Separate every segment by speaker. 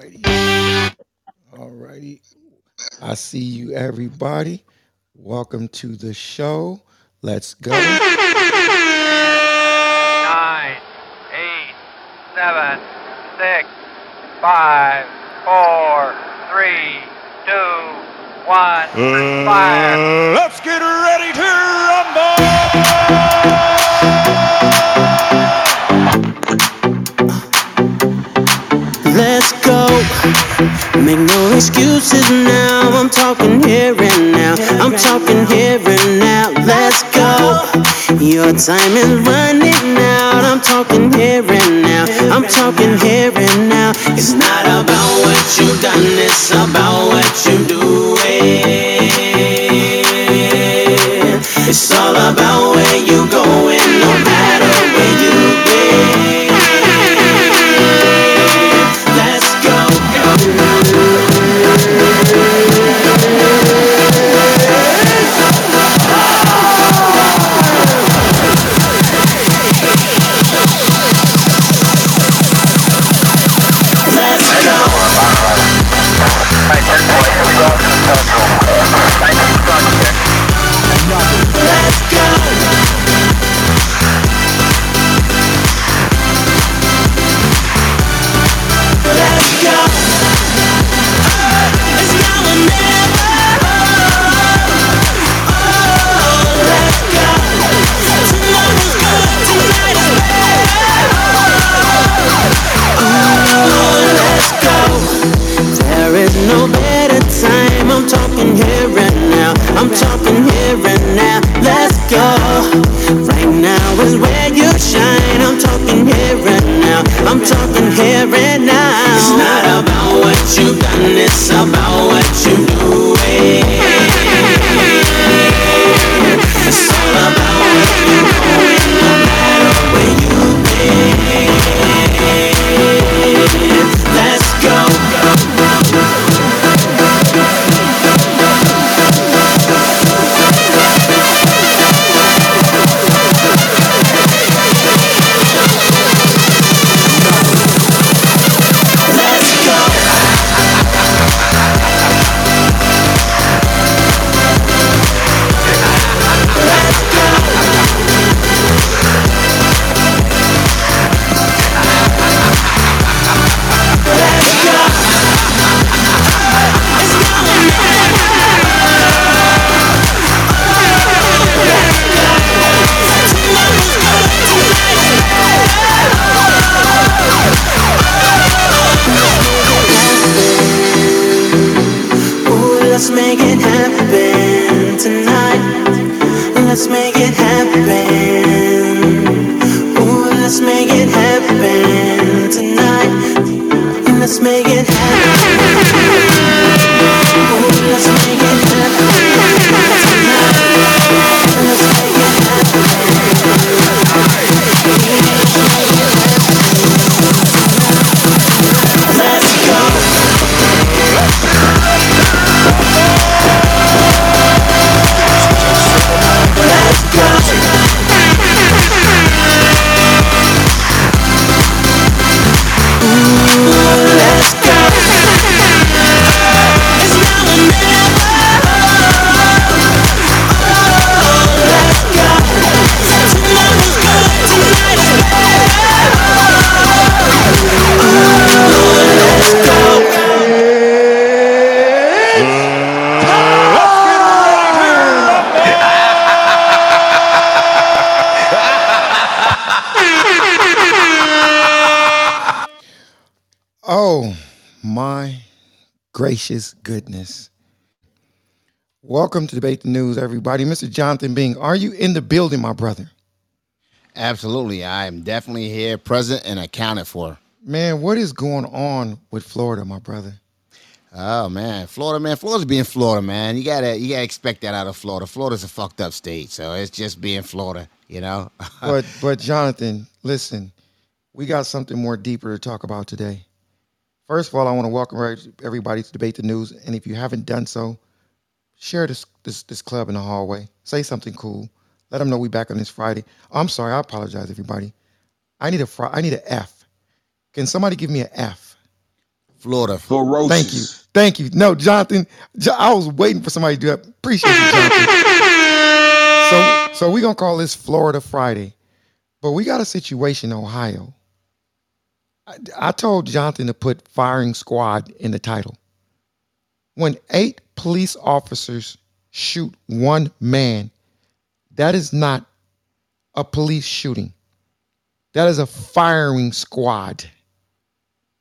Speaker 1: righty. All righty. I see you, everybody. Welcome to the show. Let's go.
Speaker 2: Nine, eight, seven, six, five, four, three, two, one, uh, fire.
Speaker 3: Let's get ready to rumble!
Speaker 4: Make no excuses now. I'm talking here and now. I'm talking here and now. Let's go. Your time is running out. I'm talking here and now. I'm talking here and now. It's not about what you've done, it's about what you're doing. It's all about where you're going,
Speaker 1: gracious goodness. Welcome to Debate the News, everybody. Mr. Jonathan Bing, are you in the building, my brother?
Speaker 5: Absolutely. I am definitely here, present, and accounted for.
Speaker 1: Man, what is going on with Florida, my brother?
Speaker 5: Oh man, Florida, man. Florida's being Florida, man. You gotta you gotta expect that out of Florida. Florida's a fucked up state, so it's just being Florida, you know?
Speaker 1: But but Jonathan, listen, we got something more deeper to talk about today. First of all, I want to welcome everybody to Debate the News, and if you haven't done so, share this this this club in the hallway. Say something cool. Let them know we're back on this Friday. I'm sorry, I apologize, everybody. I need a fri- I need an F. Can somebody give me an F?
Speaker 5: Florida.
Speaker 6: Ferocious.
Speaker 1: Thank you. Thank you. No, Jonathan, Jo- I was waiting for somebody to do that. Appreciate you, Jonathan. so, so we're going to call this Florida Friday. But we got a situation in Ohio. I, told Jonathan to put firing squad in the title. When eight police officers shoot one man, that is not a police shooting. That is a firing squad.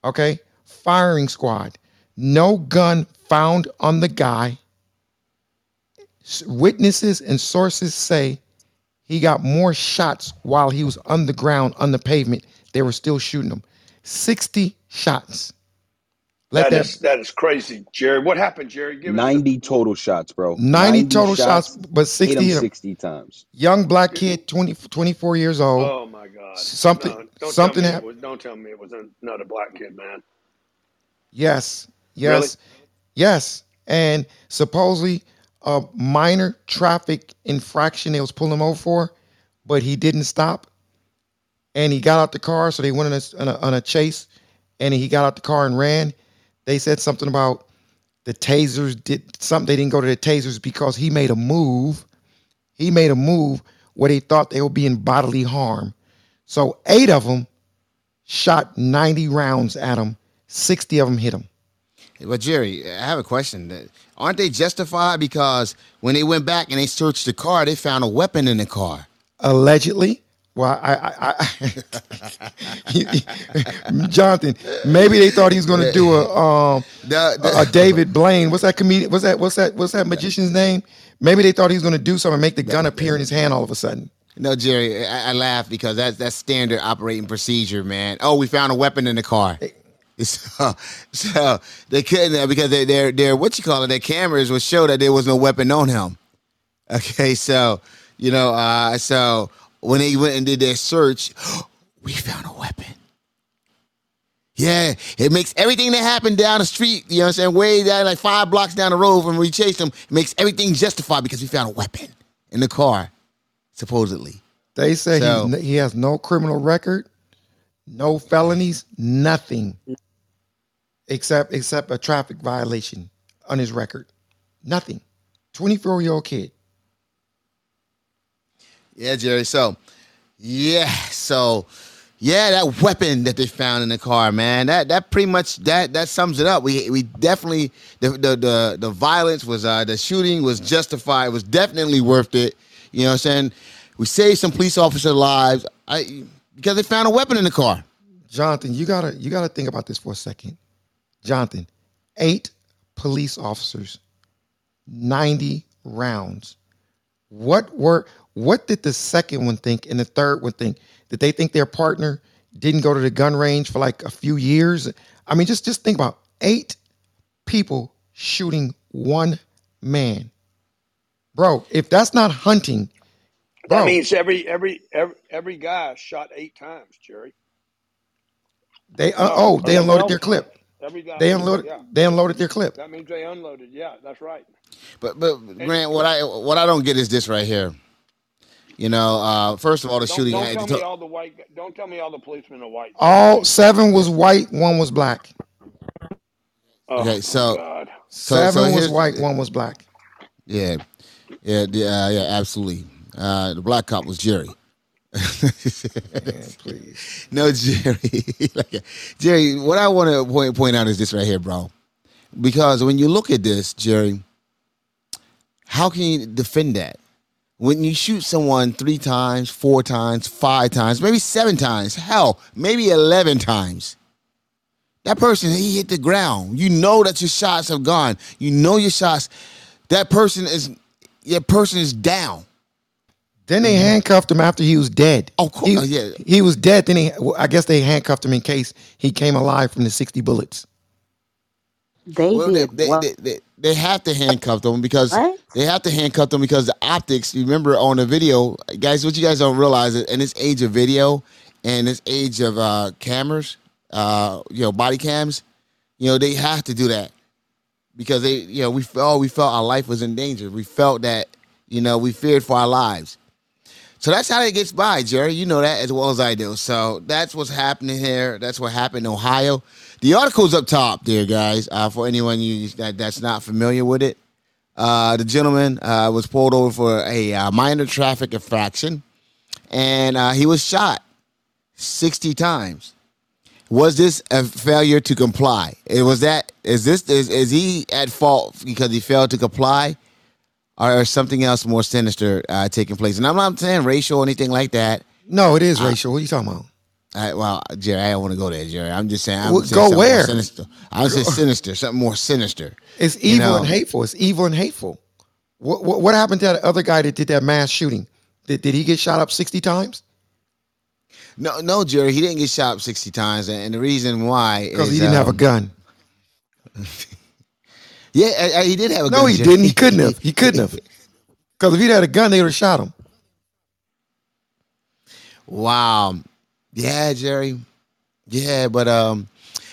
Speaker 1: Okay? Firing squad. No gun found on the guy. Witnesses and sources say he got more shots while he was on the ground on the pavement. They were still shooting him. 60 shots. Let
Speaker 7: That
Speaker 1: that,
Speaker 7: is that is crazy, Jerry. What happened, Jerry? Give us
Speaker 6: 90 total shots, bro.
Speaker 1: 90 total shots, but
Speaker 6: Hit
Speaker 1: 60 hit him.
Speaker 6: 60 times.
Speaker 1: Young black kid, 20, 24 years old.
Speaker 7: oh my God!
Speaker 1: Something-
Speaker 7: No, don't
Speaker 1: something
Speaker 7: Tell me
Speaker 1: hap-
Speaker 7: it was, don't tell me it was another black kid, man.
Speaker 1: Yes, yes, yes. And supposedly a minor traffic infraction they was pulling him over for, but he didn't stop. And he got out the car, so they went on a, on a, on a chase, and he got out the car and ran. They said something about the tasers did something. They didn't go to the tasers because he made a move. He made a move where they thought they would be in bodily harm. So eight of them shot 90 rounds at him. 60 of them hit him.
Speaker 5: Well, Jerry, I have a question. Aren't they justified because when they went back and they searched the car, they found a weapon in the car?
Speaker 1: Allegedly. Well, I, I, I Jonathan, maybe they thought he was going to do a um
Speaker 5: The- the-
Speaker 1: a, David Blaine. What's that comedian? What's that? What's that? What's that magician's name? Maybe they thought he was going to do something, make the gun appear in his hand all of a sudden.
Speaker 5: No, Jerry, I, I laugh because that's that's standard operating procedure, man. Oh, we found a weapon in the car. So, so they couldn't uh, because they, their their what you call it their cameras would show that there was no weapon on him. Okay, so you know, uh, so when they went and did their search, we found a weapon. Yeah, it makes everything that happened down the street, you know what I'm saying, way down like five blocks down the road when we chased him, it makes everything justified because we found a weapon in the car, supposedly.
Speaker 1: They say
Speaker 5: So-
Speaker 1: he's, he has no criminal record, no felonies, nothing, except except a traffic violation on his record. Nothing. Twenty four year old kid.
Speaker 5: Yeah, Jerry. So, yeah, so yeah, that weapon that they found in the car, man. That that pretty much that that sums it up. We we definitely the the the, the violence was uh the shooting was justified. It was definitely worth it. You know what I'm saying? We saved some police officer lives. I because they found a weapon in the car.
Speaker 1: Jonathan, you gotta you gotta think about this for a second. Jonathan, eight police officers, ninety rounds. What were what did the second one think and the third one think? Did they think their partner didn't go to the gun range for like a few years? I mean, just just think about eight people shooting one man. Bro, if that's not hunting,
Speaker 7: That means every every every every guy shot eight times, Jerry.
Speaker 1: they uh, oh they unloaded their clip.
Speaker 7: Every guy.
Speaker 1: They unloaded
Speaker 7: Yeah,
Speaker 1: they unloaded their clip.
Speaker 7: that means they unloaded. Yeah, that's right.
Speaker 5: But but Grant, what I what I don't get is this right here. You know, uh, first of all, the
Speaker 7: Don't,
Speaker 5: shooting.
Speaker 7: don't
Speaker 5: I-
Speaker 7: tell me all the white. Don't tell me all the policemen are white.
Speaker 1: All seven was white, one was black.
Speaker 7: Oh,
Speaker 5: Okay, so-
Speaker 7: God.
Speaker 5: So-
Speaker 1: Seven
Speaker 5: so
Speaker 1: was white, one was black.
Speaker 5: Yeah, yeah, yeah, uh, yeah, absolutely. Uh, the black cop was Jerry.
Speaker 1: Please.
Speaker 5: No, Jerry. Like, Jerry, what I want to point point out is this right here, bro. Because when you look at this, Jerry, how can you defend that? When you shoot someone three times, four times, five times, maybe seven times, hell, maybe eleven times. That person, he hit the ground. You know that your shots have gone. You know your shots. That person is, your person is down.
Speaker 1: Then they handcuffed him after he was dead.
Speaker 5: Oh, cool.
Speaker 1: He,
Speaker 5: yeah.
Speaker 1: he was dead. Then he, I guess they handcuffed him in case he came alive from the sixty bullets.
Speaker 8: They
Speaker 5: Well, they,
Speaker 8: did
Speaker 5: they,
Speaker 8: what?
Speaker 5: they, they, they have to handcuff them because they have to handcuff them because the optics. You remember on the video, guys. What you guys don't realize is in this age of video and this age of uh, cameras, uh, you know, body cams, you know, they have to do that because they, you know, we felt we felt our life was in danger. We felt that, you know, we feared for our lives. So that's how it gets by, Jerry. You know that as well as I do. So that's what's happening here. That's what happened in Ohio. The article's up top there, guys. Uh, for anyone you that, that's not familiar with it, uh, the gentleman uh, was pulled over for a uh, minor traffic infraction, and uh, he was shot sixty times. Was this a failure to comply? It was that. Is this is, is he at fault because he failed to comply, or something else more sinister uh, taking place? And I'm not saying racial or anything like that.
Speaker 1: No, it is racial. What are you talking about?
Speaker 5: I, well, Jerry, I don't want to go there, Jerry. I'm just saying. I'm
Speaker 1: Well, go where?
Speaker 5: Sinister. I was say sinister, something more sinister.
Speaker 1: It's
Speaker 5: You
Speaker 1: evil
Speaker 5: know.
Speaker 1: and hateful. It's evil and hateful. What, what what happened to that other guy that did that mass shooting? Did, did he get shot up sixty times?
Speaker 5: No, no, Jerry, he didn't get shot up 60 times, and, the reason why
Speaker 1: Because
Speaker 5: is,
Speaker 1: he didn't have a
Speaker 5: um,
Speaker 1: gun.
Speaker 5: Yeah, I- I- he did have a
Speaker 1: No,
Speaker 5: gun.
Speaker 1: No, he
Speaker 5: Jerry.
Speaker 1: didn't. He couldn't have. He couldn't have. Because if he'd had a gun, they would have shot him.
Speaker 5: Wow. Yeah, Jerry. Yeah, but um,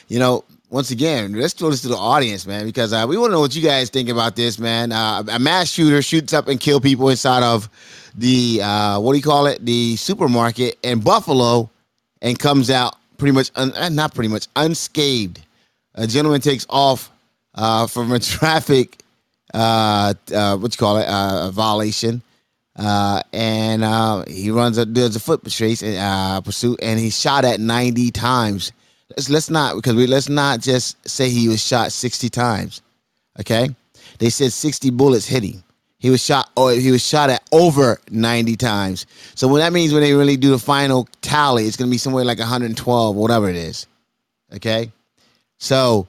Speaker 5: you know, once again, let's throw this to the audience, man, because uh, we want to know what you guys think about this, man. Uh, a mass shooter shoots up and kill people inside of the uh, what do you call it? The supermarket in Buffalo, and comes out pretty much un- uh, not pretty much unscathed. A gentleman takes off uh, from a traffic uh, uh, what you call it violation. Uh, and uh, he runs a does a foot chase and uh, pursuit, and he's shot at ninety times. Let's let's not because we let's not just say he was shot sixty times. Okay, they said sixty bullets hit him. He was shot, or he was shot at over ninety times. So when that means when they really do the final tally, it's gonna be somewhere like one hundred and twelve, whatever it is. Okay, so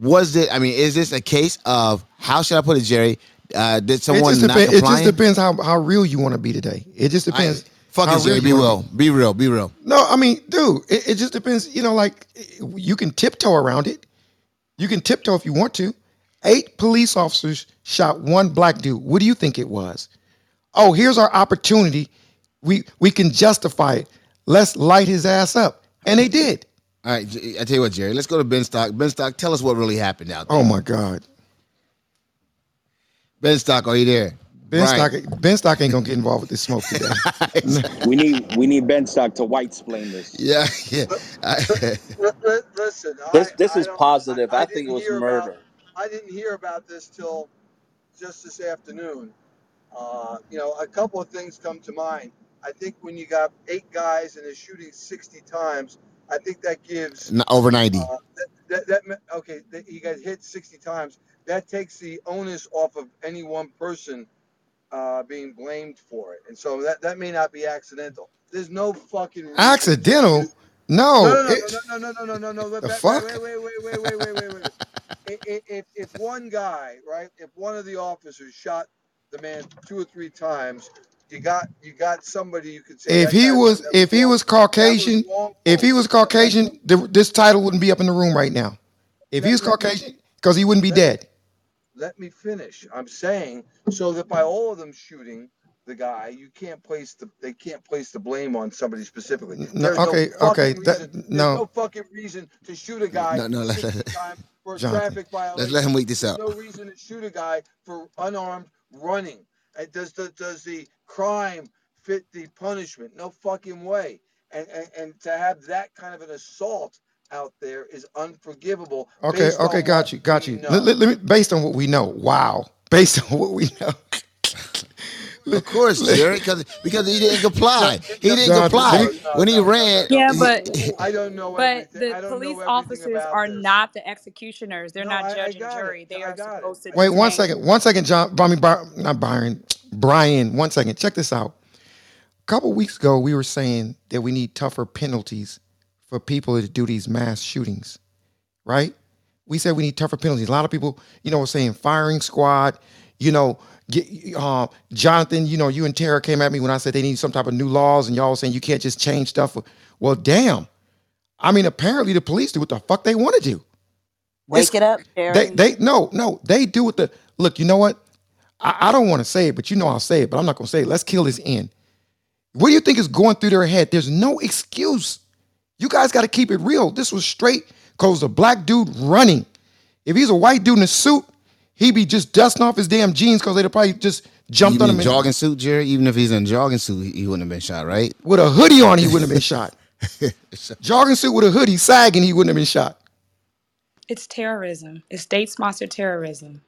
Speaker 5: was it? I mean, is this a case of how should I put it, Jerry? Uh, did
Speaker 1: It
Speaker 5: someone
Speaker 1: just,
Speaker 5: not
Speaker 1: depend, it just depends how, how real you want to be today. It just depends.
Speaker 5: Fuck
Speaker 1: how
Speaker 5: it,
Speaker 1: real
Speaker 5: Be real. Be real. Be real.
Speaker 1: No, I mean, dude, it, it just depends. You know, like you can tiptoe around it. You can tiptoe if you want to. Eight police officers shot one black dude. What do you think it was? Oh, here's our opportunity. We we can justify it. Let's light his ass up, and they did.
Speaker 5: All right, I tell you what, Jerry. Let's go to Ben Stock. Ben Stock, tell us what really happened out there.
Speaker 1: Oh my God,
Speaker 5: Ben Stock, are you there?
Speaker 1: Ben
Speaker 5: Right.
Speaker 1: Stock. Ben Stock ain't gonna get involved with this smoke today.
Speaker 9: We need we need Ben Stock to white explain this.
Speaker 5: Yeah, yeah. I-
Speaker 10: Li- li- Listen,
Speaker 9: This
Speaker 10: I,
Speaker 9: this
Speaker 10: I
Speaker 9: is
Speaker 10: don't-
Speaker 9: positive. I,
Speaker 10: didn't
Speaker 9: think it was murder.
Speaker 10: About, I didn't hear about this till just this afternoon. Uh, you know, a couple of things come to mind. I think when you got eight guys and they're shooting 60 times, I think that gives
Speaker 5: over ninety.
Speaker 10: uh, that, that, that okay. That he got hit 60 times. That takes the onus off of any one person uh, being blamed for it, and so that that may not be accidental. There's no fucking reason
Speaker 1: Accidental? No.
Speaker 10: no, no, no,
Speaker 1: it-
Speaker 10: no, no, no, no, no, no, no.
Speaker 1: The
Speaker 10: Wait,
Speaker 1: fuck?
Speaker 10: Wait, wait, wait, wait, wait, wait, wait, wait. I- i- If, if one guy, right, if one of the officers shot the man two or three times, you got you got somebody you could say.
Speaker 1: if he
Speaker 10: guy-
Speaker 1: was if he was
Speaker 10: that was
Speaker 1: Caucasian, if he was Caucasian, th- this title wouldn't be up in the room right now. If he was
Speaker 10: Let- let me-
Speaker 1: Caucasian, because he wouldn't be dead.
Speaker 10: Let me finish. I'm saying so that by all of them shooting the guy, you can't place the they can't place the blame on somebody specifically.
Speaker 1: No,
Speaker 10: There's
Speaker 1: okay,
Speaker 10: fucking
Speaker 1: okay, that-
Speaker 10: reason- there's
Speaker 1: no.
Speaker 10: no fucking reason to shoot a guy
Speaker 5: No, no, let-
Speaker 10: 60 times for
Speaker 1: Jonathan,
Speaker 10: traffic violation.
Speaker 5: Let's let him wait this out.
Speaker 10: There's no reason to shoot a guy for unarmed running. Uh, Does the does the crime fit the punishment? No fucking way. And and, and to have that kind of an assault out there is unforgivable.
Speaker 1: Okay, okay, got you, got you. Let, let- let me, based on what we know. Wow. Based on what we know.
Speaker 5: Of course, Jerry, because because he didn't comply. He didn't
Speaker 1: Jonathan,
Speaker 5: comply
Speaker 1: let me-
Speaker 5: when he ran.
Speaker 11: Yeah,
Speaker 5: he-
Speaker 11: but
Speaker 10: I don't know
Speaker 11: but
Speaker 10: everything.
Speaker 11: The police officers are
Speaker 10: this.
Speaker 11: not the executioners. They're
Speaker 10: No,
Speaker 11: not
Speaker 10: I- I
Speaker 11: judge and
Speaker 10: got it.
Speaker 11: jury. They
Speaker 10: I
Speaker 11: are
Speaker 10: got it.
Speaker 11: supposed to.
Speaker 1: Wait one
Speaker 11: detain.
Speaker 1: second. One second, John. I mean, Bri- not Byron. Brian. One second. Check this out. A couple weeks ago, we were saying that we need tougher penalties for people to do these mass shootings, right? We said we need tougher penalties. A lot of people, you know, were saying firing squad. You know, get, uh, Jonathan. You know, you and Tara came at me when I said they need some type of new laws, and y'all were saying you can't just change stuff. Well, damn. I mean, apparently the police do what the fuck they want to do.
Speaker 12: Wake
Speaker 1: It's-
Speaker 12: it up, Jerry.
Speaker 1: They they no no they do what the look. You know what? I, I don't want to say it, but you know I'll say it. But I'm not gonna say it. Let's kill this end. What do you think is going through their head? There's no excuse. You guys got to keep it real. This was straight cause a black dude running. If he's a white dude in a suit, he'd be just dusting off his damn jeans because they'd have probably just
Speaker 5: You
Speaker 1: jumped on
Speaker 5: mean
Speaker 1: him and-
Speaker 5: jogging suit, Jerry? Even if he's in jogging suit, he- he wouldn't have been shot, right?
Speaker 1: with a hoodie on. He wouldn't have been shot. Jogging suit with a hoodie sagging, he wouldn't have been shot.
Speaker 11: It's terrorism. It's state-sponsored terrorism.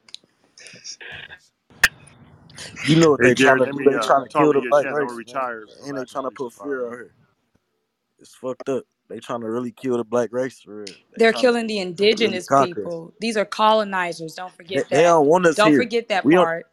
Speaker 13: You know what
Speaker 14: Hey
Speaker 13: they trying to do?
Speaker 14: me
Speaker 13: They
Speaker 14: uh,
Speaker 13: trying to kill the black
Speaker 14: chance.
Speaker 13: Race,
Speaker 14: gonna
Speaker 13: man.
Speaker 14: retire. So
Speaker 13: And they
Speaker 14: I
Speaker 13: trying to put
Speaker 14: just follow.
Speaker 13: fear out here. It's fucked up. They trying to really kill the black race for real. They
Speaker 11: They're killing the indigenous
Speaker 13: conquer
Speaker 11: people. These are colonizers. Don't
Speaker 13: They,
Speaker 11: forget
Speaker 13: they
Speaker 11: that.
Speaker 13: don't want us
Speaker 11: Don't
Speaker 13: here.
Speaker 11: forget that
Speaker 13: We
Speaker 11: part.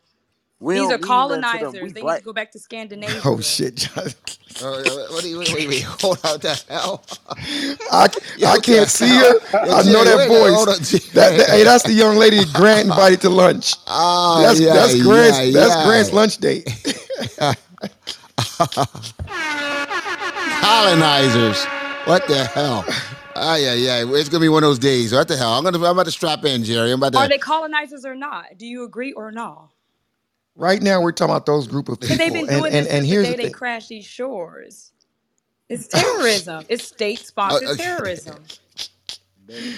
Speaker 13: We
Speaker 11: These are
Speaker 13: don't mean nothing to them.
Speaker 11: colonizers.
Speaker 13: We
Speaker 11: They need to go back to Scandinavia.
Speaker 1: Oh shit, John.
Speaker 5: Uh, what do you, wait, wait, wait, hold on, the hell?
Speaker 1: I,
Speaker 5: Yo,
Speaker 1: I can't see her.
Speaker 5: Yo,
Speaker 1: I know that
Speaker 5: wait a minute, hold on,
Speaker 1: voice. That, that- hey, that's the young lady Grant invited to lunch.
Speaker 5: Oh,
Speaker 1: That's
Speaker 5: yeah,
Speaker 1: that's Grant's
Speaker 5: yeah,
Speaker 1: that's
Speaker 5: yeah.
Speaker 1: Grant's lunch date.
Speaker 5: Colonizers. What the hell? Ah, yeah, yeah. It's gonna be one of those days. What the hell? I'm gonna. I'm about to strap in, Jerry. I'm about to.
Speaker 11: Are they colonizers or not? Do you agree or not?
Speaker 1: Right now, we're talking about those group of
Speaker 11: Because they've
Speaker 1: people,
Speaker 11: been
Speaker 1: and
Speaker 11: doing
Speaker 1: and
Speaker 11: this
Speaker 1: and
Speaker 11: since the day
Speaker 1: the
Speaker 11: they
Speaker 1: thing.
Speaker 11: crashed these shores. It's terrorism. It's state-sponsored
Speaker 5: Uh,
Speaker 11: terrorism.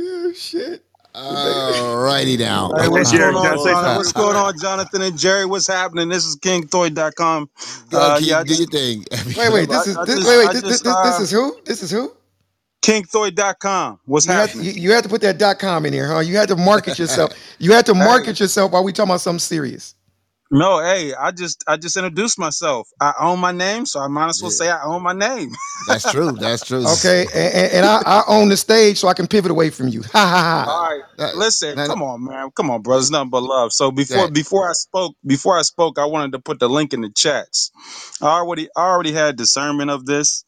Speaker 1: Oh shit.
Speaker 5: Alrighty now.
Speaker 14: Hey,
Speaker 15: Hey, what's
Speaker 14: Jerry,
Speaker 15: going on,
Speaker 14: say
Speaker 15: Jonathan? What's going on, Jonathan and Jerry? What's happening? This is KingToy.com.
Speaker 5: Go,
Speaker 15: Uh,
Speaker 5: Keith,
Speaker 15: yeah,
Speaker 5: do your thing.
Speaker 1: Wait, wait. This is this.
Speaker 15: just,
Speaker 1: Wait, wait. This, this,
Speaker 15: just,
Speaker 1: this, this
Speaker 15: uh,
Speaker 1: is who? This is who?
Speaker 15: KingToy.com. What's
Speaker 1: You had
Speaker 15: happening?
Speaker 1: you, you had to put that dot com in here, huh? You had to market yourself. You had to market yourself while we talking about something serious.
Speaker 15: No, hey, I just, I just introduced myself. I own my name, so I might as well
Speaker 5: Yeah,
Speaker 15: say I own my name.
Speaker 5: that's true. That's true.
Speaker 1: Okay, and, and, and I, I own the stage, so I can pivot away from you. Ha ha
Speaker 15: All
Speaker 1: ha.
Speaker 15: right,
Speaker 5: That-
Speaker 15: listen,
Speaker 5: that-
Speaker 15: come on, man, come on, bro. It's nothing but love. So before,
Speaker 5: that-
Speaker 15: before I spoke, before I spoke, I wanted to put the link in the chats. I already, I already had discernment of this.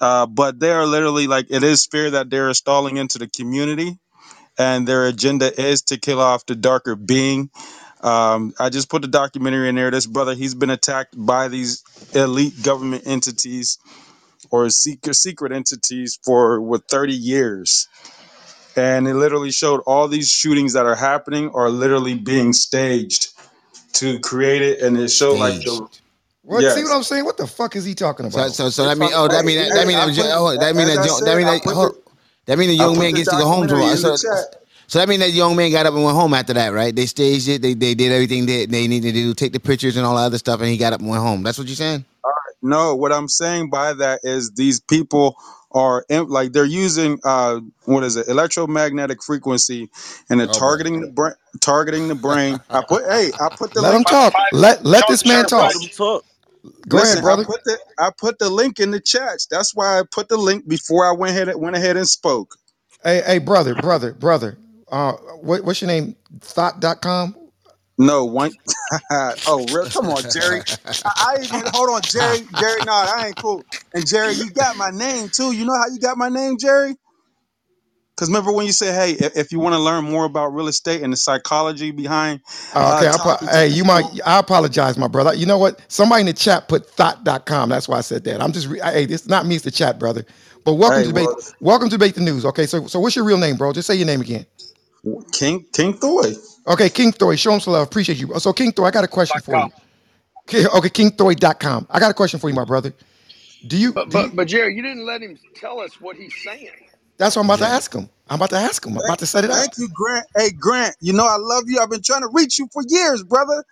Speaker 15: Uh, but they are literally like it is fear that they're installing into the community, and their agenda is to kill off the darker being. Um, I just put the documentary in there. This brother, he's been attacked by these elite government entities or secret secret entities for what 30 years, and it literally showed all these shootings that are happening are literally being staged to create it, and it showed like the
Speaker 5: Staged.
Speaker 1: What? See
Speaker 15: yes.
Speaker 1: what I'm saying? What the fuck is he talking
Speaker 5: So,
Speaker 1: about?
Speaker 5: so, so
Speaker 15: They
Speaker 5: that mean,
Speaker 15: talk.
Speaker 5: oh, that
Speaker 15: Hey,
Speaker 5: mean, that, that
Speaker 15: hey,
Speaker 5: mean,
Speaker 15: I
Speaker 5: that,
Speaker 15: put,
Speaker 5: oh, that mean
Speaker 15: as
Speaker 5: that,
Speaker 15: I
Speaker 5: jo- that
Speaker 15: said,
Speaker 5: mean
Speaker 15: I
Speaker 5: that,
Speaker 15: put
Speaker 5: hold,
Speaker 15: the,
Speaker 5: that mean the
Speaker 15: I
Speaker 5: young
Speaker 15: put
Speaker 5: man
Speaker 15: the
Speaker 5: gets to go home
Speaker 15: documentary
Speaker 5: tomorrow.
Speaker 15: in the
Speaker 5: So,
Speaker 15: chat.
Speaker 5: So that mean that young man got up and went home after that, right? They staged it. They, they did everything that they needed to do, take the pictures and all that other stuff, and he got up and went home. That's what you're saying?
Speaker 15: No, what I'm saying by that is these people are in, like they're using uh what is it electromagnetic frequency and they're
Speaker 5: Oh
Speaker 15: targeting the brain targeting the brain. I put hey I put the
Speaker 1: Let him talk. Let let this man talk.
Speaker 13: Let them talk.
Speaker 1: Go
Speaker 15: Listen,
Speaker 1: ahead, brother.
Speaker 15: I put the I put the link in the chats. That's why I put the link before I went ahead went ahead and spoke.
Speaker 1: Hey, hey, brother, brother, brother. Uh, what, what's your name? Thought.com?
Speaker 15: No one. oh, real? Come on, Jerry. I, I even hold on, Jerry. Jerry, no, I ain't cool. And Jerry, you got my name too. You know how you got my name, Jerry? Because remember when you said, "Hey, if, if you want to learn more about real estate and the psychology behind
Speaker 1: okay,
Speaker 15: uh,
Speaker 1: apo-
Speaker 15: to
Speaker 1: hey, you might. I apologize, my brother. You know what? Somebody in the chat put thought.com. That's why I said that. I'm just. Re- hey, this is not me. It's the chat, brother. But welcome
Speaker 15: hey,
Speaker 1: to debate.
Speaker 15: well,
Speaker 1: Welcome to debate the news. Okay, so so what's your real name, bro? Just say your name again.
Speaker 15: King King Thoy.
Speaker 1: Okay, King Thor. Show him some love. Appreciate you. So King Thor, I got a question for you.
Speaker 7: com.
Speaker 1: Okay, okay, KingThoy.com. I got a question for you, my brother. Do you
Speaker 7: But
Speaker 1: do you?
Speaker 7: but but Jerry, you didn't let him tell us what he's saying.
Speaker 1: That's what I'm about to ask him. I'm about to ask him. I'm
Speaker 15: Thank,
Speaker 1: about to set it up.
Speaker 15: thank you, Grant. Hey, Grant. You know I love you. I've been trying to reach you for years, brother.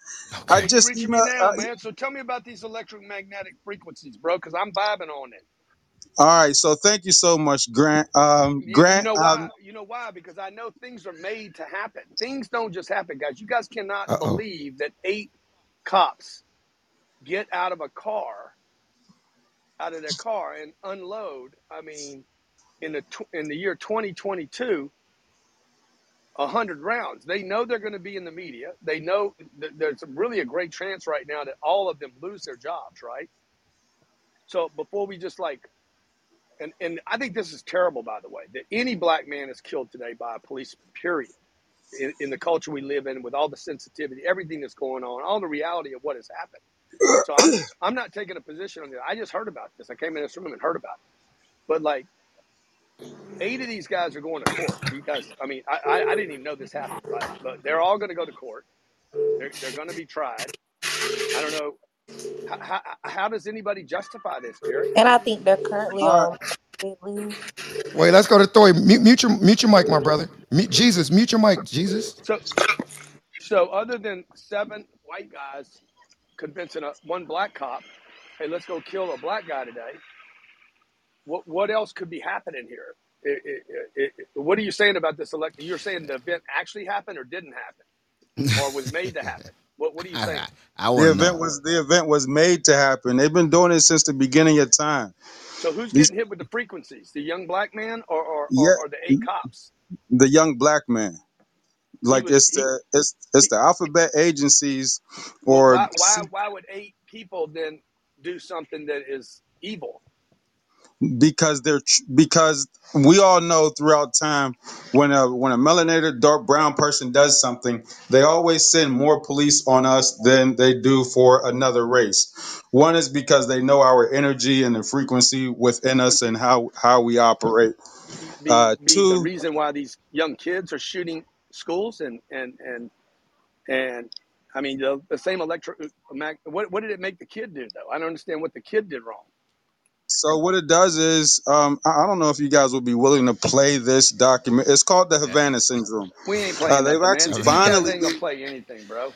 Speaker 15: I
Speaker 1: Okay.
Speaker 7: you
Speaker 15: just
Speaker 7: reaching me
Speaker 15: emailed.
Speaker 7: now,
Speaker 15: Uh,
Speaker 7: man. So tell me about these electromagnetic frequencies, bro, because I'm vibing on it.
Speaker 15: All right. So thank you so much, Grant. Um,
Speaker 7: You, you
Speaker 15: Grant.
Speaker 7: know
Speaker 15: Um,
Speaker 7: why? You know why? Because I know things are made to happen. Things don't just happen, guys. You guys cannot
Speaker 1: Uh oh.
Speaker 7: believe that eight cops get out of a car, out of their car, and unload. I mean, in the tw- in the year 2022, a hundred rounds. They know they're going to be in the media. They know that there's really a great chance right now that all of them lose their jobs. Right. So before we just like and and I think this is terrible, by the way, that any black man is killed today by a policeman. Period. In, in the culture we live in, with all the sensitivity, everything that's going on, all the reality of what has happened. So I'm I'm not taking a position on this. I just heard about this. I came in this room and heard about it. But like eight of these guys are going to court. You guys, I mean, I I, I didn't even know this happened, right? But they're all going to go to court. They're they're going to be tried. I don't know. How, how, how does anybody justify this, Jerry?
Speaker 16: And I think they're currently
Speaker 15: all right.
Speaker 16: on paid leave.
Speaker 1: Wait, let's go to Thor. Mute, mute your mute your mic, my brother. Mute, Jesus, mute your mic, Jesus.
Speaker 7: So so other than seven white guys convincing a one black cop, hey, let's go kill a black guy today. what what else could be happening here? It, it, it, it- what are you saying about this election? You're saying the event actually happened or didn't happen, or was made to happen. What what are you saying?
Speaker 5: I
Speaker 15: The
Speaker 5: want to
Speaker 15: event
Speaker 5: know.
Speaker 15: was the event was made to happen. They've been doing it since the beginning of time.
Speaker 7: So who's
Speaker 15: These
Speaker 7: getting hit with the frequencies? The young black man or or, or,
Speaker 15: yeah,
Speaker 7: or the eight cops?
Speaker 15: the young black man. Like
Speaker 7: was
Speaker 15: it's
Speaker 7: he,
Speaker 15: the it's it's the alphabet agencies
Speaker 7: well,
Speaker 15: or
Speaker 7: why why why would eight people then do something that is evil?
Speaker 15: Because they're tr- because we all know throughout time when a when a melanated dark brown person does something they always send more police on us than they do for another race one is because they know our energy and the frequency within us and how how we operate
Speaker 7: Be
Speaker 15: uh
Speaker 7: be the
Speaker 15: two
Speaker 7: reason why these young kids are shooting schools and and and and I mean the, the same electro mag- what what did it make the kid do though? I don't understand what the kid did wrong.
Speaker 15: So what it does is um i I don't know if you guys would be willing to play this document it's called the havana syndrome
Speaker 7: We ain't
Speaker 15: uh,
Speaker 7: playing
Speaker 15: they've
Speaker 7: nothing, man.
Speaker 15: actually
Speaker 7: guys
Speaker 15: finally
Speaker 7: ain't gonna play anything, bro.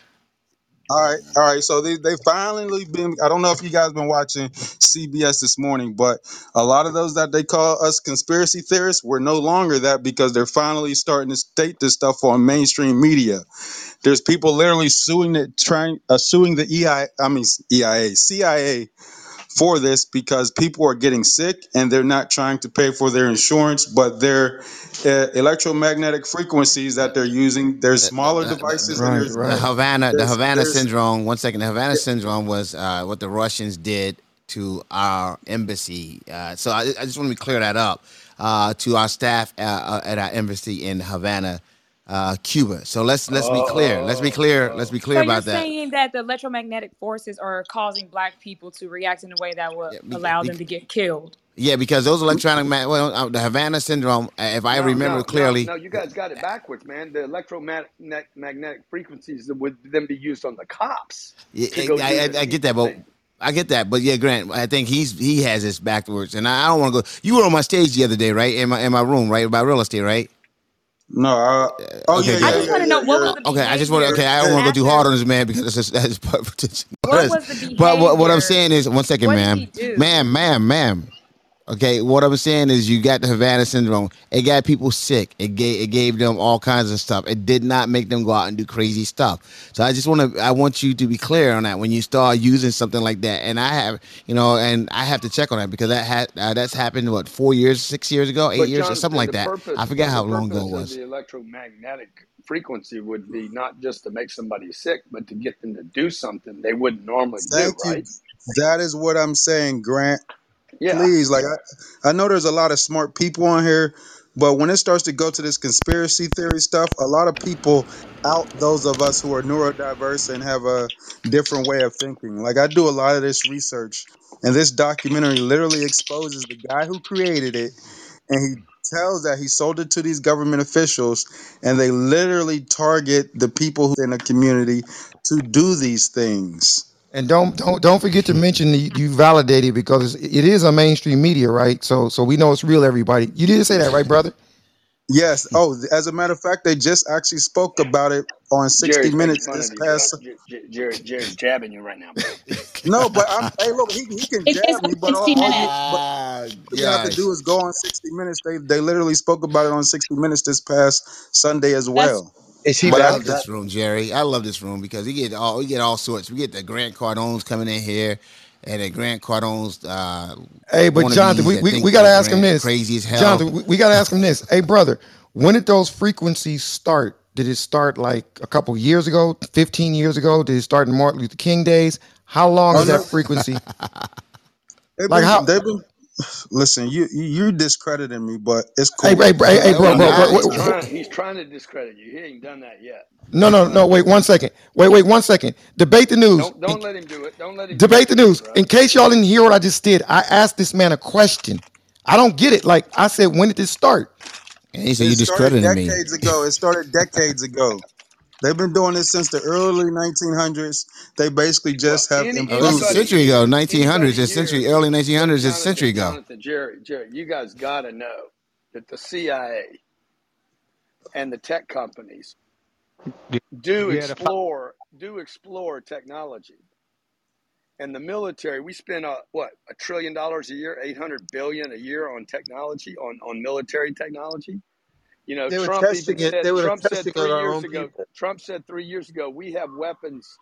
Speaker 15: All right, all right. So they they finally been. I don't know if you guys been watching CBS this morning, but a lot of those that they call us conspiracy theorists, we're no longer that because they're finally starting to state this stuff on mainstream media. There's people literally suing it, trying uh, suing the EI, I mean EIA, CIA for this because people are getting sick and they're not trying to pay for their insurance, but their uh, electromagnetic frequencies that they're using, there's smaller
Speaker 5: the, the,
Speaker 15: devices
Speaker 5: the,
Speaker 15: and
Speaker 17: Right,
Speaker 5: the. Havana, the Havana syndrome. One second, the Havana syndrome was uh, what the Russians did to our embassy. Uh, so I, I just want to clear that up uh, to our staff uh, uh, at our embassy in Havana, uh, Cuba. So let's let's be clear. Let's be clear. Let's be
Speaker 18: So
Speaker 5: clear
Speaker 18: you're
Speaker 5: about that.
Speaker 18: saying that the electromagnetic forces are causing black people to react in a way that will
Speaker 5: Yeah, be,
Speaker 18: allow
Speaker 5: be,
Speaker 18: them to get killed?
Speaker 5: yeah, because those electronic ma- well, uh, the Havana syndrome. uh, If I
Speaker 7: No,
Speaker 5: remember
Speaker 7: no, no,
Speaker 5: clearly,
Speaker 7: no. You guys got it backwards, man. The electromagnetic frequencies that would then be used on the cops
Speaker 5: Yeah, I, I, I get that, but. I get that, but yeah, Grant, I think he's he has this backwards, and I, I don't want to go. You were on my stage the other day, right? In my in my room, right? About real estate, right?
Speaker 15: No. Uh, oh
Speaker 5: Okay,
Speaker 15: yeah,
Speaker 18: I
Speaker 15: yeah,
Speaker 5: good.
Speaker 18: just
Speaker 15: yeah,
Speaker 18: want to know what was the
Speaker 5: Okay, I just want to. Okay, I don't want to go too hard on this man because that's that's part.
Speaker 18: What was the
Speaker 5: But what, what I'm saying is, one second,
Speaker 18: What did
Speaker 5: ma'am,
Speaker 18: he do?
Speaker 5: ma'am, ma'am, ma'am. Okay, what I'm saying is, you got the Havana syndrome. It got people sick. It gave it gave them all kinds of stuff. It did not make them go out and do crazy stuff. So I just want to, I want you to be clear on that when you start using something like that. And I have, you know, and I have to check on that because that had uh, that's happened what four years, six years ago, eight
Speaker 7: But
Speaker 5: years, or something like that.
Speaker 7: purpose,
Speaker 5: I forget
Speaker 7: the
Speaker 5: how long ago it was.
Speaker 7: the electromagnetic frequency would be not just to make somebody sick, but to get them to do something they wouldn't normally do,
Speaker 15: you.
Speaker 7: right?
Speaker 15: That is what I'm saying, Grant.
Speaker 7: Yeah.
Speaker 15: Please, like I, I know there's a lot of smart people on here, but when it starts to go to this conspiracy theory stuff, a lot of people out those of us who are neurodiverse and have a different way of thinking. Like I do a lot of this research, and this documentary literally exposes the guy who created it, and he tells that he sold it to these government officials, and they literally target the people in the community to do these things.
Speaker 17: And don't don't don't forget to mention that you validated because it is a mainstream media, right? So so we know it's real. Everybody, you didn't say that, right, brother?
Speaker 15: Yes. Oh, as a matter of fact, they just actually spoke about it on 60
Speaker 7: Jerry's
Speaker 15: Minutes this
Speaker 7: of you, bro.
Speaker 15: past.
Speaker 7: J- J- Jerry, Jerry's jabbing you right now, bro.
Speaker 15: No, but I'm. Hey, look, he, he can
Speaker 19: It is
Speaker 15: jab me,
Speaker 19: on
Speaker 15: but all,
Speaker 19: 60
Speaker 15: all you
Speaker 19: minutes.
Speaker 15: but
Speaker 5: Ah,
Speaker 15: all you have to do is go on 60 Minutes. They they literally spoke about it on 60 Minutes this past Sunday as
Speaker 19: That's
Speaker 15: well.
Speaker 17: Is he
Speaker 5: I
Speaker 15: But I,
Speaker 5: love this room, Jerry. I love this room because we get all we get all sorts. We get the Grant Cardones coming in here, and the Grant Cardones uh,
Speaker 17: Hey, but Jonathan, we, we, we got to
Speaker 5: that
Speaker 17: ask him this.
Speaker 5: crazy as hell.
Speaker 17: Jonathan, we, we got to ask him this. Hey, brother, when did those frequencies start? Did it start like a couple years ago, 15 years ago? Did it start in Martin Luther King days? How long
Speaker 15: oh
Speaker 17: is
Speaker 15: no,
Speaker 17: that frequency?
Speaker 15: they've
Speaker 17: Like
Speaker 15: been
Speaker 17: how?
Speaker 15: they've been. Listen, you you you discrediting me, but it's
Speaker 17: Hey,
Speaker 15: cool.
Speaker 17: hey, bro, hey, hey, bro,
Speaker 5: I'm
Speaker 17: bro,
Speaker 5: not.
Speaker 17: bro,
Speaker 7: He's
Speaker 17: wait,
Speaker 7: trying. He's trying to discredit you. He ain't done that yet.
Speaker 17: no,
Speaker 7: He's
Speaker 17: no,
Speaker 7: trying
Speaker 17: no,
Speaker 7: to
Speaker 17: wait, one second. Wait, wait, one second. Debate the news.
Speaker 7: don't don't let him do it. Don't let him
Speaker 17: Debate the
Speaker 7: discredit you,
Speaker 17: news.
Speaker 7: bro.
Speaker 17: In case y'all didn't hear what I just did, I asked this man a question. I don't get it. Like I said, when did this start?
Speaker 5: And he said
Speaker 15: It
Speaker 5: you
Speaker 15: started
Speaker 5: discrediting me.
Speaker 15: decades ago. It started decades ago. They've been doing this since the early 1900s. They basically
Speaker 7: Well,
Speaker 15: just have
Speaker 7: any
Speaker 5: Oh, it's a
Speaker 15: improved
Speaker 7: anybody
Speaker 5: century ago, 1900s.
Speaker 7: anybody
Speaker 5: It's century,
Speaker 7: here.
Speaker 5: early 1900s. It's a
Speaker 7: Jonathan,
Speaker 5: century ago.
Speaker 7: Jonathan, Jerry, Jerry, you guys got to know that the CIA and the tech companies do
Speaker 2: Yeah, the fi-
Speaker 7: explore do explore technology. and the military, we spend uh, what a trillion dollars a year, eight hundred billion a year on technology, on on military technology. You know,
Speaker 10: They were
Speaker 7: Trump
Speaker 10: testing it.
Speaker 7: said
Speaker 10: They were
Speaker 7: Trump said
Speaker 10: testing it on
Speaker 7: three
Speaker 10: our
Speaker 7: years
Speaker 10: own
Speaker 7: ago.
Speaker 10: people.
Speaker 7: Trump said three years ago we have weapons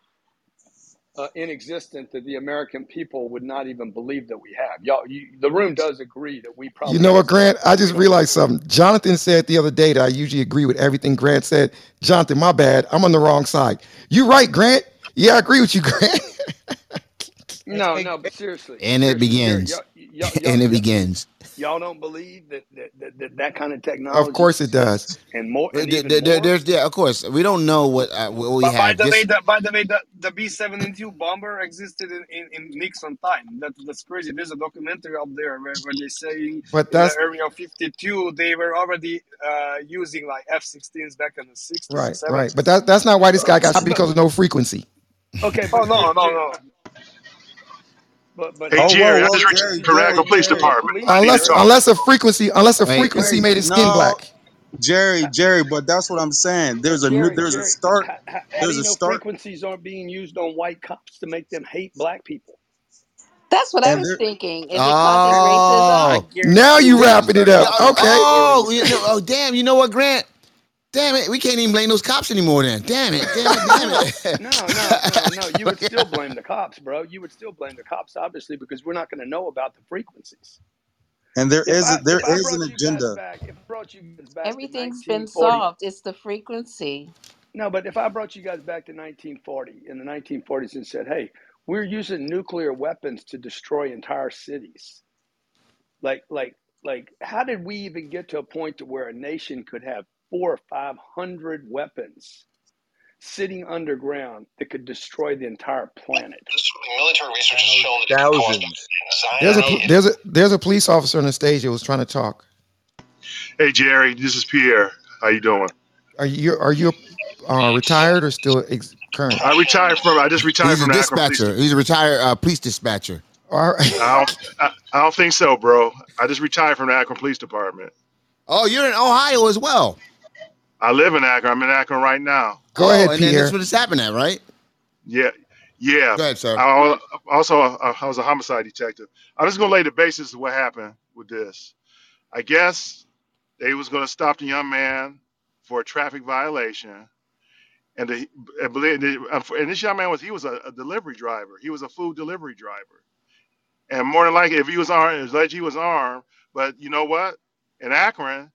Speaker 7: uh, in existence that the American people would not even believe that we have. Y'all, you, the room does agree that we probably
Speaker 17: You
Speaker 7: probably
Speaker 17: know
Speaker 7: have
Speaker 17: what,
Speaker 7: some
Speaker 17: Grant? I
Speaker 7: weapons we
Speaker 17: just
Speaker 7: don't
Speaker 17: realized something. Jonathan said the other day that I usually agree with everything Grant said. Jonathan, my bad. I'm on the wrong side. You right, Grant. Yeah, I agree with you, Grant.
Speaker 7: No, no, but seriously,
Speaker 5: And it
Speaker 7: seriously,
Speaker 5: begins.
Speaker 7: y'all, y'all, y'all,
Speaker 5: And it begins.
Speaker 7: y'all don't believe that that, that that that kind of technology.
Speaker 17: of course it does.
Speaker 7: and more and
Speaker 5: there, there-
Speaker 7: more.
Speaker 5: there's yeah, of course. We don't know what uh, what we
Speaker 20: But by
Speaker 5: have.
Speaker 20: the way, the, by the way, the, the B seventy two bomber existed in, in, in Nixon time. That that's crazy. There's a documentary up there where, where they saying
Speaker 17: But
Speaker 20: in the
Speaker 17: that's
Speaker 20: area fifty two they were already uh, using like F sixteens back in the sixties and
Speaker 17: right, right. But that, that's not why this guy got because of no frequency.
Speaker 7: Okay,
Speaker 20: Oh
Speaker 7: but
Speaker 20: no,
Speaker 7: Jer-
Speaker 20: no, no.
Speaker 7: But but
Speaker 14: Hey
Speaker 15: Oh,
Speaker 14: Jerry,
Speaker 15: whoa,
Speaker 14: I
Speaker 15: whoa,
Speaker 14: just
Speaker 15: Jerry,
Speaker 14: retired from
Speaker 15: Jerry,
Speaker 14: Police
Speaker 15: Jerry.
Speaker 14: Department.
Speaker 7: police
Speaker 14: I need to
Speaker 17: Unless unless a frequency unless a
Speaker 5: wait,
Speaker 17: frequency
Speaker 7: Jerry,
Speaker 17: made his skin
Speaker 15: No,
Speaker 17: black.
Speaker 15: Jerry, Jerry, but that's what I'm saying. There's a new,
Speaker 7: Jerry,
Speaker 15: there's a start,
Speaker 7: how, how, how do
Speaker 15: there's
Speaker 7: you
Speaker 15: a
Speaker 7: know
Speaker 15: start,
Speaker 7: frequencies aren't being used on white cops to make them hate black people?
Speaker 21: That's what I was thinking. Is it causing racism?
Speaker 5: Oh,
Speaker 17: Now you
Speaker 7: you,
Speaker 5: damn,
Speaker 17: wrapping it up.
Speaker 5: oh,
Speaker 17: Okay.
Speaker 5: Oh,
Speaker 7: guarantee.
Speaker 5: you know, oh, damn. You know what, Grant? Damn it, we can't even blame those cops anymore. Then, damn it, damn it, damn
Speaker 7: No,
Speaker 5: it.
Speaker 7: no, no, no, no. You would still blame the cops, bro. You would still blame the cops, obviously, because we're not going to know about the frequencies.
Speaker 15: and there
Speaker 7: If
Speaker 15: is, a,
Speaker 7: I
Speaker 15: there
Speaker 7: if I
Speaker 15: is an
Speaker 7: brought you guys
Speaker 15: agenda.
Speaker 7: back, if I brought you guys back to
Speaker 21: Everything's been solved. It's the frequency.
Speaker 7: no, but if I brought you guys back to 1940 in the 1940s and said, "Hey, we're using nuclear weapons to destroy entire cities," like, like, like, how did we even get to a point to where a nation could have four or five hundred weapons sitting underground that could destroy the entire planet?
Speaker 14: Military research has shown that it can cause
Speaker 10: Thousands.
Speaker 17: There's a there's a there's a police officer on the stage that was trying to talk.
Speaker 14: Hey Jerry, this is Pierre. How you doing?
Speaker 17: Are you are you uh, retired or still ex- current?
Speaker 14: I retired from. I just retired
Speaker 5: He's a
Speaker 14: from the Akron Police.
Speaker 5: dispatcher. He's a retired uh, police dispatcher.
Speaker 17: All right.
Speaker 14: I don't. I, I don't think so, bro. I just retired from the Akron Police Department.
Speaker 5: Oh, you're in Ohio as well.
Speaker 14: I live in Akron. I'm in Akron right now.
Speaker 17: Go
Speaker 5: oh,
Speaker 17: ahead,
Speaker 5: and then
Speaker 17: Pierre.
Speaker 5: that's what it's happening at, right?
Speaker 14: Yeah, yeah.
Speaker 5: Go ahead, sir.
Speaker 14: I al- also I was a homicide detective. I'm just gonna lay the basis of what happened with this. I guess they was gonna stop the young man for a traffic violation, and the and and this young man was he was a, a delivery driver. He was a food delivery driver, and more than likely, if he was armed, it was alleged he was armed. But you know what? In Akron,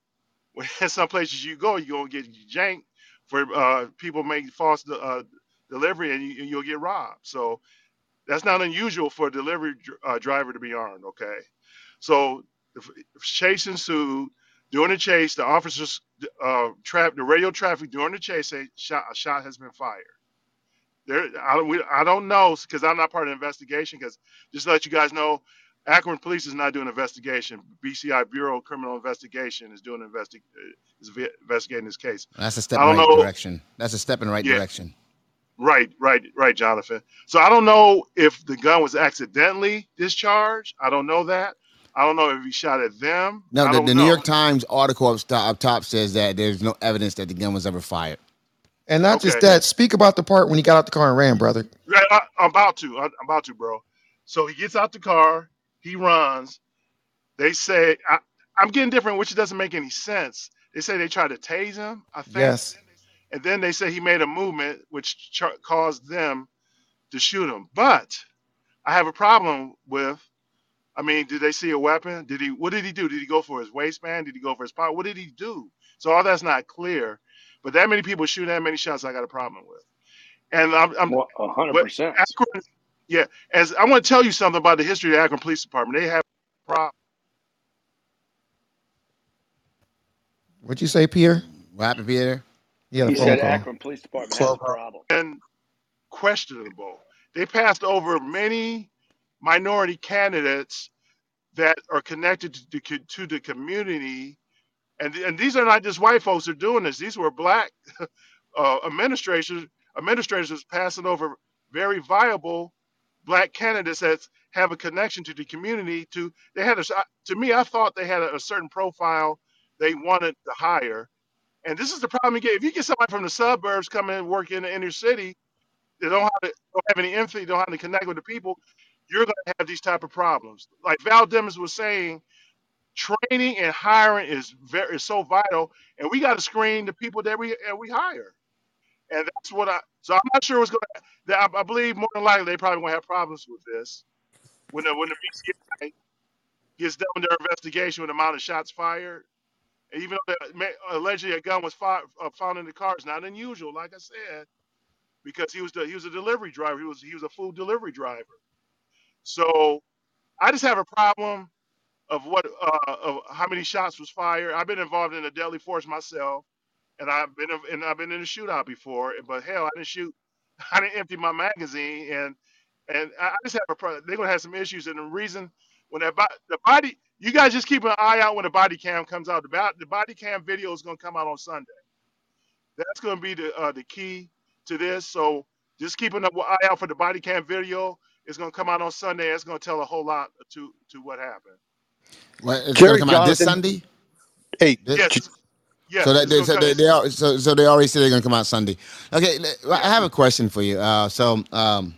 Speaker 14: when some places you go, you're gonna get janked for uh, people making false uh, delivery, and you, you'll get robbed. So that's not unusual for a delivery uh, driver to be armed. Okay, so the f- chase ensued. During the chase, the officers uh, trapped the radio traffic during the chase. Say shot, a shot has been fired. There, I don't, we, I don't know because I'm not part of the investigation. Because just to let you guys know, Akron Police is not doing an investigation. BCI Bureau of Criminal Investigation is doing investi- uh, is investigating this case.
Speaker 5: That's a step in the right
Speaker 14: know.
Speaker 5: direction. That's a step in the right
Speaker 14: Yeah,
Speaker 5: direction.
Speaker 14: right, right, right, Jonathan. So I don't know if the gun was accidentally discharged. I don't know that. I don't know if he shot at them.
Speaker 5: No, the, the New. York Times article up, sto- up top says that there's no evidence that the gun was ever fired.
Speaker 17: And not just that. Speak about the part when he got out the car and ran, brother.
Speaker 14: Right, I, I'm about to. I, I'm about to, bro. So he gets out the car. He runs. They say I, I'm getting different, which doesn't make any sense. They say they tried to tase him. I think.
Speaker 17: Yes.
Speaker 14: and then they say he made a movement which ch- caused them to shoot him. But I have a problem with. I mean, did they see a weapon? Did he? What did he do? Did he go for his waistband? Did he go for his pocket? What did he do? So all that's not clear. But that many people shooting that many shots, I got a problem with. And I'm, I'm
Speaker 7: Well, 100%.
Speaker 14: Akron, yeah. As I want to tell you something about the history of the Akron Police Department. They have a problem.
Speaker 17: What'd you say, Pierre?
Speaker 5: What happened, Peter?
Speaker 17: He had a
Speaker 7: He
Speaker 17: phone
Speaker 7: said
Speaker 17: call.
Speaker 7: Akron Police Department has a problem.
Speaker 14: and questionable. They passed over many minority candidates that are connected to the, to the community, and and these are not just white folks who are doing this. These were black uh, administrators administrators passing over very viable black candidates that have a connection to the community. To they had a to me, I thought they had a, a certain profile they wanted to hire, and this is the problem you get if you get somebody from the suburbs come in and work in the inner city they don't have, don't have any empathy, don't have to connect with the people, you're going to have these type of problems. Like Val Demings was saying, training and hiring is very is so vital, and we got to screen the people that we and we hire. And that's what I. So I'm not sure what's going to. I, I believe more than likely they probably going to have problems with this when the when the BCI gets done with their investigation with the amount of shots fired. And even though the, allegedly a gun was fi- uh, found in the car, it's not unusual, like I said, because he was the he was a delivery driver. He was he was a food delivery driver. So I just have a problem of what uh, of how many shots was fired. I've been involved in a deadly force myself, and I've been and I've been in a shootout before. But hell, I didn't shoot. I didn't empty my magazine, and and I I just have a problem. They're gonna have some issues, and the reason when that bo- the body, you guys just keep an eye out when the body cam comes out. The, bo- the body cam video is gonna come out on Sunday. That's gonna be the uh, the key to this. So just keep an eye out for the body cam video. It's gonna come out on Sunday. It's gonna tell a whole lot to to what happened.
Speaker 5: What, it's going to
Speaker 22: Jerry
Speaker 5: come out this Sunday.
Speaker 22: Hey,
Speaker 5: This-
Speaker 14: Yes, yes.
Speaker 5: so that they, so they, they are, so so they already said they're gonna come out Sunday. Okay, I have a question for you. Uh, so um,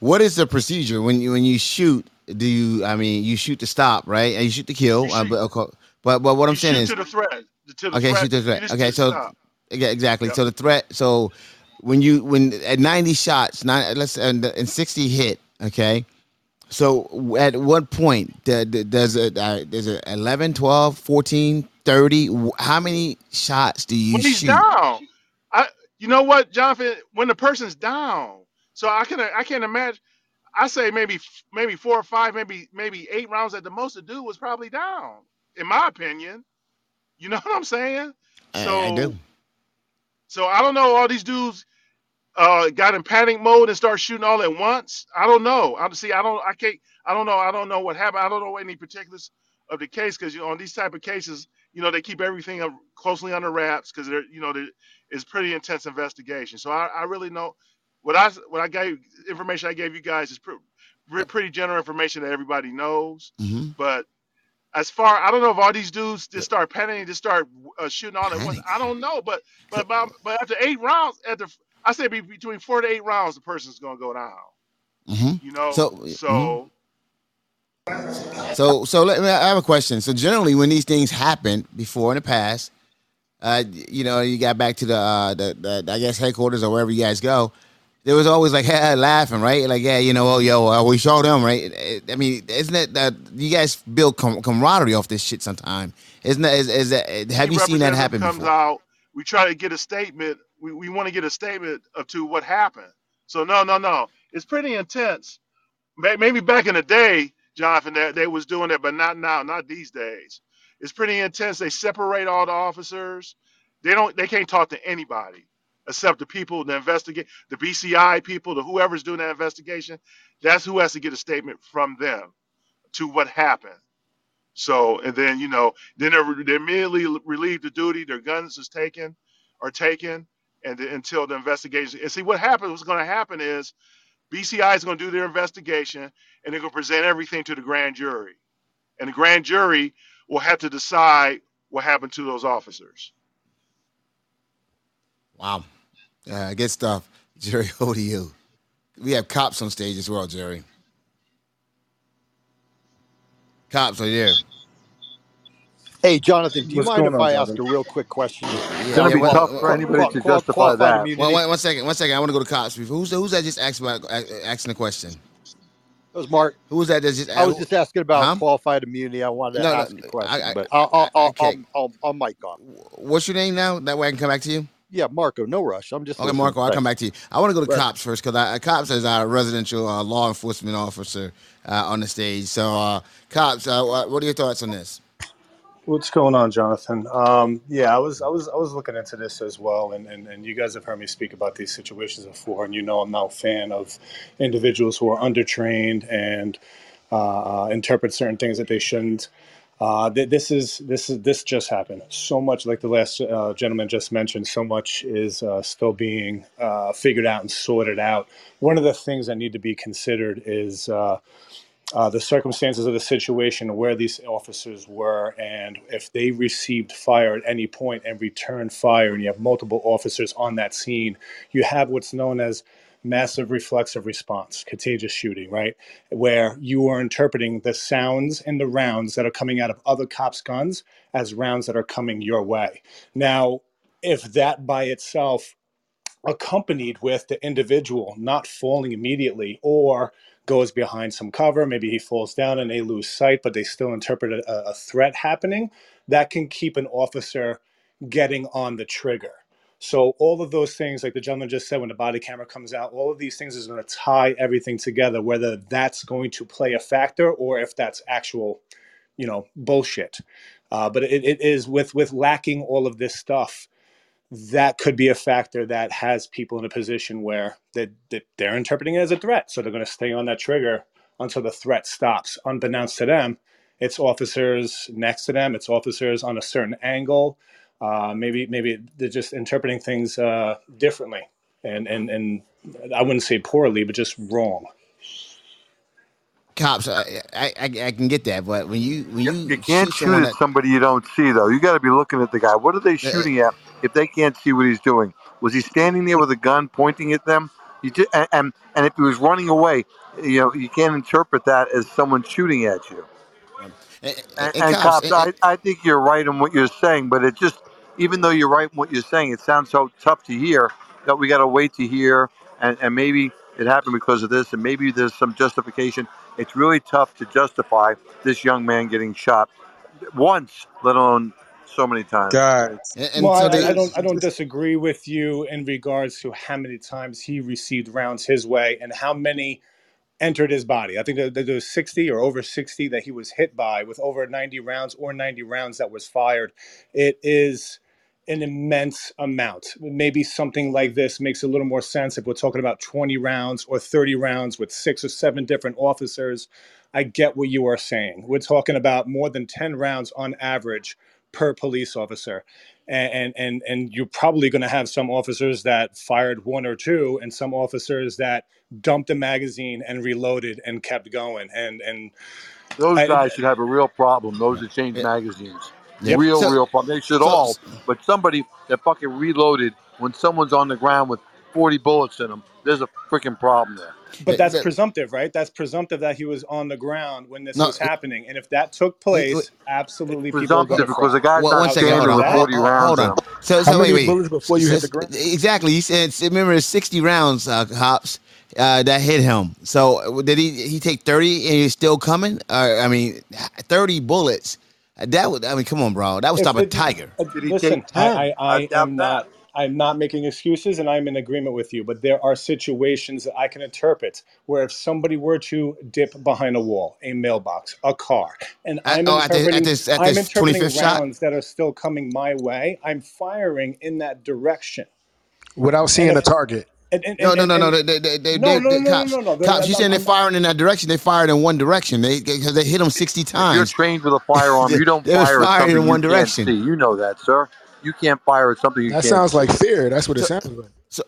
Speaker 5: what is the procedure when you when you shoot? Do you I mean you shoot to stop right and you shoot to kill?
Speaker 14: You
Speaker 5: Uh, but, okay, but but what I'm saying
Speaker 14: shoot
Speaker 5: is
Speaker 14: to the threat. To the
Speaker 5: okay,
Speaker 14: threat.
Speaker 5: shoot to the
Speaker 14: You
Speaker 5: threat. Okay, so
Speaker 14: stop.
Speaker 5: yeah, exactly.
Speaker 14: Yep.
Speaker 5: So the threat. So when you when at 90 shots, nine, let's and, and 60 hit. Okay. So at what point do- do- does it uh, does it 11, 12, 14, 30? How many shots do you
Speaker 14: when he's
Speaker 5: shoot?
Speaker 14: down. I, you know what, Jonathan? When the person's down, so I can I can't imagine. I say maybe maybe four or five, maybe maybe eight rounds at the most. The dude was probably down, in my opinion. You know what I'm saying?
Speaker 5: I-
Speaker 14: So
Speaker 5: I do.
Speaker 14: so I don't know. All these dudes uh, got in panic mode and start shooting all at once. I don't know. I see. I don't. I can't. I don't know. I don't know what happened. I don't know any particulars of the case because you know on these type of cases, you know they keep everything up closely under wraps because they're you know they, it's pretty intense investigation. So I, I really know what I what I gave information I gave you guys is pre- pre- pretty general information that everybody knows.
Speaker 5: hmm
Speaker 14: But as far I don't know if all these dudes just start panicking, just start uh, shooting all at once. I don't know, but but but, but after eight rounds, after I say be between four to eight rounds, the person's gonna go down.
Speaker 5: hmm
Speaker 14: You know,
Speaker 5: So
Speaker 14: so.
Speaker 5: mhm. so so let me. I have a question. So generally, when these things happen before in the past, uh, you know, you got back to the, uh, the the I guess headquarters or wherever you guys go. There was always like laughing, right? Like, yeah, you know, oh, yo, uh, we showed them, right? I mean, isn't it that you guys build com- camaraderie off this shit sometime? Isn't that, is, is that, have you seen that happen
Speaker 14: comes
Speaker 5: before?
Speaker 14: out, we try to get a statement. We, we want to get a statement of to what happened. So no, no, no. It's pretty intense. Maybe back in the day, Jonathan, that they was doing it, but not now, not these days. It's pretty intense. They separate all the officers. They don't. They can't talk to anybody except the people that investigate, the BCI people, the whoever's doing that investigation. That's who has to get a statement from them to what happened. So, and then you know, then they're, they immediately relieve the duty. Their guns is taken, are taken, and then, until the investigation. And see what happens. What's going to happen is BCI is going to do their investigation, and they're going to present everything to the grand jury, and the grand jury will have to decide what happened to those officers.
Speaker 5: Wow. Uh, good stuff. Jerry, over to you. We have cops on stage as well, Jerry. Cops are there.
Speaker 22: Hey, Jonathan, do you
Speaker 23: What's
Speaker 22: mind if
Speaker 23: on,
Speaker 22: I ask
Speaker 23: Jonathan?
Speaker 22: a real quick question?
Speaker 23: It's gonna be
Speaker 5: well,
Speaker 23: tough for
Speaker 5: well,
Speaker 23: anybody
Speaker 22: Qual-
Speaker 23: to
Speaker 22: qual-
Speaker 23: justify
Speaker 22: qualified
Speaker 23: that.
Speaker 5: Well,
Speaker 22: immunity.
Speaker 5: one, one second, one second. I want to go to cops. Who's who's that just asked about a- asking the question?
Speaker 22: That was Mark.
Speaker 5: Who was that that just?
Speaker 22: I was just asking about
Speaker 5: Huh?
Speaker 22: qualified immunity. I wanted to
Speaker 5: No, no,
Speaker 22: ask a question,
Speaker 5: I- I-
Speaker 22: but I'll, I'll, I'll,
Speaker 5: okay.
Speaker 22: I'll, I'll, I'll mic on.
Speaker 5: What's your name now? That way I can come back to you.
Speaker 22: Yeah, Marco, no rush. I'm just
Speaker 5: Okay,
Speaker 22: listening.
Speaker 5: Marco, I'll come back to you. I want to go to
Speaker 22: Right.
Speaker 5: cops first because uh, cops is our residential uh, law enforcement officer uh, on the stage. So, uh, cops, uh, what what are your thoughts on this?
Speaker 23: What's going on, Jonathan? Um, yeah, I was, I was, I was looking into this as well, and, and, and you guys have heard me speak about these situations before, and you know I'm not a fan of individuals who are undertrained and uh, interpret certain things that they shouldn't. Uh, th- this is this is this just happened. So much, like the last uh, gentleman just mentioned, so much is uh, still being uh, figured out and sorted out. One of the things that need to be considered is. Uh, uh, the circumstances of the situation, where these officers were, and if they received fire at any point and returned fire, and you have multiple officers on that scene, you have what's known as massive reflexive response, contagious shooting, right? Where you are interpreting the sounds and the rounds that are coming out of other cops' guns as rounds that are coming your way. Now, if that by itself accompanied with the individual not falling immediately or goes behind some cover. Maybe he falls down and they lose sight, but they still interpret a, a threat happening. That can keep an officer getting on the trigger. So all of those things, like the gentleman just said, when the body camera comes out, all of these things is going to tie everything together. Whether that's going to play a factor or if that's actual, you know, bullshit. Uh, but it, it is with with lacking all of this stuff that could be a factor that has people in a position where they, they, they're interpreting it as a threat. So they're going to stay on that trigger until the threat stops. Unbeknownst to them, it's officers next to them, it's officers on a certain angle. Uh, maybe maybe they're just interpreting things uh, differently, and, and and I wouldn't say poorly, but just wrong.
Speaker 5: Cops, I, I I I can get that, but when you when you,
Speaker 24: You can't
Speaker 5: shoot someone
Speaker 24: shoot at
Speaker 5: that
Speaker 24: somebody you don't see, though. You got to be looking at the guy. What are they
Speaker 5: uh,
Speaker 24: shooting at if they can't see what he's doing? Was he standing there with a gun pointing at them? You just, and, and and if he was running away, you know, you can't interpret that as someone shooting at you.
Speaker 5: and,
Speaker 24: And,
Speaker 5: cops,
Speaker 24: cops, I, I think you're right in what you're saying, but it just, even though you're right in what you're saying, it sounds so tough to hear that we got to wait to hear, and, and maybe it happened because of this, and maybe there's some justification. It's really tough to justify this young man getting shot once, let alone so many times.
Speaker 15: Guys,
Speaker 5: and, and
Speaker 23: Well,
Speaker 5: so
Speaker 23: I,
Speaker 5: they
Speaker 23: I I don't I don't disagree with you in regards to how many times he received rounds his way and how many entered his body. I think that that there was 60 or over 60 that he was hit by with over 90 rounds or 90 rounds that was fired. It is an immense amount. Maybe something like this makes a little more sense if we're talking about 20 rounds or 30 rounds with six or seven different officers. I get what you are saying. We're talking about more than 10 rounds on average per police officer. And and and, and you're probably going to have some officers that fired one or two and some officers that dumped a magazine and reloaded and kept going. And and
Speaker 24: Those
Speaker 23: I,
Speaker 24: guys should have a real problem. Those that change magazines,
Speaker 5: Yep.
Speaker 24: real,
Speaker 5: So
Speaker 24: real problem. They should
Speaker 5: so
Speaker 24: all, but somebody that fucking reloaded when someone's on the ground with 40 bullets in him, there's a freaking problem there.
Speaker 23: but that's
Speaker 5: the,
Speaker 23: presumptive, right? That's presumptive that he was on the ground when this
Speaker 5: no.
Speaker 23: was happening. And if that took
Speaker 5: Wait, wait,
Speaker 23: place, absolutely people are going
Speaker 24: Presumptive
Speaker 23: to
Speaker 24: because the
Speaker 23: fry.
Speaker 24: guy's
Speaker 5: one,
Speaker 24: not
Speaker 5: one second, hold
Speaker 24: standing with 40 rounds
Speaker 5: hold on.
Speaker 24: him.
Speaker 5: So
Speaker 22: How
Speaker 5: so wait wait.
Speaker 22: bullets before you hit the ground?
Speaker 5: exactly, you said remember it's 60 rounds, uh, cops. Uh, that hit him. So did he? He take 30 and he's still coming? Uh, I mean, 30 bullets. That would. I mean, come on, bro. That would
Speaker 23: If
Speaker 5: stop a tiger.
Speaker 23: uh,
Speaker 24: Did he
Speaker 23: listen,
Speaker 24: take
Speaker 23: I,
Speaker 24: 10?
Speaker 23: I,
Speaker 24: I
Speaker 23: I
Speaker 24: doubt
Speaker 23: am
Speaker 24: that.
Speaker 23: Not. I'm not making excuses, and I'm in agreement with you. But there are situations that I can interpret where if somebody were to dip behind a wall, a mailbox, a car, and
Speaker 5: At,
Speaker 23: I'm
Speaker 5: oh, at, the, at
Speaker 23: interpreting,
Speaker 5: this at
Speaker 23: I'm
Speaker 5: this
Speaker 23: interpreting
Speaker 5: 25th shot.
Speaker 23: rounds that are still coming my way. I'm firing in that direction,
Speaker 22: Without
Speaker 23: and
Speaker 22: seeing
Speaker 23: if
Speaker 22: target.
Speaker 23: and and
Speaker 5: No,
Speaker 23: and
Speaker 5: no,
Speaker 23: and,
Speaker 5: no, no.
Speaker 23: and
Speaker 5: They, they, they,
Speaker 23: no,
Speaker 5: they,
Speaker 23: no,
Speaker 5: they,
Speaker 23: no, no,
Speaker 5: cops,
Speaker 23: no, no. They're-
Speaker 5: cops. You
Speaker 23: I'm,
Speaker 5: saying they're
Speaker 23: I'm,
Speaker 5: firing in that direction? They fired in one direction. They because they hit him 60
Speaker 24: If you're
Speaker 5: times.
Speaker 24: trained with a firearm,
Speaker 5: They,
Speaker 24: you don't
Speaker 5: they was
Speaker 24: fire at
Speaker 5: firing
Speaker 24: something
Speaker 5: in
Speaker 24: you
Speaker 5: one
Speaker 24: can't
Speaker 5: direction.
Speaker 24: see. You know that, sir. You can't fire at something you
Speaker 22: That
Speaker 24: can't
Speaker 22: sounds like fear. That's what it sounds like.
Speaker 5: so,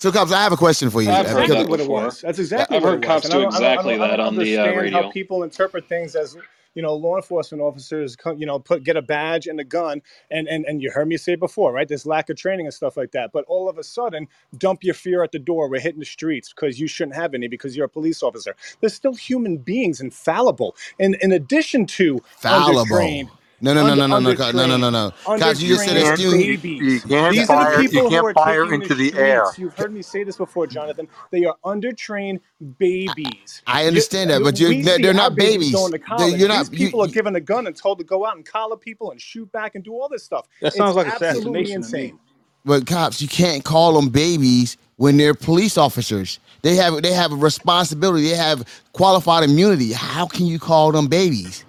Speaker 5: so, cops. I have a question for you.
Speaker 23: That's
Speaker 20: I've heard
Speaker 23: exactly
Speaker 20: that
Speaker 23: what it was. That's exactly
Speaker 20: I've
Speaker 23: what it
Speaker 20: heard
Speaker 23: was.
Speaker 20: cops
Speaker 23: And I
Speaker 20: do
Speaker 23: don't, I don't, I
Speaker 20: exactly
Speaker 23: I
Speaker 20: that
Speaker 23: don't
Speaker 20: on the uh,
Speaker 23: understand how people interpret things as, you know, law enforcement officers, come, you know, put get a badge and a gun, and and and you heard me say before, right? There's lack of training and stuff like that. But all of a sudden, dump your fear at the door. We're hitting the streets because you shouldn't have any because you're a police officer. There's still human beings infallible fallible. And in addition to
Speaker 5: fallible.
Speaker 23: Undertrained,
Speaker 5: No, no, no, no, no, no, no, no, no, no. Cops, you just said
Speaker 24: You
Speaker 5: a
Speaker 23: undertrained
Speaker 24: can't, you, you
Speaker 23: babies.
Speaker 24: can't
Speaker 23: These are the
Speaker 24: fire. You
Speaker 23: people who
Speaker 24: can't
Speaker 23: are
Speaker 24: fire
Speaker 23: taking the
Speaker 24: into the air.
Speaker 23: streets. You've heard me say this before, Jonathan. They are undertrained babies.
Speaker 5: I
Speaker 23: You,
Speaker 5: understand that, but you're
Speaker 23: we
Speaker 5: they're,
Speaker 23: see
Speaker 5: they're
Speaker 23: our
Speaker 5: not
Speaker 23: babies
Speaker 5: babies.
Speaker 23: to
Speaker 5: They-
Speaker 23: college.
Speaker 5: You're
Speaker 23: These
Speaker 5: not. You,
Speaker 23: people are
Speaker 5: you,
Speaker 23: given a gun and told to go out and collar people and shoot back and do all this stuff.
Speaker 11: That
Speaker 23: It's
Speaker 11: sounds like
Speaker 23: absolutely
Speaker 11: assassination to me.
Speaker 23: insane.
Speaker 5: but cops, you can't call them babies when they're police officers. They have they have a responsibility. They have qualified immunity. How can you call them babies?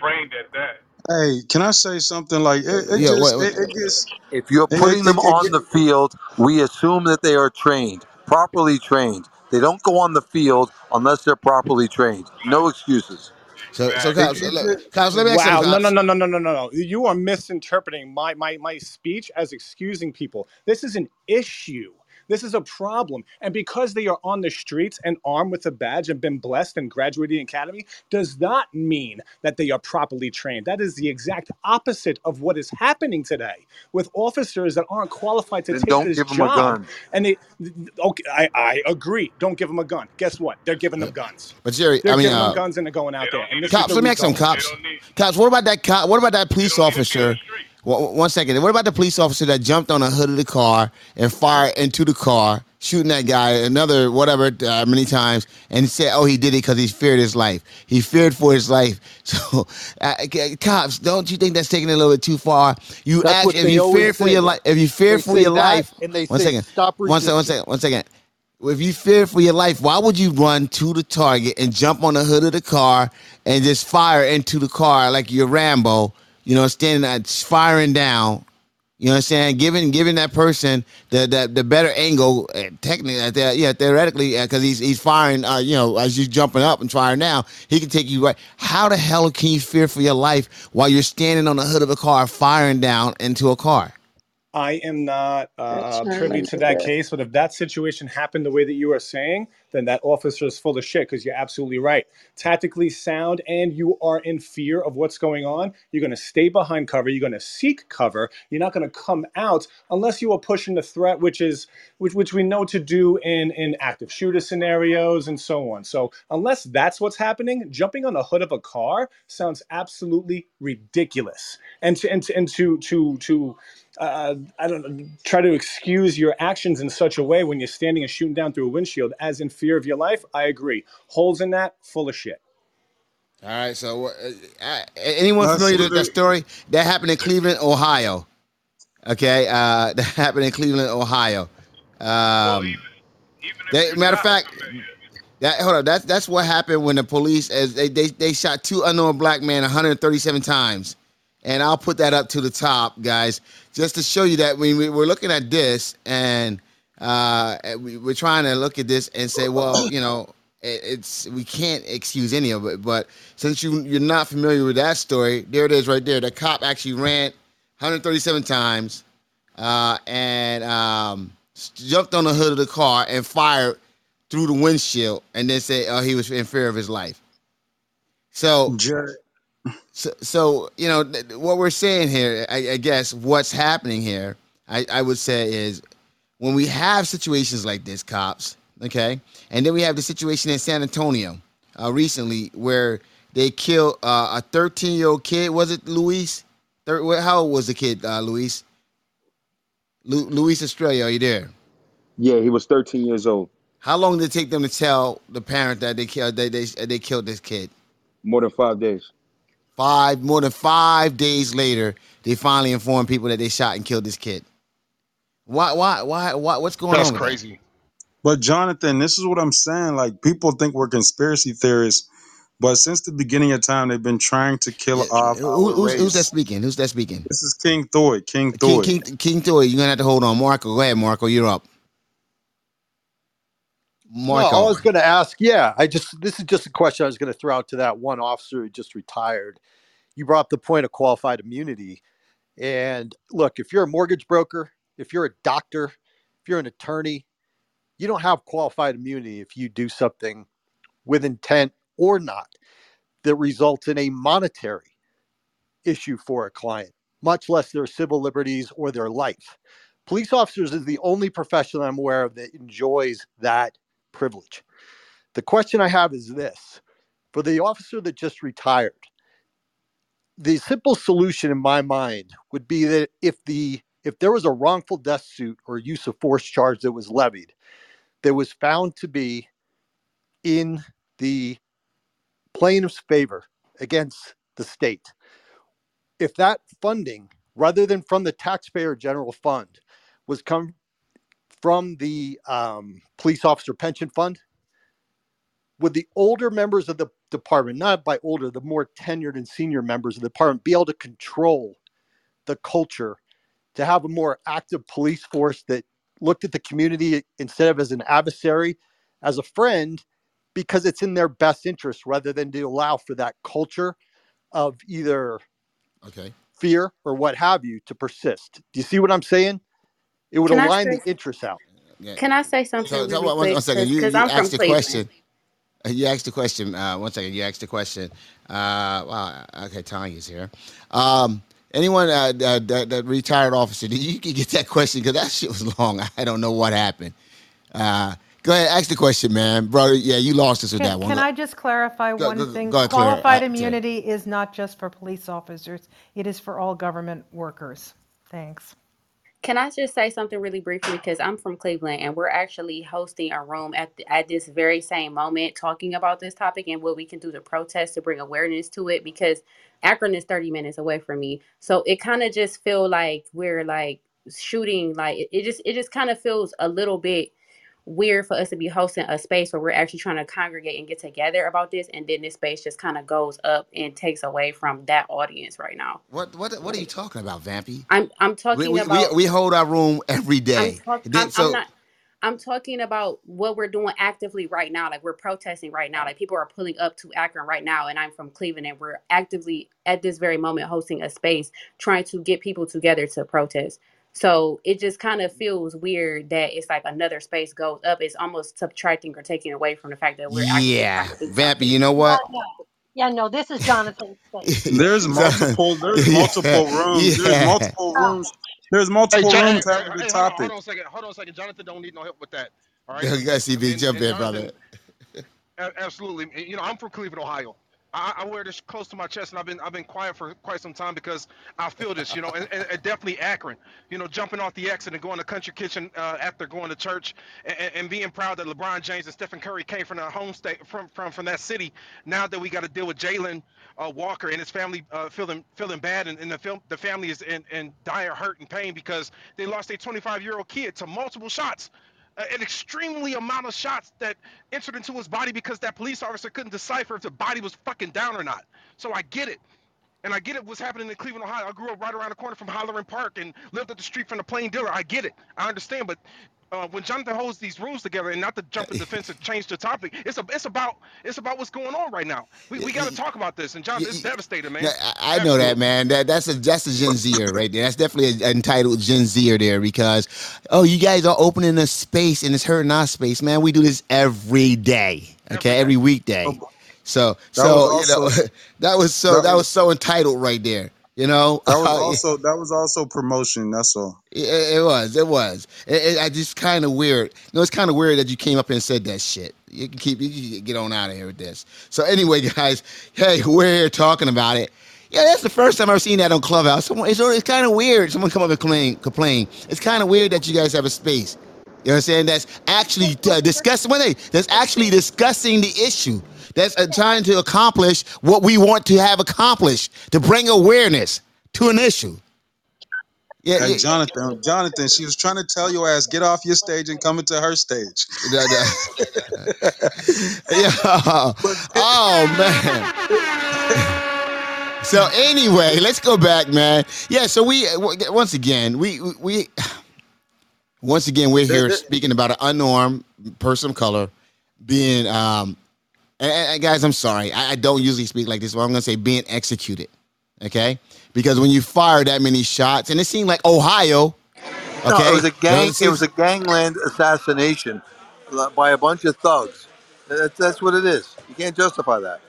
Speaker 25: Trained at that.
Speaker 15: Hey, can I say something? Like it, it
Speaker 5: Yeah,
Speaker 15: just
Speaker 5: what,
Speaker 15: it, it gets
Speaker 24: If you're
Speaker 15: it,
Speaker 24: putting
Speaker 15: it,
Speaker 24: them
Speaker 15: it, it
Speaker 24: on
Speaker 15: get,
Speaker 24: the field, we assume that they are trained, properly trained. They don't go on the field unless they're properly trained. No excuses.
Speaker 5: so so
Speaker 15: it,
Speaker 5: cops,
Speaker 15: it
Speaker 5: look,
Speaker 15: just,
Speaker 5: cops. Let me ask you
Speaker 23: Wow,
Speaker 5: something,
Speaker 23: no, no,
Speaker 5: cops.
Speaker 23: no, no, no, no, no, no. You are misinterpreting my, my, my speech as excusing people. This is an issue. This is a problem. And because they are on the streets and armed with a badge and been blessed and graduating academy does not mean that they are properly trained. That is the exact opposite of what is happening today with officers that aren't qualified to
Speaker 24: Then
Speaker 23: take
Speaker 24: don't
Speaker 23: this
Speaker 24: give them a
Speaker 23: job.
Speaker 24: gun.
Speaker 23: And they, okay, I, I agree. Don't give them a gun. Guess what? They're giving them guns.
Speaker 5: But Jerry,
Speaker 23: They're
Speaker 5: I mean,
Speaker 23: giving
Speaker 5: uh,
Speaker 23: them guns and they're going out there. And this
Speaker 5: cops.
Speaker 23: is
Speaker 5: Let
Speaker 23: the
Speaker 5: me ask some
Speaker 23: result.
Speaker 5: cops. Cops, what about that cop? What about that police officer? One one second. What about the police officer that jumped on the hood of the car and fired into the car, shooting that guy another whatever uh, many times, and said, "Oh, he did it because he feared his life. He feared for his life." So, uh, cops, don't you think that's taking it a little bit too far? You
Speaker 26: That's what
Speaker 5: if you fear for your life. If you fear for your life,
Speaker 26: and they
Speaker 5: one
Speaker 26: say,
Speaker 5: second.
Speaker 26: "Stop
Speaker 5: one second. One second. One second If you fear for your life, why would you run to the target and jump on the hood of the car and just fire into the car like you're Rambo? You know, standing there firing down. You know what I'm saying? Giving giving that person the the, the better angle, uh, technically, uh, yeah, theoretically, because he's he's firing. Uh, you know, as you're jumping up and firing down, he can take you right. How the hell can you fear for your life while you're standing on the hood of a car firing down into a car?
Speaker 23: I am not uh, privy to that case, but if that situation happened the way that you are saying, then that officer is full of shit because you're absolutely right. Tactically sound and you are in fear of what's going on, you're going to stay behind cover. You're going to seek cover. You're not going to come out unless you are pushing the threat, which is which, which we know to do in in active shooter scenarios and so on. So unless that's what's happening, jumping on the hood of a car sounds absolutely ridiculous. And to and to and to to, to uh, I don't know, try to excuse your actions in such a way when you're standing and shooting down through a windshield as in fear of your life. I agree. Holes in that, full of shit.
Speaker 5: All right. So, uh, uh, anyone familiar
Speaker 15: so
Speaker 5: with that story? That happened in Cleveland, Ohio. Okay. Uh, that happened in Cleveland, Ohio. Um, they, matter of fact, that hold on. That's that's what happened when the police as they they, they shot two unknown black men 137 times, and I'll put that up to the top, guys, just to show you that when we, we're looking at this and uh, we, we're trying to look at this and say, well, you know, it, it's we can't excuse any of it. But since you you're not familiar with that story, there it is right there. The cop actually ran 137 times uh, and um, jumped on the hood of the car and fired through the windshield, and then said, "Oh, he was in fear of his life." So, so, so you know what we're saying here. I, I guess what's happening here, I, I would say, is when we have situations like this, cops, okay, and then we have the situation in San Antonio uh, recently where they killed uh, a 13 year old kid. Was it Luis? Thir- how old was the kid, uh, Luis? Lu- Luis Estrella, are you there?
Speaker 6: Yeah, he was 13 years old.
Speaker 5: How long did it take them to tell the parent that they killed they they, they killed this kid?
Speaker 6: More than five days.
Speaker 5: Five more than five days later, they finally informed people that they shot and killed this kid. Why why why why what's going
Speaker 27: That's
Speaker 5: on? with that?
Speaker 27: crazy.
Speaker 15: but Jonathan, this is what I'm saying. Like people think we're conspiracy theorists, but since the beginning of time, they've been trying to kill off
Speaker 5: Who,
Speaker 15: our
Speaker 5: who's, who's that speaking? Who's that speaking?
Speaker 15: This is King Thoy. King
Speaker 5: King
Speaker 15: Thoy.
Speaker 5: King King Toy, you're gonna have to hold on. Marco, go ahead, Marco. You're up. Marco.
Speaker 26: I was going to ask. Yeah, I just this is just a question I was going to throw out to that one officer who just retired. You brought up the point of qualified immunity, and look, if you're a mortgage broker, if you're a doctor, if you're an attorney, you don't have qualified immunity if you do something with intent or not that results in a monetary issue for a client, much less their civil liberties or their life. Police officers is the only profession I'm aware of that enjoys that privilege. The question I have is this for the officer that just retired, the simple solution in my mind would be that if the if there was a wrongful death suit or use of force charge that was levied that was found to be in the plaintiff's favor against the state, if that funding, rather than from the taxpayer general fund, was come from the um, police officer pension fund, would the older members of the department, not by older, the more tenured and senior members of the department, be able to control the culture to have a more active police force that looked at the community instead of as an adversary, as a friend, because it's in their best interest rather than to allow for that culture of either
Speaker 5: Okay.
Speaker 26: fear or what have you to persist. Do you see what I'm saying? It would
Speaker 19: Can I
Speaker 26: align
Speaker 19: say
Speaker 26: the interests out.
Speaker 5: Yeah.
Speaker 19: Can I say something
Speaker 5: So, so
Speaker 19: really
Speaker 5: one, one
Speaker 19: quick?
Speaker 5: second. You you asked the
Speaker 19: Cleveland.
Speaker 5: question. Uh, You asked the question. Uh, one second. You asked the question. Uh, wow. Okay, Tanya's here. Um, anyone uh, that, that, that retired officer, you can get that question because that shit was long. I don't know what happened. Uh, go ahead, ask the question, man, brother. Yeah, you lost us with
Speaker 28: Can,
Speaker 5: that one.
Speaker 28: can I just clarify
Speaker 5: Go-
Speaker 28: one
Speaker 5: go-
Speaker 28: thing?
Speaker 5: go ahead,
Speaker 28: Qualified
Speaker 5: Uh,
Speaker 28: immunity is not just for police officers, it is for all government workers. Thanks.
Speaker 19: Can I just say something really briefly? Because I'm from Cleveland and we're actually hosting a room at, the, at this very same moment talking about this topic and what we can do to protest to bring awareness to it. Because Akron is 30 minutes away from me. So it kind of just feel like we're like shooting, like it, it just, it just kind of feels a little bit weird for us to be hosting a space where we're actually trying to congregate and get together about this. And then this space just kind of goes up and takes away from that audience right now.
Speaker 5: What what what are you talking about, Vampy?
Speaker 19: I'm, I'm talking
Speaker 5: we,
Speaker 19: about.
Speaker 5: we, we hold our room every day.
Speaker 19: I'm,
Speaker 5: talk-
Speaker 19: I'm,
Speaker 5: so
Speaker 19: I'm not. I'm talking about what we're doing actively right now. Like we're protesting right now. Like people are pulling up to Akron right now, and I'm from Cleveland, and we're actively at this very moment hosting a space trying to get people together to protest. So it just kind of feels weird that it's like another space goes up. It's almost subtracting or taking away from the fact that we're actually
Speaker 5: yeah,
Speaker 19: trying to do
Speaker 5: Vampy. You know what?
Speaker 29: Yeah, no, this is Jonathan's space.
Speaker 15: There's multiple. There's multiple rooms. There's
Speaker 5: Yeah.
Speaker 15: multiple oh. rooms. There's multiple
Speaker 27: Jon-
Speaker 15: rooms
Speaker 27: hey,
Speaker 15: having
Speaker 27: hey, hold on,
Speaker 15: topic.
Speaker 27: hold on a second. Hold on a second. Jonathan don't need no help with that. All right.
Speaker 5: You got CB,
Speaker 27: And-
Speaker 5: jump
Speaker 27: and
Speaker 5: in, brother.
Speaker 27: A- Absolutely. You know, I'm from Cleveland, Ohio. I, I wear this close to my chest, and I've been I've been quiet for quite some time because I feel this. You know, and, and, and definitely Akron. You know, jumping off the exit and going to Country Kitchen uh, after going to church, and, and- being proud that LeBron James and Stephen Curry came from the home state from from from that city. Now that we got to deal with Jayland uh, Walker and his family uh, feeling feeling bad, and, and the film the family is in, in dire hurt and pain because they lost a 25 year old kid to multiple shots an extremely amount of shots that entered into his body because that police officer couldn't decipher if the body was fucking down or not. So I get it. And I get it what's happening in Cleveland, Ohio. I grew up right around the corner from Hollering Park and lived up the street from the Plain Dealer. I get it. I understand. But uh, when Jonathan holds these rules together, and not to jump in defense and change the topic, it's a, it's about it's about what's going on right now. We, we got to talk about this. And Jonathan, it's devastating, man.
Speaker 5: I, I know that, man. That that's a that's a Gen Zer right there. That's definitely a, entitled Gen Zer there because, oh, you guys are opening a space and it's hurting our space, man. We do this every day, okay, every weekday. So
Speaker 15: That
Speaker 5: so
Speaker 15: was
Speaker 5: you know that was so
Speaker 15: that
Speaker 5: that
Speaker 15: was-
Speaker 5: was so entitled right there. You know,
Speaker 15: That was also that was also promotion. That's all.
Speaker 5: it, it was. It was. It, it, I just kind of weird. You know, it's kind of weird that you came up and said that shit. You can keep. You can get on out of here with this. So anyway, guys, hey, we're here talking about it. Yeah, that's the first time I've seen that on Clubhouse. Someone, it's, it's kind of weird. Someone come up and complain. Complain. It's kind of weird that you guys have a space. You know what I'm saying? That's actually uh, discussing. One day, that's actually discussing the issue. That's uh, trying to accomplish what we want to have accomplished to bring awareness to an issue. Yeah,
Speaker 15: Hey,
Speaker 5: yeah.
Speaker 15: Jonathan, Jonathan, she was trying to tell your ass get off your stage and come into her stage.
Speaker 5: Yeah. Oh man. So anyway, let's go back, man. Yeah. So we once again we we once again we're here speaking about an unarmed person of color being um. And, and guys, I'm sorry. I, I don't usually speak like this, but I'm gonna say being executed. Okay, because when you fire that many shots, and it seemed like Ohio. Okay,
Speaker 24: No, it was a gang. It was a gangland assassination uh, by a bunch of thugs. That's, that's what it is. You can't justify that.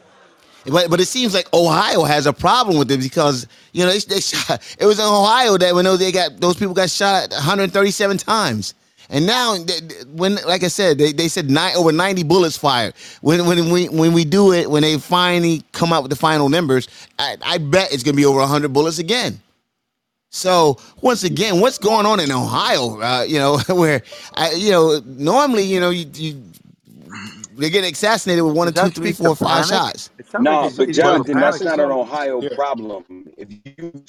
Speaker 5: But but it seems like Ohio has a problem with it because you know they, they shot, it was in Ohio that when those they got those people got shot 137 times, and now they- they- when like I said they, they said nine over 90 bullets fired. When when we when we do it when they finally come out with the final numbers, I, I bet it's gonna be over 100 bullets again. So once again, what's going on in Ohio? Uh, you know where I, you know normally you know you, you they get assassinated with one or
Speaker 24: Does
Speaker 5: two,
Speaker 24: that
Speaker 5: three,
Speaker 24: speak to
Speaker 5: four, five
Speaker 24: panic?
Speaker 5: shots.
Speaker 24: It sounds like
Speaker 6: No, but
Speaker 24: he's going
Speaker 6: Jonathan, that's not an
Speaker 24: zone.
Speaker 6: Ohio problem. If you,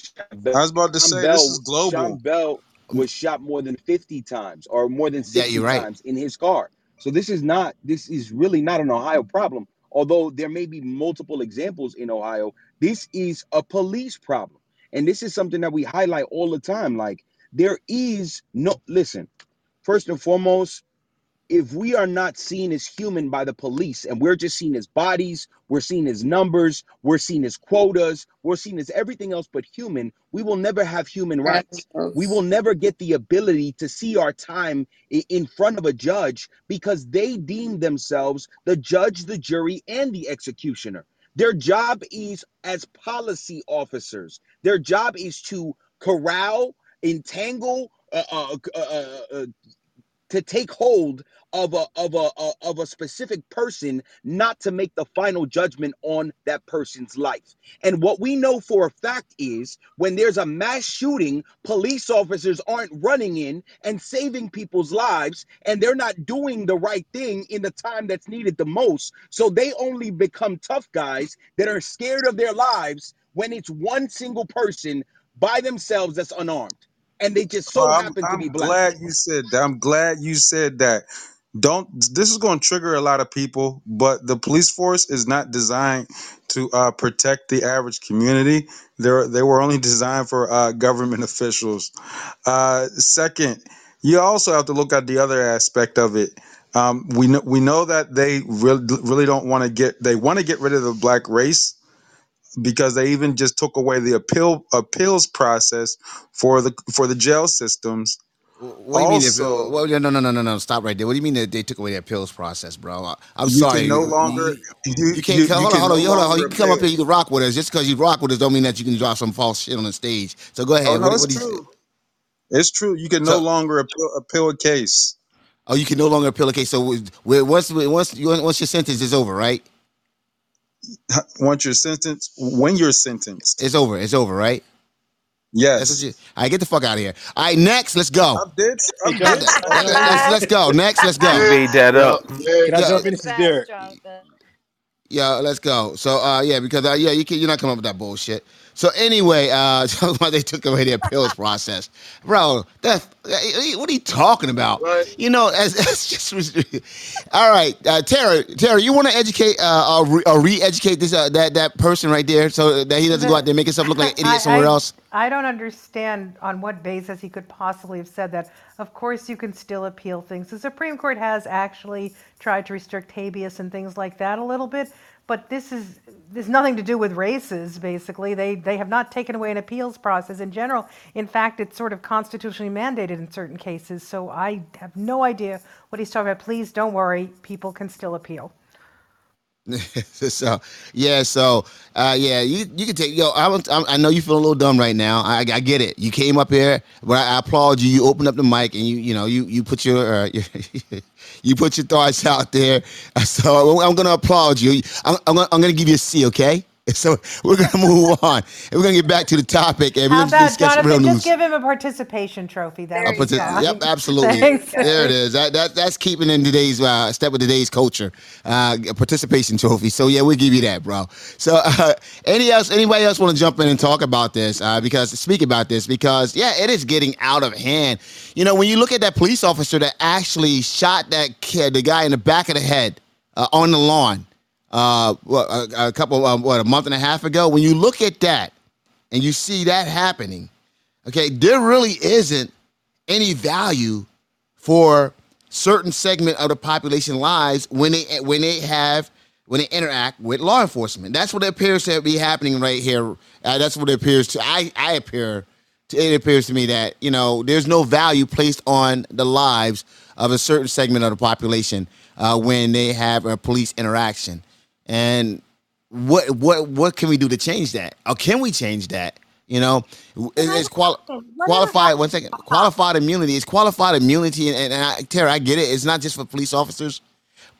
Speaker 15: I was about to
Speaker 6: Sean
Speaker 15: say
Speaker 6: Bell,
Speaker 15: this is global.
Speaker 6: Sean Bell was shot more than 50 times or more than
Speaker 5: Yeah,
Speaker 6: 60
Speaker 5: you're right.
Speaker 6: times in his car. So this is not this is really not an Ohio problem. Although there may be multiple examples in Ohio, this is a police problem. And this is something that we highlight all the time like there is no listen. First and foremost, if we are not seen as human by the police and we're just seen as bodies, we're seen as numbers, we're seen as quotas, we're seen as everything else but human, we will never have human rights. We will never get the ability to see our time in front of a judge because they deem themselves the judge, the jury, and the executioner. Their job is as policy officers. Their job is to corral, entangle, uh, uh, uh, uh, uh, to take hold of a of a, a of a specific person not to make the final judgment on that person's life. And what we know for a fact is when there's a mass shooting police officers aren't running in and saving people's lives and they're not doing the right thing in the time that's needed the most. So they only become tough guys that are scared of their lives when it's one single person by themselves that's unarmed and they just so
Speaker 15: I'm
Speaker 6: happen to
Speaker 15: I'm
Speaker 6: be black
Speaker 15: glad you said that. I'm glad you said that. Don't this is going to trigger a lot of people, but the police force is not designed to uh, protect the average community. They're they were only designed for uh, government officials. Uh, second, you also have to look at the other aspect of it. Um, we know we know that they really really don't want to get they want to get rid of the black race because they even just took away the appeal appeals process for the for the jail systems.
Speaker 5: What do you mean? If,
Speaker 15: Also,
Speaker 5: well, no, no, no, no, no, no. Stop right there. What do you mean that they took away the appeals process, bro? I, I'm
Speaker 15: you
Speaker 5: sorry.
Speaker 15: can no longer
Speaker 5: you,
Speaker 15: you
Speaker 5: you can't
Speaker 15: you,
Speaker 5: come.
Speaker 15: you
Speaker 5: Hold on,
Speaker 15: can
Speaker 5: hold on,
Speaker 15: no
Speaker 5: hold on.
Speaker 15: longer
Speaker 5: You can come up
Speaker 15: appeal.
Speaker 5: here. You can rock with us. Just because you rock with us, don't mean that you can drop some false shit on the stage. So go
Speaker 15: Oh
Speaker 5: ahead.
Speaker 15: no,
Speaker 5: What,
Speaker 15: it's
Speaker 5: do you?
Speaker 15: true. It's true. You can no
Speaker 5: So,
Speaker 15: longer appeal, appeal a case
Speaker 5: oh, you can no longer appeal a case. So once once you once your sentence is over, right?
Speaker 15: once you're sentenced. When you're sentenced,
Speaker 5: It's over. It's over, right? That's what
Speaker 15: yes.
Speaker 5: you. All right, get the fuck out of here. All right, next, let's go.
Speaker 15: I'm dead. I'm
Speaker 5: Let,
Speaker 15: dead.
Speaker 22: Jonathan.
Speaker 15: I'm
Speaker 5: let,
Speaker 15: dead.
Speaker 5: let's let's go. Next, let's go.
Speaker 30: You made that
Speaker 22: Yo,
Speaker 30: up.
Speaker 22: can I
Speaker 5: Yeah,
Speaker 22: jump in? This is Derek.
Speaker 5: yeah, let's go. So, uh, yeah, because uh, yeah, you can, you're not coming up with that bullshit. So anyway, uh, why they took away the appeals process, bro? That what are you talking about? You know, as that's just all right. Uh, Tara, Tara, you want to educate uh, or, re- or re-educate this uh, that that person right there so that he doesn't go out there and make himself look like an idiot somewhere
Speaker 28: I,
Speaker 5: else.
Speaker 28: I, I don't understand on what basis he could possibly have said that. Of course, you can still appeal things. The Supreme Court has actually tried to restrict habeas and things like that a little bit, but this is there's nothing to do with races. Basically, they they have not taken away an appeals process in general. In fact, it's sort of constitutionally mandated in certain cases. So I have no idea what he's talking about. Please don't worry, people can still appeal.
Speaker 5: so yeah, so uh, yeah, you you can take yo. I, I know you feel a little dumb right now. I, I get it. You came up here, but I, I applaud you. You opened up the mic and you you know you you put your uh, you put your thoughts out there. So I'm gonna applaud you. I'm, I'm, gonna, I'm gonna give you a C, okay? So we're gonna move on, and we're gonna get back to the topic, and we're
Speaker 28: How
Speaker 5: gonna
Speaker 28: about
Speaker 5: discuss real news.
Speaker 28: Just give him a participation trophy. That
Speaker 5: I'll
Speaker 28: would
Speaker 5: put
Speaker 28: be
Speaker 5: it,
Speaker 28: fine.
Speaker 5: yep, absolutely.
Speaker 28: Thanks.
Speaker 5: There it is. That, that that's keeping in today's uh, step with today's culture. Uh, a participation trophy. So yeah, we'll give you that, bro. So uh, any else, anybody else want to jump in and talk about this? Uh, because speak about this because yeah, it is getting out of hand. You know, when you look at that police officer that actually shot that kid, the guy in the back of the head uh, on the lawn, uh, a, a couple, um, what, a month and a half ago. When you look at that and you see that happening, okay, there really isn't any value for certain segment of the population lives when they when they have when they interact with law enforcement. That's what appears to be happening right here. Uh, that's what it appears to. I I appear. To, it appears to me that you know there's no value placed on the lives of a certain segment of the population uh, when they have a police interaction. And what what what can we do to change that? Or can we change that? You know, it- it's quali- qualified. One second, qualified immunity. It's qualified immunity, and, and I, Tara, I get it. It's not just for police officers,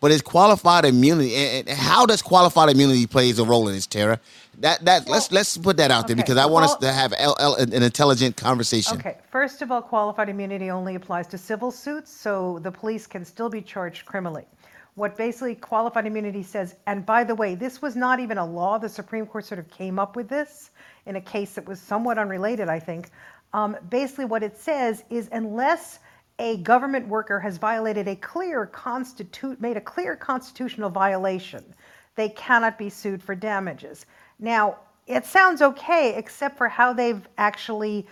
Speaker 5: but it's qualified immunity. And, and how does qualified immunity plays a role in this, Tara? That that let's let's put that out there because I want us to have L, L, an intelligent conversation.
Speaker 28: Okay, first of all, qualified immunity only applies to civil suits, so the police can still be charged criminally. What basically qualified immunity says, and by the way, this was not even a law, the Supreme Court sort of came up with this in a case that was somewhat unrelated, I think. Um, basically, what it says is unless a government worker has violated a clear constitute made a clear constitutional violation, they cannot be sued for damages. Now, it sounds okay, except for how they've actually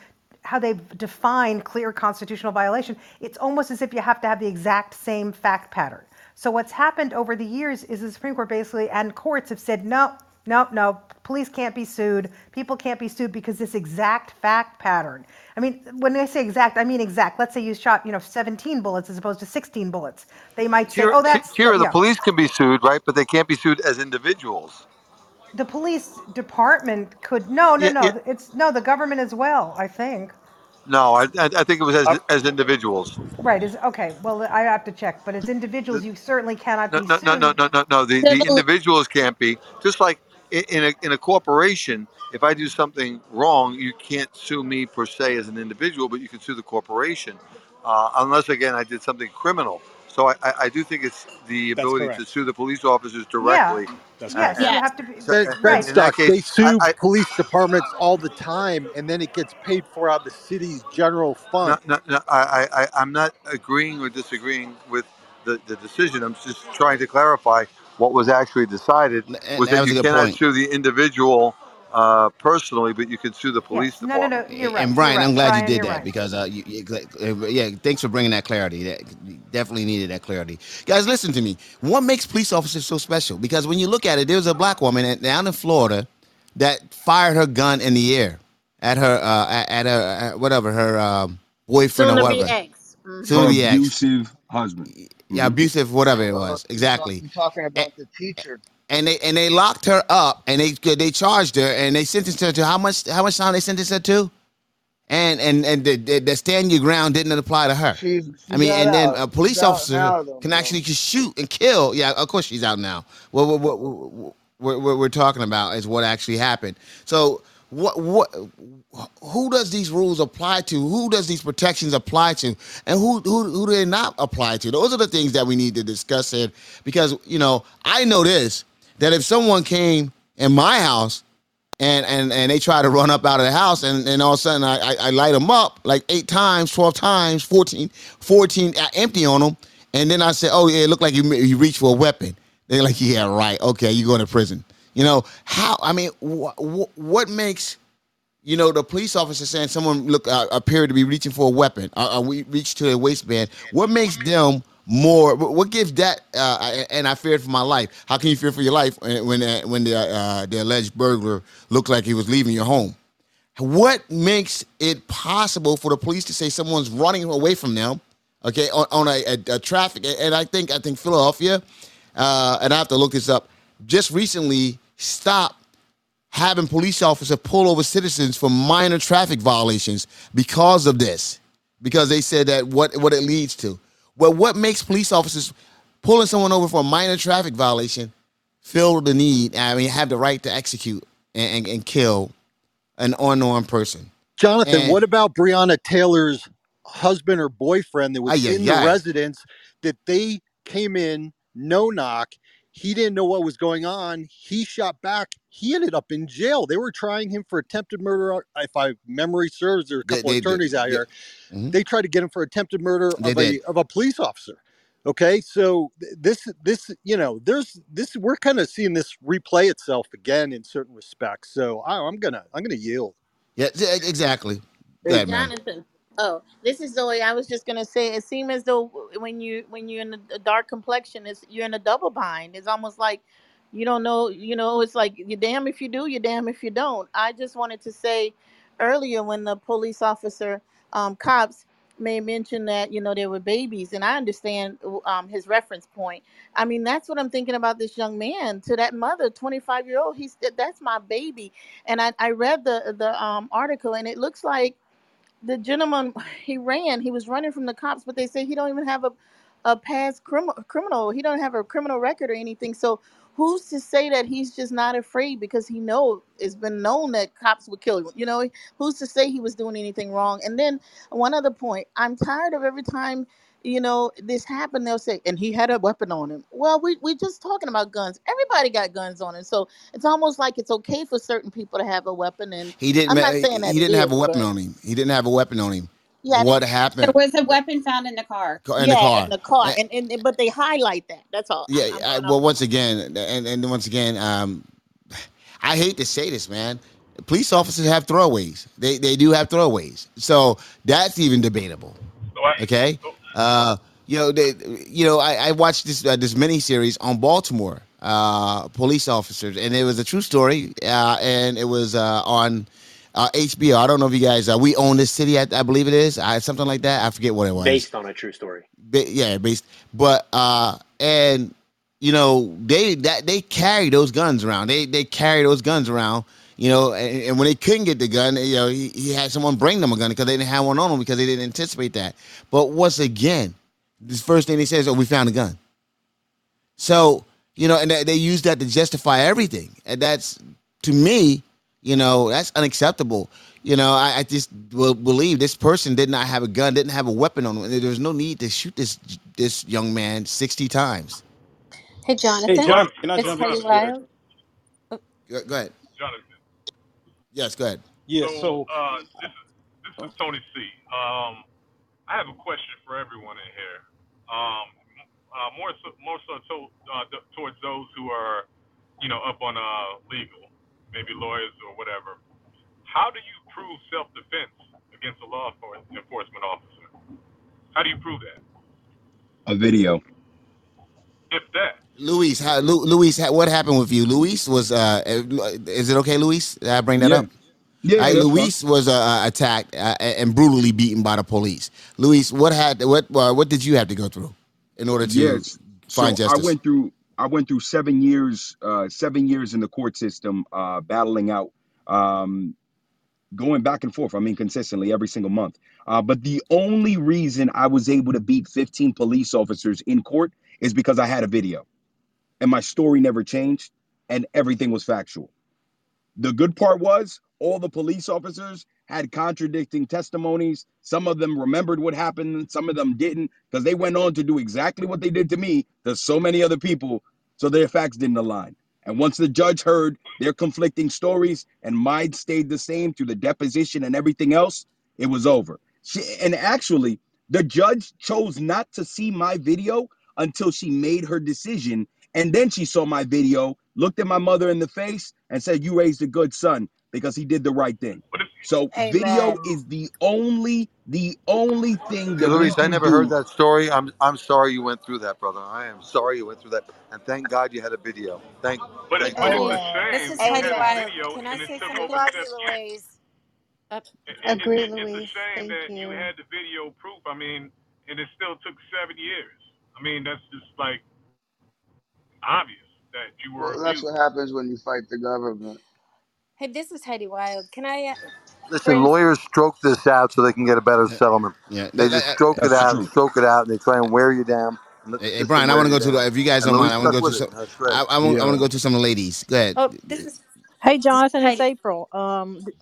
Speaker 28: how they've defined clear constitutional violation. It's almost as if you have to have the exact same fact pattern. So what's happened over the years is the Supreme Court basically and courts have said no, no, no. Police can't be sued. People can't be sued because this exact fact pattern. I mean, when I say exact, I mean exact. Let's say you shot, you know, 17 bullets as opposed to 16 bullets. They might say,
Speaker 24: Here,
Speaker 28: "Oh, that's
Speaker 24: here, the
Speaker 28: yeah."
Speaker 24: police can be sued, right? But they can't be sued as individuals.
Speaker 28: The police department could no, no,
Speaker 24: Yeah,
Speaker 28: no.
Speaker 24: yeah.
Speaker 28: It's no, the government as well. I think.
Speaker 24: No, I, I I think it was as as individuals.
Speaker 28: Right. Is okay. Well, I have to check. But as individuals, you certainly cannot
Speaker 24: No,
Speaker 28: be
Speaker 24: no, no, no,
Speaker 28: sued.
Speaker 24: no, no, no. The, the individuals can't be. Just like in, in a in a corporation, if I do something wrong, you can't sue me per se as an individual, but you can sue the corporation, uh, unless again I did something criminal. So I, I, I do think it's the
Speaker 23: That's
Speaker 24: ability to
Speaker 23: correct.
Speaker 24: sue the police officers
Speaker 28: Yeah.
Speaker 24: directly.
Speaker 23: That's
Speaker 28: Yes,
Speaker 23: correct.
Speaker 28: you
Speaker 24: and
Speaker 28: have to be
Speaker 24: so,
Speaker 28: right.
Speaker 24: and in that
Speaker 22: Fredstocks, they
Speaker 24: case,
Speaker 22: sue
Speaker 24: I, I
Speaker 22: police departments all the time, and then it gets paid for out of the city's general fund.
Speaker 24: no, no, no, I, I, I- I'm not agreeing or disagreeing with the, the decision. I'm just trying to clarify what was actually decided
Speaker 5: And
Speaker 24: was
Speaker 5: that
Speaker 24: that
Speaker 5: was a
Speaker 24: you
Speaker 5: good
Speaker 24: cannot
Speaker 5: point.
Speaker 24: sue the individual uh, personally, but you can sue the police
Speaker 28: Yes. No, no, no. You're right.
Speaker 5: And
Speaker 28: You're
Speaker 5: Brian, I'm
Speaker 28: right.
Speaker 5: glad you
Speaker 28: Brian,
Speaker 5: did
Speaker 28: you're
Speaker 5: that
Speaker 28: right.
Speaker 5: because uh, you, you, uh, yeah, thanks for bringing that clarity. That you definitely needed that clarity, guys. Listen to me. What makes police officers so special? Because when you look at it, there was a black woman at- down in Florida that fired her gun in the air at her uh, at, at her at whatever her um, boyfriend
Speaker 21: Soon
Speaker 5: or
Speaker 21: to be
Speaker 5: whatever,
Speaker 21: ex. Mhm.
Speaker 5: soon
Speaker 30: Her
Speaker 5: to be ex,
Speaker 30: abusive husband.
Speaker 5: yeah,
Speaker 30: Mhm.
Speaker 5: abusive, whatever it
Speaker 31: Uh,
Speaker 5: was,
Speaker 31: talk,
Speaker 5: exactly.
Speaker 31: you're talking
Speaker 5: And,
Speaker 31: about the teacher.
Speaker 5: And they and they locked her up and they they charged her and they sentenced her to how much how much time they sentenced her to? And and and the, the, the stand your ground didn't apply to her.
Speaker 31: She's she's
Speaker 5: I mean,
Speaker 31: out
Speaker 5: and then a police
Speaker 31: She's out
Speaker 5: officer
Speaker 31: now though,
Speaker 5: can actually just shoot and kill. Yeah, of course she's out now. Well, what what what what we're, we're talking about is what actually happened. So, what what who does these rules apply to? Who does these protections apply to? And who who who do they not apply to? Those are the things that we need to discuss here because you know I know this that if someone came in my house and and and they try to run up out of the house and, and all of a sudden I, I, I light them up like eight times 12 times 14 14 I empty on them and then i say oh yeah it looked like you you reached for a weapon. They're like yeah right. Okay you're going to prison. You know how i mean wh- wh- what makes you know the police officer saying someone look uh, appeared to be reaching for a weapon uh, uh, we reached to their waistband what makes them more what gives that uh, and i feared for my life? How can you fear for your life when when, uh, when the, uh, the alleged burglar looked like he was leaving your home? What makes it possible for the police to say someone's running away from them okay on, on a, a, a traffic and i think i think philadelphia uh, and i have to look this up just recently stopped having police officers pull over citizens for minor traffic violations because of this. Because they said that what what it leads to well what makes police officers pulling someone over for a minor traffic violation feel the need i mean have the right to execute and, and, and kill an unarmed person
Speaker 22: Jonathan,
Speaker 5: and
Speaker 22: what about Breonna Taylor's husband or boyfriend that was
Speaker 5: ay,
Speaker 22: in
Speaker 5: ay,
Speaker 22: the residence that they came in, no knock? He didn't know what was going on. He shot back. He ended up in jail. They were trying him for attempted murder. If I memory serves, there are a couple
Speaker 5: they,
Speaker 22: of attorneys out
Speaker 5: they,
Speaker 22: here.
Speaker 5: mhm,
Speaker 22: They tried to get him for attempted murder of a of a police officer. Okay, so this this you know there's this we're kind of seeing this replay itself again in certain respects. So I, I'm gonna I'm gonna yield.
Speaker 5: yeah exactly
Speaker 31: Hey,
Speaker 5: Go ahead, man
Speaker 21: Jonathan. Oh, this is Zoe. I was just gonna say, it seems as though when you when you're in a, dark complexion, it's you're in a double bind. It's almost like you don't know. You know, it's like you're damn if you do, you're damn if you don't. I just wanted to say earlier when the police officer, um, cops may mention that you know there were babies, and I understand um, his reference point. I mean, that's what I'm thinking about this young man to that mother, 25 year old. He's that's my baby, and I I read the the um article, and it looks like the gentleman he ran. He was running from the cops but they say he don't even have a, a past crim- criminal. He don't have a criminal record or anything. So who's to say that he's just not afraid because he know it's been known that cops would kill him you know? Who's to say he was doing anything wrong? And then one other point i'm tired of every time you know this happened they'll say and he had a weapon on him well we we just talking about guns everybody got guns on him so it's almost like it's okay for certain people to have a weapon and
Speaker 5: he didn't
Speaker 21: i'm not
Speaker 5: he
Speaker 21: saying that
Speaker 5: he didn't have a weapon
Speaker 21: but
Speaker 5: on him he didn't have a weapon on him
Speaker 21: yeah
Speaker 5: what
Speaker 18: There
Speaker 5: happened
Speaker 18: was a weapon found in the car.
Speaker 5: in the
Speaker 21: Yeah,
Speaker 5: car
Speaker 21: in the car,
Speaker 5: And-
Speaker 21: and, and but they highlight that. That's all.
Speaker 5: Yeah,
Speaker 21: I'm
Speaker 5: I,
Speaker 21: going
Speaker 5: well, once again, and and once again, um, I hate to say this, man. Police officers have throwaways. They they do have throwaways. So that's even debatable.
Speaker 25: So I,
Speaker 5: Okay. Uh, you know, they, you know, I, I watched this uh, this mini series on Baltimore uh, police officers, and it was a true story, uh, and it was uh, on uh, HBO. I don't know if you guys, uh, we own this city, I, I believe it is, I, something like that. I forget what it was.
Speaker 30: Based on a true story.
Speaker 5: Ba- yeah, based, but uh, and you know they that they carry those guns around. They they carry those guns around. You know, and, and when they couldn't get the gun, you know, he, he had someone bring them a gun because they didn't have one on them because they didn't anticipate that. But once again, this first thing they say is, "Oh, we found a gun." So you know, and they, they use that to justify everything, and that's to me, you know, that's unacceptable. You know, I, I just will believe this person did not have a gun, didn't have a weapon on him. There's no need to shoot this this young man sixty times.
Speaker 19: Hey, Jonathan.
Speaker 31: Hey, John, can I
Speaker 19: it's
Speaker 31: jump in? Go ahead.
Speaker 5: Go, go ahead.
Speaker 25: Jonathan.
Speaker 5: Yes, go ahead.
Speaker 31: Yeah,
Speaker 25: So,
Speaker 31: so
Speaker 25: uh, this is this is Tony C. Um, I have a question for everyone in here. Um, uh, more so, more so to, uh, towards those who are, you know, up on uh, legal, maybe lawyers or whatever. How do you prove self-defense against a law enforcement officer? How do you prove that?
Speaker 6: A video.
Speaker 25: If that.
Speaker 5: Luis, how, Lu, Luis, how, what happened with you? Luis was. Uh, is it okay, Luis? Did I bring that
Speaker 6: Yeah.
Speaker 5: up?
Speaker 6: Yeah,
Speaker 5: right, Luis was uh, uh, attacked uh, and brutally beaten by the police. Luis, what had what uh, what did you have to go through in order to
Speaker 6: Yes. So
Speaker 5: find
Speaker 6: I
Speaker 5: justice?
Speaker 6: went through I went through seven years, uh, seven years in the court system, uh, battling out, um, going back and forth. I mean, consistently every single month. Uh, but the only reason I was able to beat 15 police officers in court is because I had a video, and my story never changed, and everything was factual. The good part was all the police officers had contradicting testimonies. Some of them remembered what happened, some of them didn't, because they went on to do exactly what they did to me to so many other people, so their facts didn't align. And once the judge heard their conflicting stories and mine stayed the same through the deposition and everything else, it was over. She, and actually, the judge chose not to see my video until she made her decision. And then she saw my video, looked at my mother in the face, and said, You raised a good son because he did the right thing. So video is the only, the only thing that
Speaker 24: Luis, I
Speaker 6: can
Speaker 24: never heard that story. I'm I'm sorry you went through that, brother. I am sorry you went through that, and thank God you had a video. Thank
Speaker 25: But it,
Speaker 24: thank
Speaker 25: but
Speaker 24: the
Speaker 25: it's
Speaker 24: Lord.
Speaker 25: a
Speaker 19: This
Speaker 25: shame
Speaker 19: is
Speaker 25: you
Speaker 19: Heidi
Speaker 25: had a
Speaker 19: Wild.
Speaker 25: video
Speaker 19: Can I
Speaker 25: and it
Speaker 19: say something?
Speaker 25: over
Speaker 29: Love
Speaker 25: seven
Speaker 29: you,
Speaker 25: years.
Speaker 29: Louise.
Speaker 25: It, it, it,
Speaker 29: Agree,
Speaker 25: it, a
Speaker 29: Louise. Thank
Speaker 25: that you
Speaker 29: you.
Speaker 25: had the video proof. I mean, and it still took seven years. I mean, that's just like obvious that you were
Speaker 13: Well, that's what happens when you fight the government.
Speaker 19: hey, this is Heidi Wild. Can I uh,
Speaker 24: Listen,
Speaker 19: bring?
Speaker 24: lawyers stroke this out so they can get a better settlement.
Speaker 5: Yeah,
Speaker 24: They
Speaker 5: that-
Speaker 24: just
Speaker 5: that-
Speaker 24: stroke it
Speaker 6: That's
Speaker 24: out and
Speaker 6: truth.
Speaker 24: stroke it out, and they try and wear you down. And the
Speaker 5: Hey, hey,
Speaker 24: system
Speaker 5: Brian, I want to
Speaker 24: you
Speaker 5: go to
Speaker 24: down.
Speaker 5: the. If you guys
Speaker 24: And
Speaker 5: don't
Speaker 24: Luis
Speaker 5: mind, I want to
Speaker 24: stuck
Speaker 5: go to
Speaker 24: with it.
Speaker 5: some.
Speaker 24: That's great.
Speaker 5: I, I want. I want to
Speaker 6: Yeah.
Speaker 5: go to some of the ladies. Go ahead.
Speaker 19: Oh, this is
Speaker 32: Hey,
Speaker 19: this is
Speaker 32: Jonathan, it's
Speaker 19: Heidi.
Speaker 32: April. Um, d-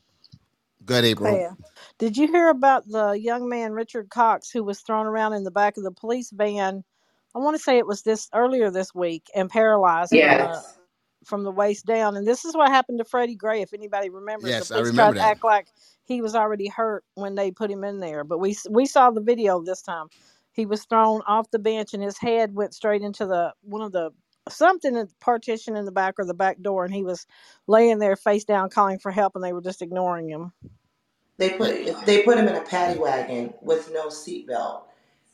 Speaker 5: Go ahead, April.
Speaker 32: yeah. Did you hear about the young man Richard Cox who was thrown around in the back of the police van? I want to say it was this earlier this week and paralyzed from the from the waist down. And this is what happened to Freddie Gray. If anybody remembers,
Speaker 5: Yes,
Speaker 32: the
Speaker 5: I remember
Speaker 32: tried to act like he was already hurt when they put him in there. But we we saw the video this time. He was thrown off the bench and his head went straight into the one of the something in the partition in the back or the back door, and he was laying there face down calling for help, and they were just ignoring him.
Speaker 33: They put they put him in a paddy wagon with no seatbelt,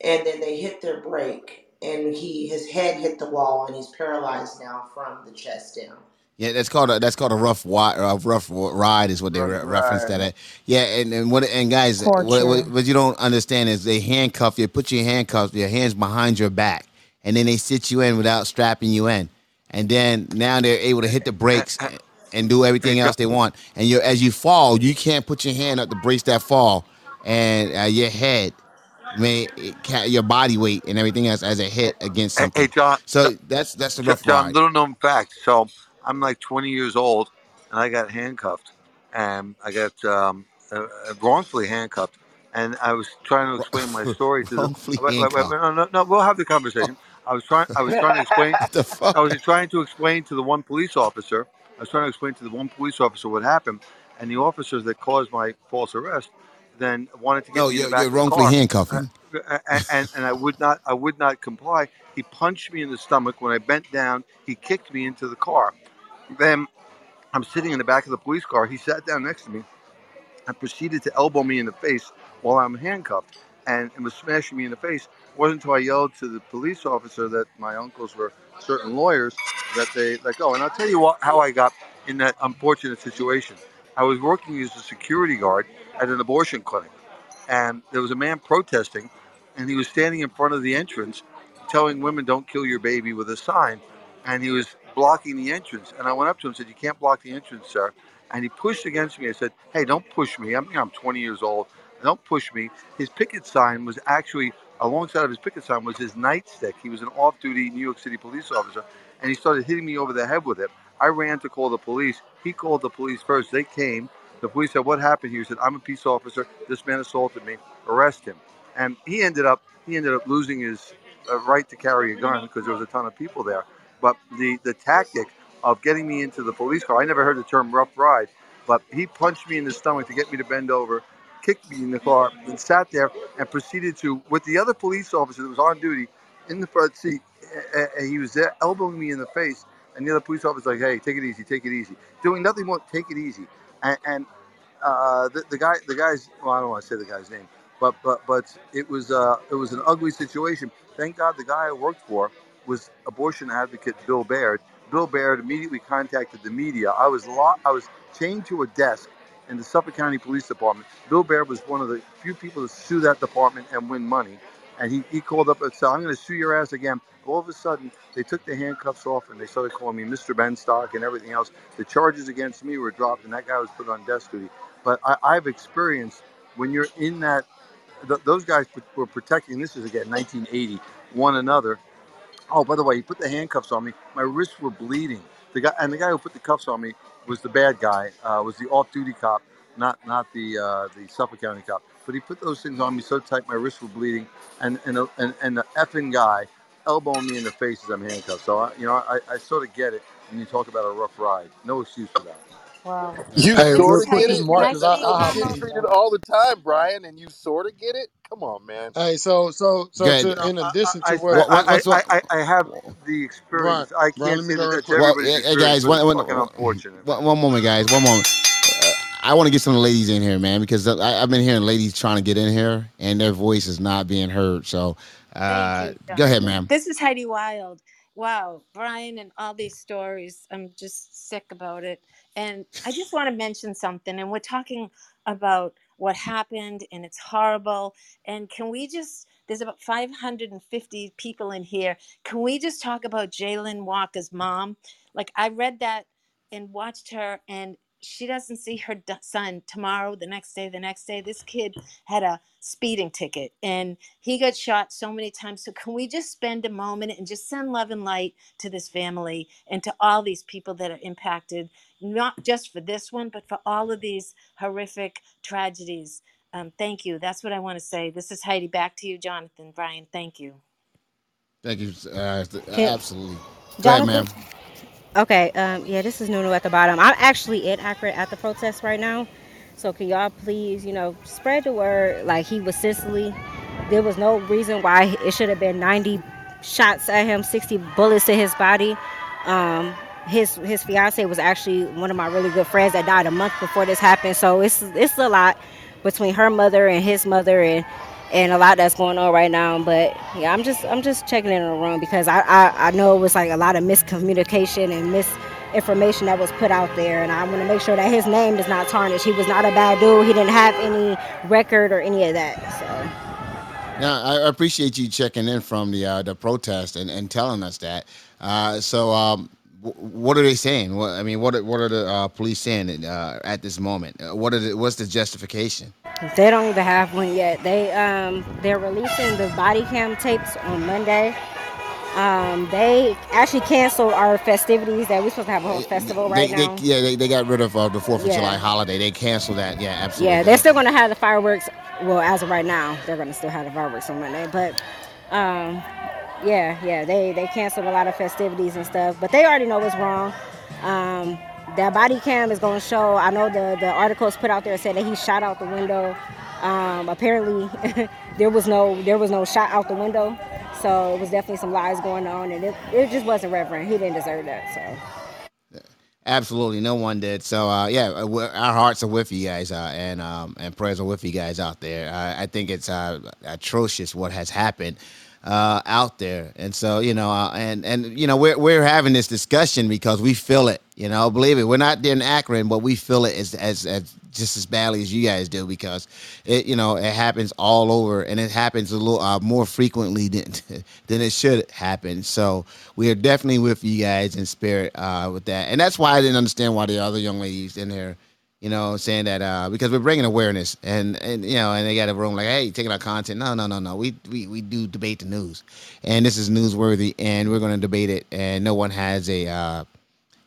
Speaker 33: and then they hit their brake, and he his head hit the wall, and he's paralyzed now from the chest down.
Speaker 5: Yeah, that's called a that's called a rough wa- a rough ride is what they re- reference that at. Yeah, and, and what and guys, what,
Speaker 32: Torture.
Speaker 5: what what you don't understand is they handcuff you, put your handcuffs, your hands behind your back, and then they sit you in without strapping you in, and then now they're able to hit the brakes and do everything else they want, and you as you fall, you can't put your hand up to brace that fall, and uh, your head may it your body weight and everything else as a hit against something.
Speaker 24: hey, John.
Speaker 5: So that's that's a rough
Speaker 24: John,
Speaker 5: ride.
Speaker 24: little known fact. So I'm like 20 years old, and I got handcuffed, and I got um, uh, uh, wrongfully handcuffed. And I was trying to explain my story to the.
Speaker 5: Wrongfully
Speaker 24: Wait, wait, wait, no, no, no, we'll have the conversation. I was trying. I was trying to explain.
Speaker 5: What the fuck?
Speaker 24: I was trying to explain to the one police officer. I was trying to explain to the one police officer what happened, and the officers that caused my false arrest then wanted to get
Speaker 5: No,
Speaker 24: me in the
Speaker 5: you're,
Speaker 24: back
Speaker 5: you're wrongfully
Speaker 24: car.
Speaker 5: handcuffing.
Speaker 24: Uh, uh, and, and, and I would not I would not comply. He punched me in the stomach when I bent down. He kicked me into the car. Then I'm sitting in the back of the police car. He sat down next to me and proceeded to elbow me in the face while I'm handcuffed and, and was smashing me in the face. It wasn't until I yelled to the police officer that my uncles were certain lawyers that they let go. And I'll tell you what, how I got in that unfortunate situation. I was working as a security guard at an abortion clinic, and there was a man protesting, and he was standing in front of the entrance telling women, Don't kill your baby with a sign. And he was blocking the entrance. And I went up to him and said, You can't block the entrance, sir and he pushed against me. I said, "Hey, don't push me. I'm, you know, I'm 20 years old. Don't push me." His picket sign was actually alongside of his picket sign was his nightstick. He was an off-duty New York City police officer, and he started hitting me over the head with it. I ran to call the police. He called the police first. They came. The police said, "What happened here?" He said, "I'm a peace officer. This man assaulted me. Arrest him." And he ended up he ended up losing his uh, right to carry a gun because there was a ton of people there. But the the tactic of getting me into the police car. I never heard the term rough ride, but he punched me in the stomach to get me to bend over, kicked me in the car, and sat there and proceeded to, with the other police officer that was on duty in the front seat, and he was there elbowing me in the face. And the other police officer was like, "Hey, take it easy, take it easy," doing nothing more, take it easy. And, and uh, the, the guy, the guy's, well, I don't want to say the guy's name, but but but it was uh, it was an ugly situation. Thank God the guy I worked for was abortion advocate Bill Baird, Bill Baird immediately contacted the media. I was lo- I was chained to a desk in the Suffolk County Police Department. Bill Baird was one of the few people to sue that department and win money. And he, he called up and said, I'm going to sue your ass again. All of a sudden, they took the handcuffs off and they started calling me Mr. Benstock and everything else. The charges against me were dropped and that guy was put on desk duty. But I, I've experienced when you're in that, th- those guys were protecting, this is again 1980, one another Oh, by the way, he put the handcuffs on me. My wrists were bleeding. The guy and the guy who put the cuffs on me was the bad guy. Uh, was the off-duty cop, not not the uh, the Suffolk County cop. But he put those things on me so tight, my wrists were bleeding. And and the- and, and the effing guy elbowing me in the face as I'm handcuffed. So I, you know, I, I sort of get it when you talk about a rough ride. No excuse for that.
Speaker 29: Wow.
Speaker 34: You
Speaker 22: Hey, real
Speaker 34: sort of
Speaker 22: quick,
Speaker 34: get
Speaker 22: this
Speaker 34: it.
Speaker 22: is
Speaker 29: Can
Speaker 34: You
Speaker 29: I
Speaker 22: Marcus. I,
Speaker 34: you
Speaker 22: I'll
Speaker 34: you
Speaker 22: hop
Speaker 34: get
Speaker 22: in
Speaker 29: something?
Speaker 34: treated all the time, Brian, and you sort of get it. Come on, man.
Speaker 35: Hey, so so so
Speaker 5: Good.
Speaker 35: to in addition
Speaker 24: I
Speaker 35: to what
Speaker 5: What,
Speaker 24: I,
Speaker 5: what,
Speaker 24: I,
Speaker 5: what's what?
Speaker 24: I, I I have the
Speaker 35: Brian
Speaker 24: experience. I
Speaker 35: Brian,
Speaker 24: can't
Speaker 35: let me
Speaker 24: say
Speaker 35: go
Speaker 24: that
Speaker 35: real
Speaker 24: that's
Speaker 35: quick.
Speaker 5: Well,
Speaker 24: everybody's
Speaker 5: hey, hey,
Speaker 24: experience,
Speaker 5: guys,
Speaker 24: but it's
Speaker 5: one,
Speaker 24: fucking
Speaker 5: one,
Speaker 24: unfortunate.
Speaker 5: one, one moment, guys, one moment. I want to get some of the ladies in here, man, because I, I've been hearing ladies trying to get in here, and their voice is not being heard. So, uh,
Speaker 30: you,
Speaker 5: go ahead, ma'am.
Speaker 30: This is Heidi Wild. Wow, Brian and all these stories. I'm just sick about it. And I just want to mention something. And we're talking about what happened, and it's horrible. And can we just, there's about 550 people in here. Can we just talk about Jayland Walker's mom? Like, I read that and watched her, and she doesn't see her son tomorrow, the next day, the next day. This kid had a speeding ticket and he got shot so many times. So, can we just spend a moment and just send love and light to this family and to all these people that are impacted, not just for this one, but for all of these horrific tragedies? Um, thank you. That's what I want to say. This is Heidi. Back to you, Jonathan. Brian, thank you.
Speaker 5: Thank you. Uh,
Speaker 31: Can,
Speaker 5: absolutely. Go ahead,
Speaker 31: Jonathan?
Speaker 5: ma'am.
Speaker 31: Okay, um, yeah, this is Nunu at the bottom. I'm actually in Akron at the protest right now. So can y'all please, you know, spread the word like he was Sicily. There was no reason why it should have been 90 shots at him, 60 bullets to his body. Um, his his fiance was actually one of my really good friends that died a month before this happened. So it's it's a lot between her mother and his mother and and a lot that's going on right now. But yeah, I'm just I'm just checking in on the room because I, I I know it was like a lot of miscommunication and misinformation that was put out there, and I want to make sure that his name is not tarnished. He was not a bad dude. He didn't have any record or any of that. So.
Speaker 5: Now, I appreciate you checking in from the uh, the protest and, and telling us that. Uh, so, um, what are they saying? What I mean, what are, what are the uh, police saying uh, at this moment? Uh, what are the, what's the justification?
Speaker 31: They don't even have one yet. They um they're releasing the body cam tapes on Monday. Um, they actually canceled our festivities that we're supposed to have a whole festival
Speaker 5: They,
Speaker 31: right
Speaker 5: they
Speaker 31: now.
Speaker 5: yeah they, they got rid of uh, the Fourth of July holiday. They canceled that. Yeah, absolutely.
Speaker 31: Yeah, they're still gonna have the fireworks. Well, as of right now, they're gonna still have the fireworks on Monday. But um, yeah, yeah, they they canceled a lot of festivities and stuff. But they already know what's wrong. Um, that body cam is gonna show. I know the the articles put out there said that he shot out the window. Um, apparently, there was no there was no shot out the window. So it was definitely some lies going on, and it, it just wasn't reverent. He didn't deserve that. So.
Speaker 5: Absolutely, no one did. So uh, yeah, uh, our hearts are with you guys, uh, and um, and prayers are with you guys out there. Uh, I think it's uh, atrocious what has happened uh, out there, and so you know, uh, and and you know, we're we're having this discussion because we feel it. You know, believe it, we're not in Akron, but we feel it as as, as just as badly as you guys do because it you know it happens all over and it happens a little uh, more frequently than than it should happen. So we are definitely with you guys in spirit uh, with that, and that's why I didn't understand why the other young ladies in there. You know, saying that uh, because we're bringing awareness, and and you know, and they got a room like, hey, taking our content. No, no, no, no. We we we do debate the news, and this is newsworthy, and we're going to debate it, and no one has a uh,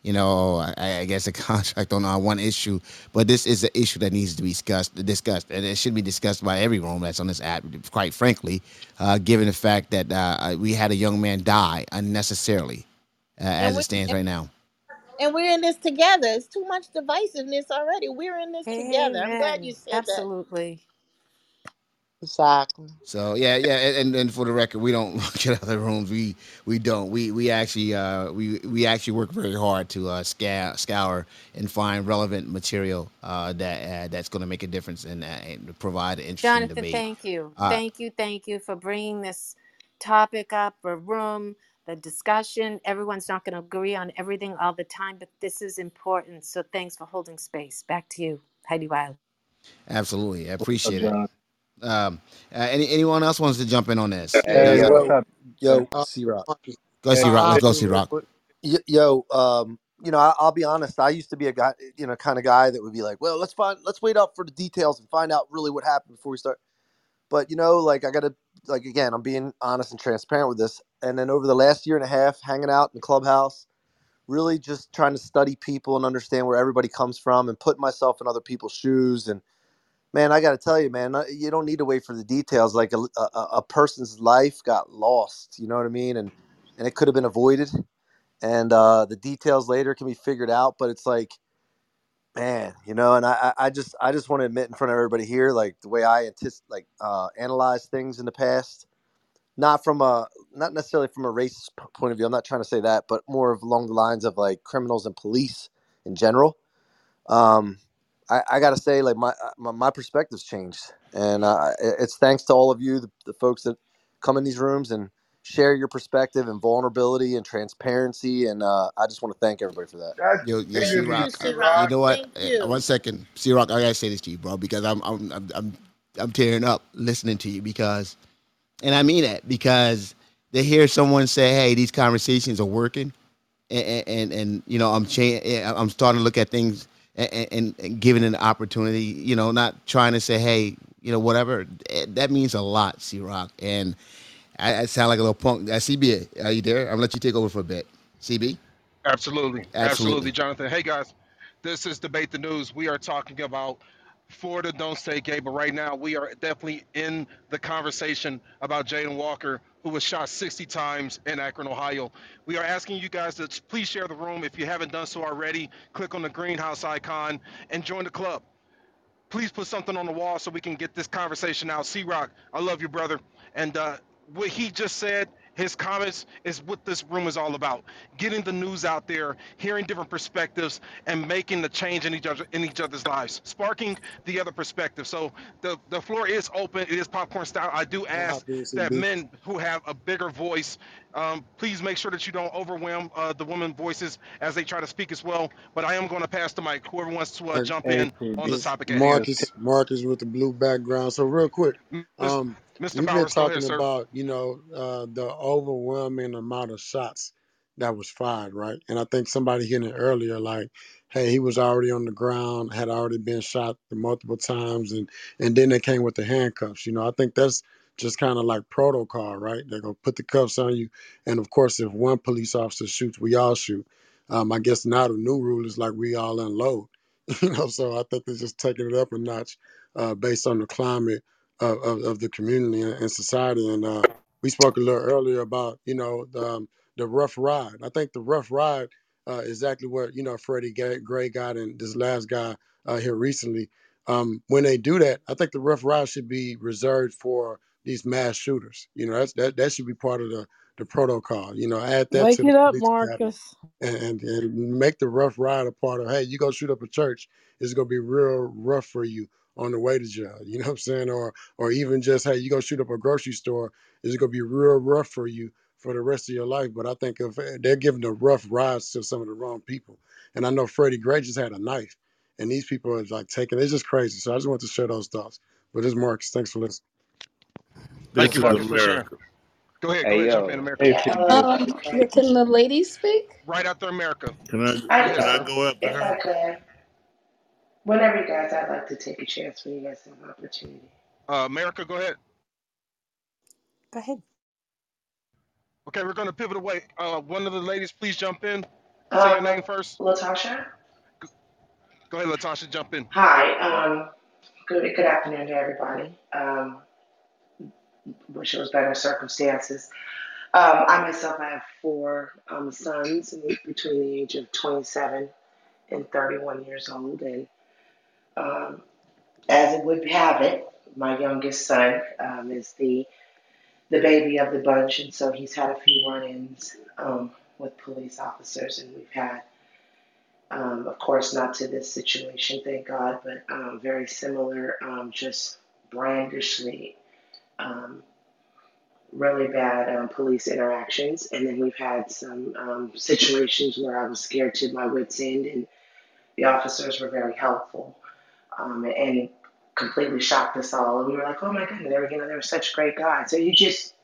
Speaker 5: you know, I, I guess a contract on uh, one issue, but this is an issue that needs to be discussed, discussed, and it should be discussed by every room that's on this app. Quite frankly, uh, given the fact that uh, we had a young man die unnecessarily, uh, as it stands right now.
Speaker 21: And we're in this together. It's too much divisiveness already. We're in this together. I'm glad you
Speaker 30: Amen.
Speaker 21: said that.
Speaker 30: Absolutely.
Speaker 33: Exactly.
Speaker 5: So yeah, yeah, and, and and for the record, we don't get other rooms. We we don't. We we actually uh, we we actually work very hard to uh, scour scour and find relevant material uh, that uh, that's going to make a difference and, uh, and provide an interesting
Speaker 30: Jonathan,
Speaker 5: debate.
Speaker 30: thank you.
Speaker 5: Uh,
Speaker 30: Thank you. Thank you for bringing this topic up, a room, the discussion. Everyone's not going to agree on everything all the time, but this is important. So thanks for holding space. Back to you, Heidi Wild.
Speaker 5: absolutely, I
Speaker 35: What's up,
Speaker 5: appreciate it. Um, uh, any anyone else wants to jump in on this?
Speaker 22: Hey,
Speaker 5: Does
Speaker 35: Hey,
Speaker 5: it?
Speaker 22: what's
Speaker 35: yo,
Speaker 22: up? Yo,
Speaker 35: uh,
Speaker 22: C Rock.
Speaker 5: Go see
Speaker 35: hey,
Speaker 5: Rock. Let's go
Speaker 35: say
Speaker 5: see
Speaker 35: real
Speaker 5: Rock.
Speaker 22: Yo, um, you know, I, I'll be honest. I used to be a guy, you know, kind of guy that would be like, "Well, let's find, let's wait up for the details and find out really what happened before we start." But you know, like I gotta, like again, I'm being honest and transparent with this. And then over the last year and a half, hanging out in the clubhouse, really just trying to study people and understand where everybody comes from and put myself in other people's shoes. And man, I got to tell you, man, uh, you don't need to wait for the details. Like a, a, a person's life got lost, you know what I mean? And and it could have been avoided. And uh, the details later can be figured out. But it's like, man, you know, and I, I just I just want to admit in front of everybody here, like the way I like uh, analyze things in the past, not from a not necessarily from a race p- point of view. I'm not trying to say that, but more of along the lines of like criminals and police in general um, I, I got to say, like my, uh, my my perspective's changed, and uh, it- it's thanks to all of you, the, the folks that come in these rooms and share your perspective and vulnerability and transparency. And uh, I just want to thank everybody for that.
Speaker 35: That's
Speaker 5: Yo, yo, C Rock.
Speaker 21: you,
Speaker 35: C
Speaker 21: C
Speaker 5: You
Speaker 21: Rock.
Speaker 35: Rock.
Speaker 5: know what? Uh,
Speaker 21: you.
Speaker 5: One second, C Rock. I gotta say this to you, bro, because I'm I'm I'm I'm, I'm tearing up listening to you because, and I mean that because they hear someone say, "Hey, these conversations are working," and and, and you know I'm cha- I'm starting to look at things and, and, and giving an opportunity. You know, not trying to say, "Hey, you know, whatever." Eh, That means a lot, C Rock, and I, I sound like a little punk. Uh, CB, are you there? I'm gonna let you take over for a bit. CB,
Speaker 27: Absolutely. Absolutely,
Speaker 5: absolutely.
Speaker 27: Jonathan. Hey, guys. This is Debate the News. We are talking about Florida Don't Say Gay, but right now we are definitely in the conversation about Jayland Walker, who was shot 60 times in Akron, Ohio. We are asking you guys to please share the room. If you haven't done so already, click on the greenhouse icon and join the club. please put something on the wall so we can get this conversation out. C Rock, I love you, brother. And uh, what he just said, his comments, is what this room is all about. Getting the news out there, hearing different perspectives, and making the change in each other in each other's lives, sparking the other perspective. So the the floor is open. It is popcorn style. I do ask that men who have a bigger voice, um, please make sure that you don't overwhelm uh, the women voices as they try to speak as well. But I am going to pass the mic. Whoever wants to uh, jump in on the topic at hand.
Speaker 35: Marcus, Marcus with the blue background. So real quick, um,
Speaker 27: Mr.
Speaker 35: we've been
Speaker 27: Bowers, go ahead,
Speaker 35: talking
Speaker 27: sir.
Speaker 35: about, you know, uh, the overwhelming amount of shots that was fired, right? And I think somebody hit it earlier, like, hey, he was already on the ground, had already been shot multiple times, and and then they came with the handcuffs. You know, I think that's just kind of like protocol, right? They're gonna put the cuffs on you, and of course, if one police officer shoots, we all shoot. Um, I guess now the new rule is like we all unload. You know, so I think they're just taking it up a notch uh, based on the climate of, of, of the community and, society. And uh, we spoke a little earlier about, you know, the, um, the rough ride. I think the rough ride uh, exactly what, you know, Freddie Gray, got and this last guy uh, here recently. Um, when they do that, I think the rough ride should be reserved for these mass shooters. You know, that's, that, that should be part of the, the protocol. You know, add that
Speaker 32: Wake
Speaker 35: to the
Speaker 32: it up, Marcus.
Speaker 35: and, and, and make the rough ride a part of hey, you go shoot up a church, it's gonna be real rough for you on the way to jail. You know what I'm saying? Or or even just hey, you go shoot up a grocery store, it's gonna be real rough for you for the rest of your life. But I think if eh, they're giving the rough rides to some of the wrong people, and I know Freddie Gray just had a knife, and these people are like taking it's just crazy. So I just want to share those thoughts. But this is Marcus. Thanks for listening.
Speaker 27: Thank
Speaker 36: This
Speaker 27: you, Marcus, for sharing.
Speaker 36: America.
Speaker 27: Go ahead, go
Speaker 36: Hey
Speaker 27: ahead, jump in, America.
Speaker 36: hey
Speaker 33: Yeah,
Speaker 36: people.
Speaker 33: hello.
Speaker 37: Um, can the ladies speak?
Speaker 27: Right after America.
Speaker 36: Can I
Speaker 33: I
Speaker 27: Go
Speaker 36: can I
Speaker 27: ahead,
Speaker 33: do.
Speaker 27: sir.
Speaker 36: go after
Speaker 33: If
Speaker 36: her?
Speaker 33: I could. Whenever you guys, I'd like to take a chance when you guys have an opportunity.
Speaker 27: Uh, America, go ahead.
Speaker 11: Go ahead.
Speaker 27: Okay, we're going to pivot away. Uh, one of the ladies, please jump in. Say your
Speaker 33: Um,
Speaker 27: name first.
Speaker 33: Latasha.
Speaker 27: Go ahead, Latasha, jump in.
Speaker 33: Hi. Um, good good afternoon to everybody. Um, wish it was better circumstances. Um, I myself have four um, sons between the age of 27 and 31 years old, and um, as it would have it, my youngest son um, is the the baby of the bunch, and so he's had a few run-ins um, with police officers, and we've had, um, of course, not to this situation, thank God, but um, very similar, um, just brandishly, really bad police interactions, and then we've had some situations where I was scared to my wits' end, and the officers were very helpful um, and completely shocked us all. And we were like, "Oh my goodness, they were, you know, they were such great guys." So you just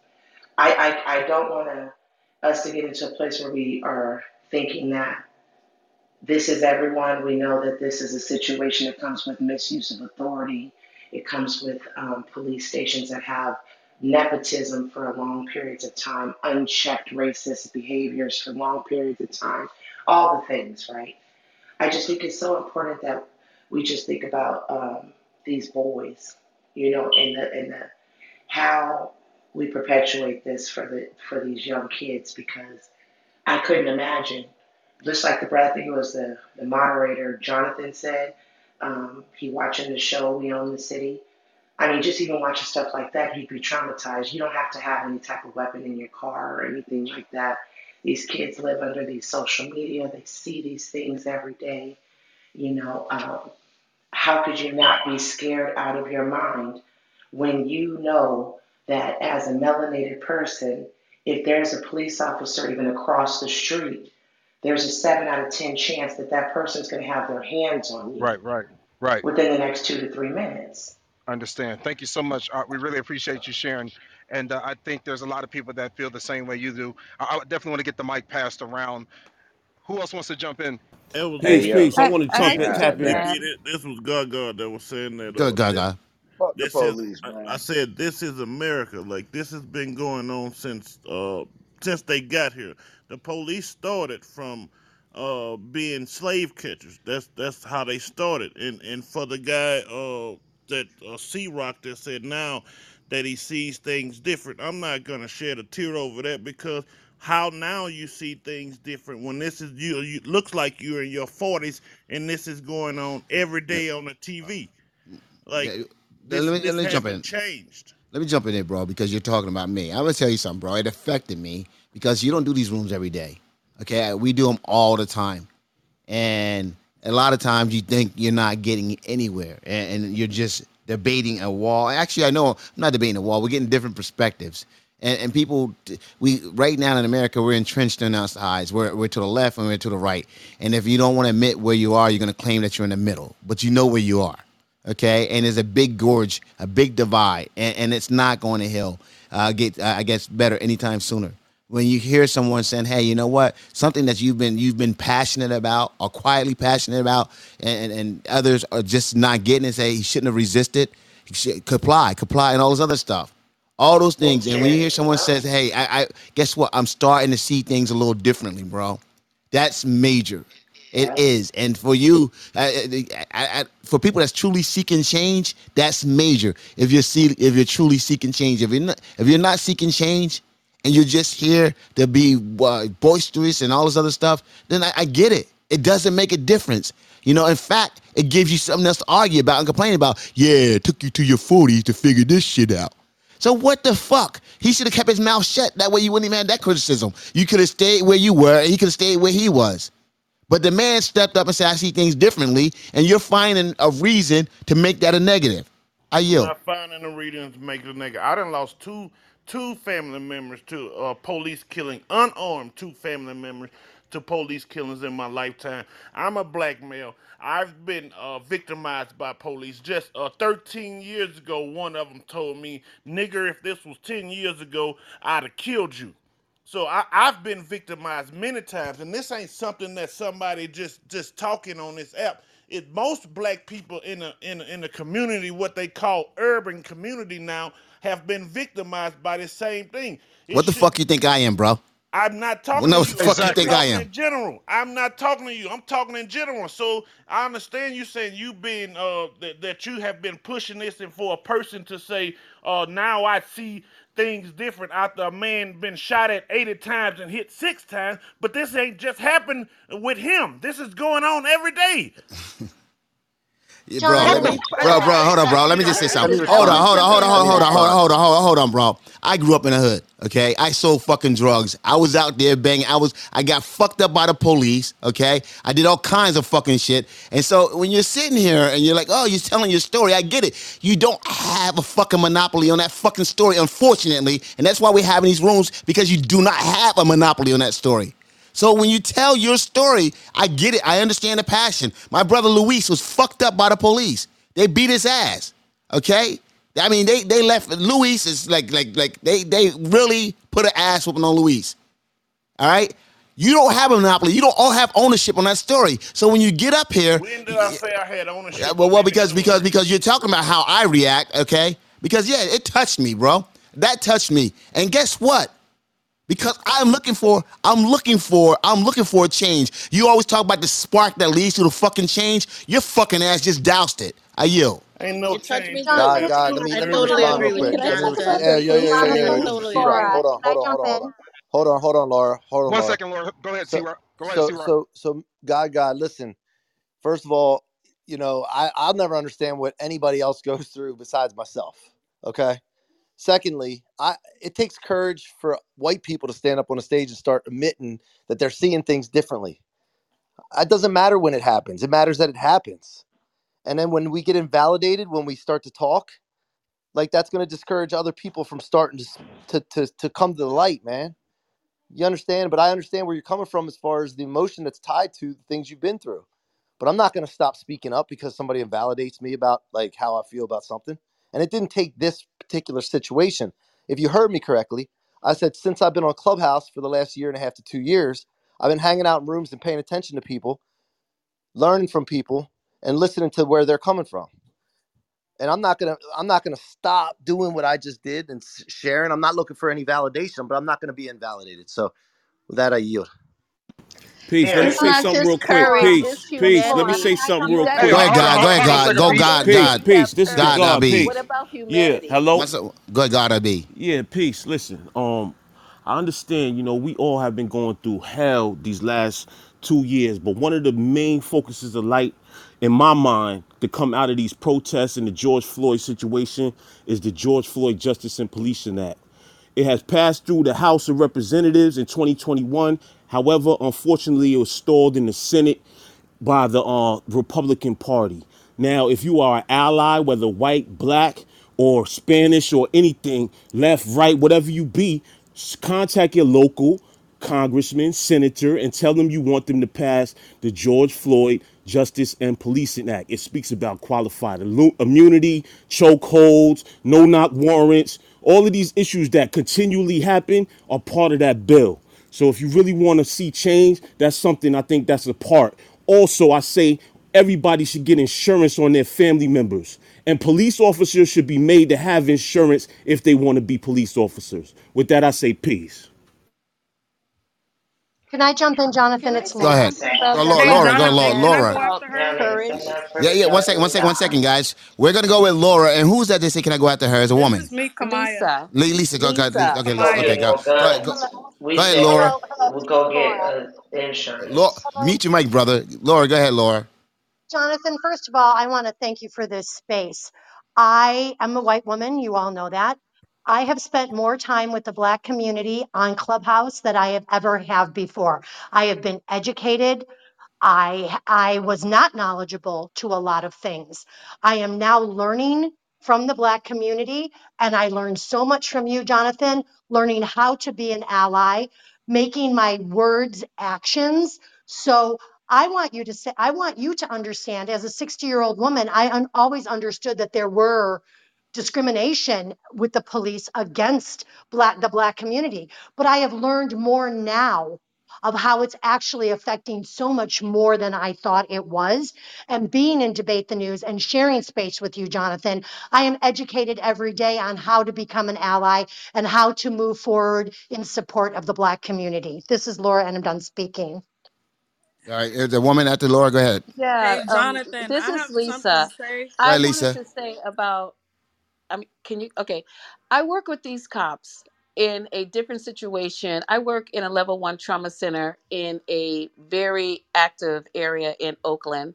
Speaker 33: I, I, I don't want to, us to get into a place where we are thinking that this is everyone. We know that this is a situation that comes with misuse of authority. It comes with um, police stations that have nepotism for long periods of time, unchecked racist behaviors for long periods of time, all the things, right? I just think it's so important that we just think about um, these boys, you know, and the in the how we perpetuate this for the for these young kids because I couldn't imagine. Just like the brother, I think it was the, the moderator, Jonathan said, um, he watching the show, We Own the City. I mean, just even watching stuff like that, he'd be traumatized. You don't have to have any type of weapon in your car or anything like that. These kids live under these social media, they see these things every day. You know, um, how could you not be scared out of your mind when you know that as a melanated person, if there's a police officer even across the street, there's a seven out of 10 chance that that person's going to have their hands on you
Speaker 27: Right, right, right.
Speaker 33: within the next two to three minutes.
Speaker 27: Understand. Thank you so much. Uh, we really appreciate you sharing. And uh, I think there's a lot of people that feel the same way you do. I, I definitely want to get the mic passed around. Who else wants to jump in?
Speaker 36: It was
Speaker 38: Hey
Speaker 36: me.
Speaker 38: yo,
Speaker 36: Peace. I
Speaker 37: I,
Speaker 36: want to
Speaker 37: I
Speaker 36: jump in, tap in.
Speaker 38: damn.
Speaker 37: in.
Speaker 36: This this was Gaga that was saying that.
Speaker 5: Good,
Speaker 36: Uh, this,
Speaker 5: Gaga.
Speaker 38: Fuck the
Speaker 36: this is.
Speaker 38: police,
Speaker 36: I, I
Speaker 38: man.
Speaker 36: said this is America. Like this has been going on since uh since they got here. The police started from uh being slave catchers. That's that's how they started. And and for the guy uh that uh, C Rock that said now that he sees things different. I'm not gonna shed a tear over that because how now you see things different when this is you, you looks like you're in your 40s and this is going on every day on the TV. Uh, like
Speaker 5: yeah, Let
Speaker 36: this
Speaker 5: me let
Speaker 36: this
Speaker 5: me jump in.
Speaker 36: changed.
Speaker 5: Let me jump in there, bro, because you're talking about me. I'm gonna tell you something, bro. It affected me because you don't do these rooms every day. Okay, we do them all the time, and a lot of times you think you're not getting anywhere, and, and you're just debating a wall. Actually, I know I'm not debating a wall. We're getting different perspectives, and and people, we right now in America we're entrenched in our sides. We're we're to the left and we're to the right, and if you don't want to admit where you are, you're gonna claim that you're in the middle, but you know where you are okay? And there's a big gorge a big divide and, and it's not going to heal uh, get uh, i guess better anytime sooner. When you hear someone saying hey you know what? Something that you've been you've been passionate about or quietly passionate about and, and others are just not getting it say he shouldn't have resisted. He should comply comply and all this other stuff all those things and when you hear someone says hey I, I guess what i'm starting to see things a little differently bro that's major it is, and for you, uh, I, I, for people that's truly seeking change, that's major. If you're see, if you're truly seeking change, if you're not, if you're not seeking change, and you're just here to be uh, boisterous and all this other stuff, then I, I get it. It doesn't make a difference. You know, in fact, it gives you something else to argue about and complain about. Yeah, it took you to your 40s to figure this shit out. So what the fuck? He should have kept his mouth shut. That way you wouldn't even have that criticism. You could have stayed where you were, and he could have stayed where he was. But the man stepped up and said, "I see things differently," and you're finding a reason to make that a negative. I
Speaker 36: I'm
Speaker 5: yield.
Speaker 36: not finding a reason to make it a nigga. I done lost two two family members to uh, police killing, unarmed two family members to police killings in my lifetime. I'm a black male. I've been uh, victimized by police. Just uh, 13 years ago, one of them told me, "Nigger, if this was 10 years ago, I'd have killed you." So I, I've been victimized many times, and this ain't something that somebody just just talking on this app. It most black people in the in in the community, what they call urban community now, have been victimized by the same thing. It
Speaker 5: What the
Speaker 36: should
Speaker 5: fuck you think I am, bro?
Speaker 36: I'm not
Speaker 5: Well,
Speaker 36: talking
Speaker 5: no,
Speaker 36: to you.
Speaker 5: fuck you
Speaker 36: I'm
Speaker 5: think I am?
Speaker 36: in general. I'm not talking to you. I'm talking in general. So I understand you saying you've been uh that, that you have been pushing this and for a person to say, uh now I see things different after a man been shot at 80 times and hit six times, but this ain't just happened with him. This is going on every day.
Speaker 5: Bro, let me, bro, bro, hold on, bro. Let me just say something. Hold on, hold on, hold on, hold on, hold on, hold on, hold on, hold on, hold on, bro. I grew up in the hood. Okay, I sold fucking drugs. I was out there banging. I was, I got fucked up by the police. Okay, I did all kinds of fucking shit. And so when you're sitting here and you're like, oh, you're telling your story, I get it. You don't have a fucking monopoly on that fucking story, unfortunately, and that's why we're having these rooms because you do not have a monopoly on that story. So when you tell your story, I get it. I understand the passion. My brother Luis was fucked up by the police. They beat his ass. Okay? I mean, they they left Luis is like like like they they really put an ass whooping on Luis. All right? You don't have a monopoly. You don't all have ownership on that story. So when you get up here,
Speaker 36: When did I say I had ownership?
Speaker 5: well, well, because because because you're talking about how I react, okay? Because yeah, it touched me, bro. That touched me. And guess what? Because I'm looking for, I'm looking for, I'm looking for a change. You always talk about the spark that leads to the fucking change. Your fucking ass just doused it. I yield.
Speaker 36: Ain't no
Speaker 21: It touched me
Speaker 36: change.
Speaker 21: too.
Speaker 22: God, God, let me
Speaker 21: I
Speaker 22: let me
Speaker 21: totally
Speaker 22: respond real
Speaker 21: agree with
Speaker 22: quick.
Speaker 21: you,
Speaker 22: Let me respond.
Speaker 21: Jonathan.
Speaker 22: Yeah, yeah, yeah, yeah, yeah.
Speaker 21: I
Speaker 22: yeah.
Speaker 21: totally
Speaker 22: T-Rock,
Speaker 21: agree.
Speaker 22: hold on, hold on, hold on, hold on, hold on, hold on, Laura, hold on,
Speaker 27: One
Speaker 22: Laura.
Speaker 27: second, Laura. Go ahead,
Speaker 22: So,
Speaker 27: T-Rock. Go ahead,
Speaker 22: so,
Speaker 27: T-Rock.
Speaker 22: so, so, God, God, listen. First of all, you know, I I'll never understand what anybody else goes through besides myself. Okay. Secondly, I it takes courage for white people to stand up on a stage and start admitting that they're seeing things differently. It doesn't matter when it happens. It matters that it happens. And then when we get invalidated, when we start to talk, like that's going to discourage other people from starting to, to to to come to the light, man. You understand? But I understand where you're coming from as far as the emotion that's tied to the things you've been through. But I'm not going to stop speaking up because somebody invalidates me about like how I feel about something. And it didn't take this particular situation. If you heard me correctly, I said since I've been on Clubhouse for the last year and a half to 2 years, I've been hanging out in rooms and paying attention to people, learning from people and listening to where they're coming from. And I'm not to I'm not to stop doing what I just did and sharing. I'm not looking for any validation, but I'm not to be invalidated. So with that I yield.
Speaker 38: Peace. Let me say something real quick. Peace. Peace. Let me say something real
Speaker 21: gotta
Speaker 38: quick.
Speaker 5: Go ahead, God. Go ahead,
Speaker 27: hold on a
Speaker 5: God. Go, God,
Speaker 38: Peace.
Speaker 5: God.
Speaker 38: Peace. This is
Speaker 5: God,
Speaker 38: God.
Speaker 5: God, be.
Speaker 38: Peace.
Speaker 21: What about
Speaker 38: Yeah.
Speaker 21: humanity?
Speaker 38: Hello.
Speaker 5: What's up? Good God, I be.
Speaker 38: Yeah. Peace. Listen. Um, I understand. You know, we all have been going through hell these last two years, but one of the main focuses of light in my mind to come out of these protests and the George Floyd situation is the George Floyd Justice and Policing Act. It has passed through the House of Representatives in 2021. However, unfortunately, it was stalled in the Senate by the uh, Republican Party. Now, if you are an ally, whether white, black, or Spanish, or anything, left, right, whatever you be, contact your local congressman, senator, and tell them you want them to pass the George Floyd Justice and Policing Act. It speaks about qualified immunity, chokeholds, no knock warrants. All of these issues that continually happen are part of that bill. So if you really want to see change, that's something I think that's a part. Also, I say everybody should get insurance on their family members. And police officers should be made to have insurance if they want to be police officers. With that, I say peace.
Speaker 39: Can I jump in, Jonathan? It's
Speaker 5: Go ahead. Go, Laura. Laura. Go, Laura.
Speaker 21: Jonathan, can I go
Speaker 5: Laura.
Speaker 21: after her?
Speaker 32: Courage.
Speaker 5: Yeah, yeah. One second. One second. One second, guys. We're gonna go with Laura. And who's that? They say, can I go after her as a
Speaker 18: This
Speaker 5: woman?
Speaker 18: is me, Kamaya.
Speaker 21: Lisa.
Speaker 5: Le- Lisa. Go. go
Speaker 21: Lisa.
Speaker 5: okay. Lisa. Okay. Go. Go ahead.
Speaker 29: go.
Speaker 5: Go,
Speaker 29: We
Speaker 5: go ahead,
Speaker 29: said
Speaker 5: Laura.
Speaker 29: we'll go get
Speaker 39: Laura.
Speaker 29: uh,
Speaker 5: Laura.
Speaker 29: insurance.
Speaker 5: Mute your mic, brother. Laura. Go ahead, Laura.
Speaker 39: Jonathan, first of all, I want to thank you for this space. I am a white woman. You all know that. I have spent more time with the Black community on Clubhouse than I have ever have before. I have been educated. I I was not knowledgeable to a lot of things. I am now learning from the black community and I learned so much from you Jonathan, learning how to be an ally, making my words actions. So I want you to say I want you to understand as a 60-year-old woman, I un- always understood that there were discrimination with the police against black the black community, but I have learned more now of how it's actually affecting so much more than I thought it was. And being in Debate the News and sharing space with you, Jonathan, I am educated every day on how to become an ally and how to move forward in support of the Black community. This is Laura, and I'm done speaking.
Speaker 5: All right, the woman after Laura, go ahead.
Speaker 37: Yeah,
Speaker 18: Hey,
Speaker 37: um,
Speaker 18: Jonathan,
Speaker 37: this
Speaker 18: I
Speaker 37: is
Speaker 18: have something to
Speaker 37: Lisa.
Speaker 18: say.
Speaker 5: Go
Speaker 37: I
Speaker 5: ahead,
Speaker 37: wanted to say about, I mean, can you, okay. I work with these cops in a different situation. I work in a level one trauma center in a very active area in Oakland.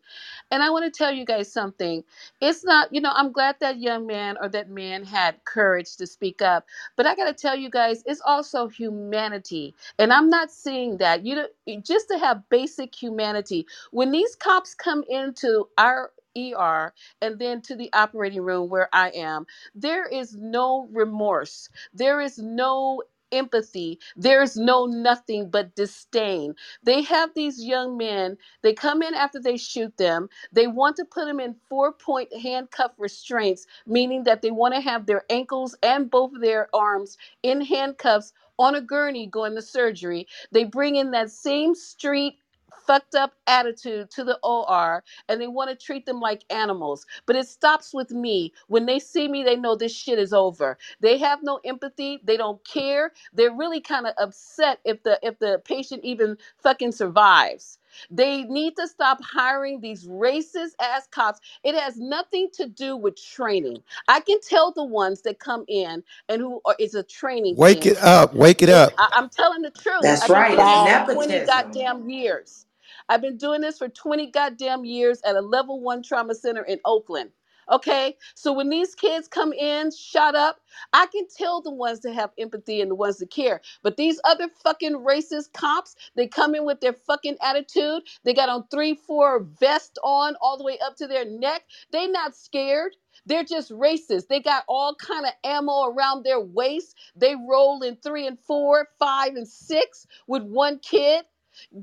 Speaker 37: And I want to tell you guys something. It's not, you know, I'm glad that young man or that man had courage to speak up. But I got to tell you guys, it's also humanity. And I'm not seeing that. You know, just to have basic humanity. When these cops come into our ER and then to the operating room where I am, there is no remorse. There is no empathy. There is no nothing but disdain. They have these young men, they come in after they shoot them. They want to put them in four point handcuff restraints, meaning that they want to have their ankles and both of their arms in handcuffs on a gurney going to surgery. They bring in that same street fucked up attitude to the OR and they want to treat them like animals. But it stops with me. When they see me, they know this shit is over. They have no empathy. They don't care. They're really kind of upset if the if the patient even fucking survives. They need to stop hiring these racist ass cops. It has nothing to do with training. I can tell the ones that come in and who are, is a training
Speaker 1: Wake
Speaker 37: team.
Speaker 1: it up. Wake it
Speaker 37: It,
Speaker 1: up.
Speaker 37: I, I'm telling the truth.
Speaker 33: That's
Speaker 37: I've been
Speaker 33: right.
Speaker 37: doing
Speaker 33: It's
Speaker 37: this for 20
Speaker 33: nepotism.
Speaker 37: goddamn years. I've been doing this for 20 goddamn years at a level one trauma center in Oakland. Okay, so when these kids come in, shut up. I can tell the ones that have empathy and the ones that care. But these other fucking racist cops, they come in with their fucking attitude. They got on three, four vest on all the way up to their neck. They not scared. They're just racist. They got all kind of ammo around their waist. They roll in three and four, five and six with one kid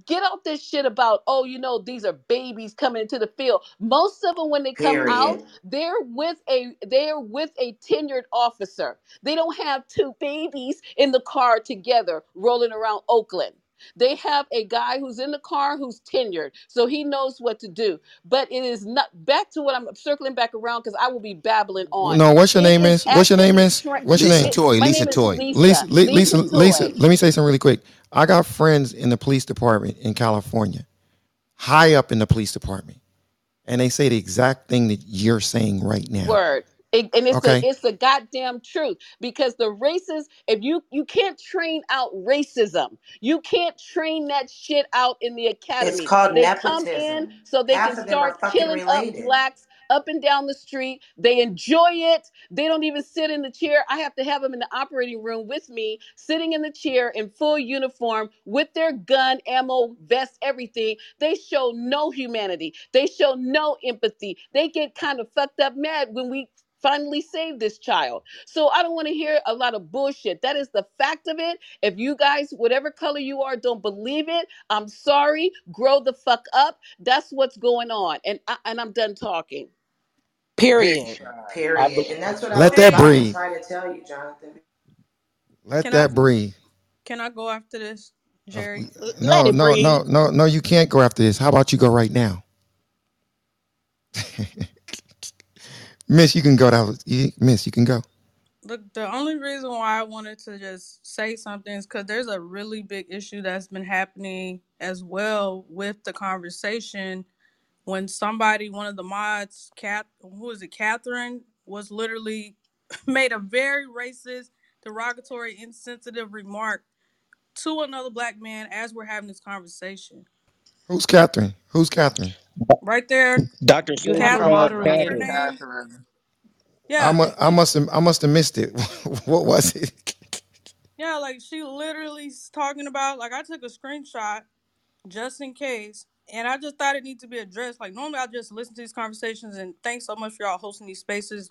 Speaker 37: get off this shit about oh you know these are babies coming into the field. Most of them when they come out
Speaker 33: Period.
Speaker 37: they're with a they're with a tenured officer. They don't have two babies in the car together rolling around oakland they have a guy who's in the car who's tenured so he knows what to do but it is not back to what i'm circling back around because i will be babbling on
Speaker 1: No, what's your
Speaker 37: it
Speaker 1: name
Speaker 37: is
Speaker 1: is? What's your name
Speaker 37: actually
Speaker 1: is?
Speaker 37: tra-
Speaker 1: What's your
Speaker 5: Lisa
Speaker 1: name?
Speaker 37: it,
Speaker 5: Toy,
Speaker 37: my
Speaker 5: Lisa
Speaker 37: name is
Speaker 5: Toy.
Speaker 1: Lisa,
Speaker 37: lisa
Speaker 1: Li- Lisa,
Speaker 37: lisa
Speaker 1: Lisa.
Speaker 37: toy
Speaker 1: Let me say something really quick. I got friends in the police department in California, high up in the police department, and they say the exact thing that you're saying right now.
Speaker 37: word It- and it's the
Speaker 1: Okay.
Speaker 37: it's the goddamn truth because the races if you you can't train out racism. You can't train that shit out in the
Speaker 33: It's
Speaker 37: academy.
Speaker 33: called
Speaker 37: they come in
Speaker 33: nepotism.
Speaker 37: so they can
Speaker 33: Half of them are
Speaker 37: start
Speaker 33: fucking
Speaker 37: killing up
Speaker 33: related.
Speaker 37: blacks up and down the street. They enjoy it. They don't even sit in the chair. I have to have them in the operating room with me sitting in the chair in full uniform with their gun ammo vest everything. They show no humanity. They show no empathy. They get kind of fucked up mad when we finally save this child. So I don't want to hear a lot of bullshit. That is the fact of it. If you guys, whatever color you are, don't believe it, I'm sorry. Grow the fuck up. That's what's going on. And I, and I'm done talking.
Speaker 21: Period. I
Speaker 33: Period.
Speaker 21: believe.
Speaker 33: And that's what I
Speaker 1: Let
Speaker 33: was
Speaker 1: that
Speaker 18: Hey,
Speaker 33: about to
Speaker 1: breathe.
Speaker 33: try to tell you, Jonathan.
Speaker 1: Let
Speaker 18: can I
Speaker 1: that breathe.
Speaker 18: can I go after this, uh, Jerry?
Speaker 21: Let
Speaker 1: No,
Speaker 21: it
Speaker 1: no,
Speaker 21: breathe.
Speaker 1: no, no, no. You can't go after this. How about you go right now, Miss? You can go. That was, Miss. You can go.
Speaker 18: Look, the only reason why I wanted to just say something is because there's a really big issue that's been happening as well with the conversation. When somebody, one of the mods, Cat, who is it, Catherine, was literally made a very racist, derogatory, insensitive remark to another black man as we're having this conversation.
Speaker 1: Who's Catherine? Who's Catherine?
Speaker 18: Right there.
Speaker 40: Dr. Catherine,
Speaker 1: I,
Speaker 18: Yeah,
Speaker 1: I must have I must have missed it. what was it?
Speaker 18: yeah. Like she literally talking about. Like I took a screenshot just in case, and I just thought it needed to be addressed. Like normally I just listen to these conversations, and thanks so much for y'all hosting these spaces.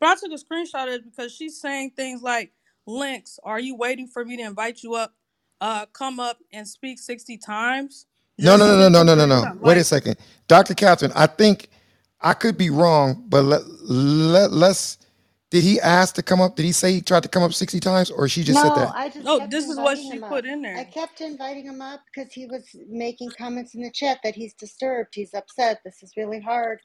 Speaker 18: But I took a screenshot of it because she's saying things like, "Links, are you waiting for me to invite you up? Uh, come up and speak sixty times."
Speaker 1: No, no, no, no, no, no, no, no. Wait a second, Dr. Catherine. I think I could be wrong, but let, let let's. Did he ask to come up? Did he say he tried to come up sixty times, or she just said
Speaker 41: No,
Speaker 1: that?
Speaker 41: I just
Speaker 18: oh,
Speaker 41: No,
Speaker 18: this is what she
Speaker 41: up.
Speaker 18: put in
Speaker 41: I kept inviting him up because he was making comments in the chat that he's disturbed, he's upset, this is really hard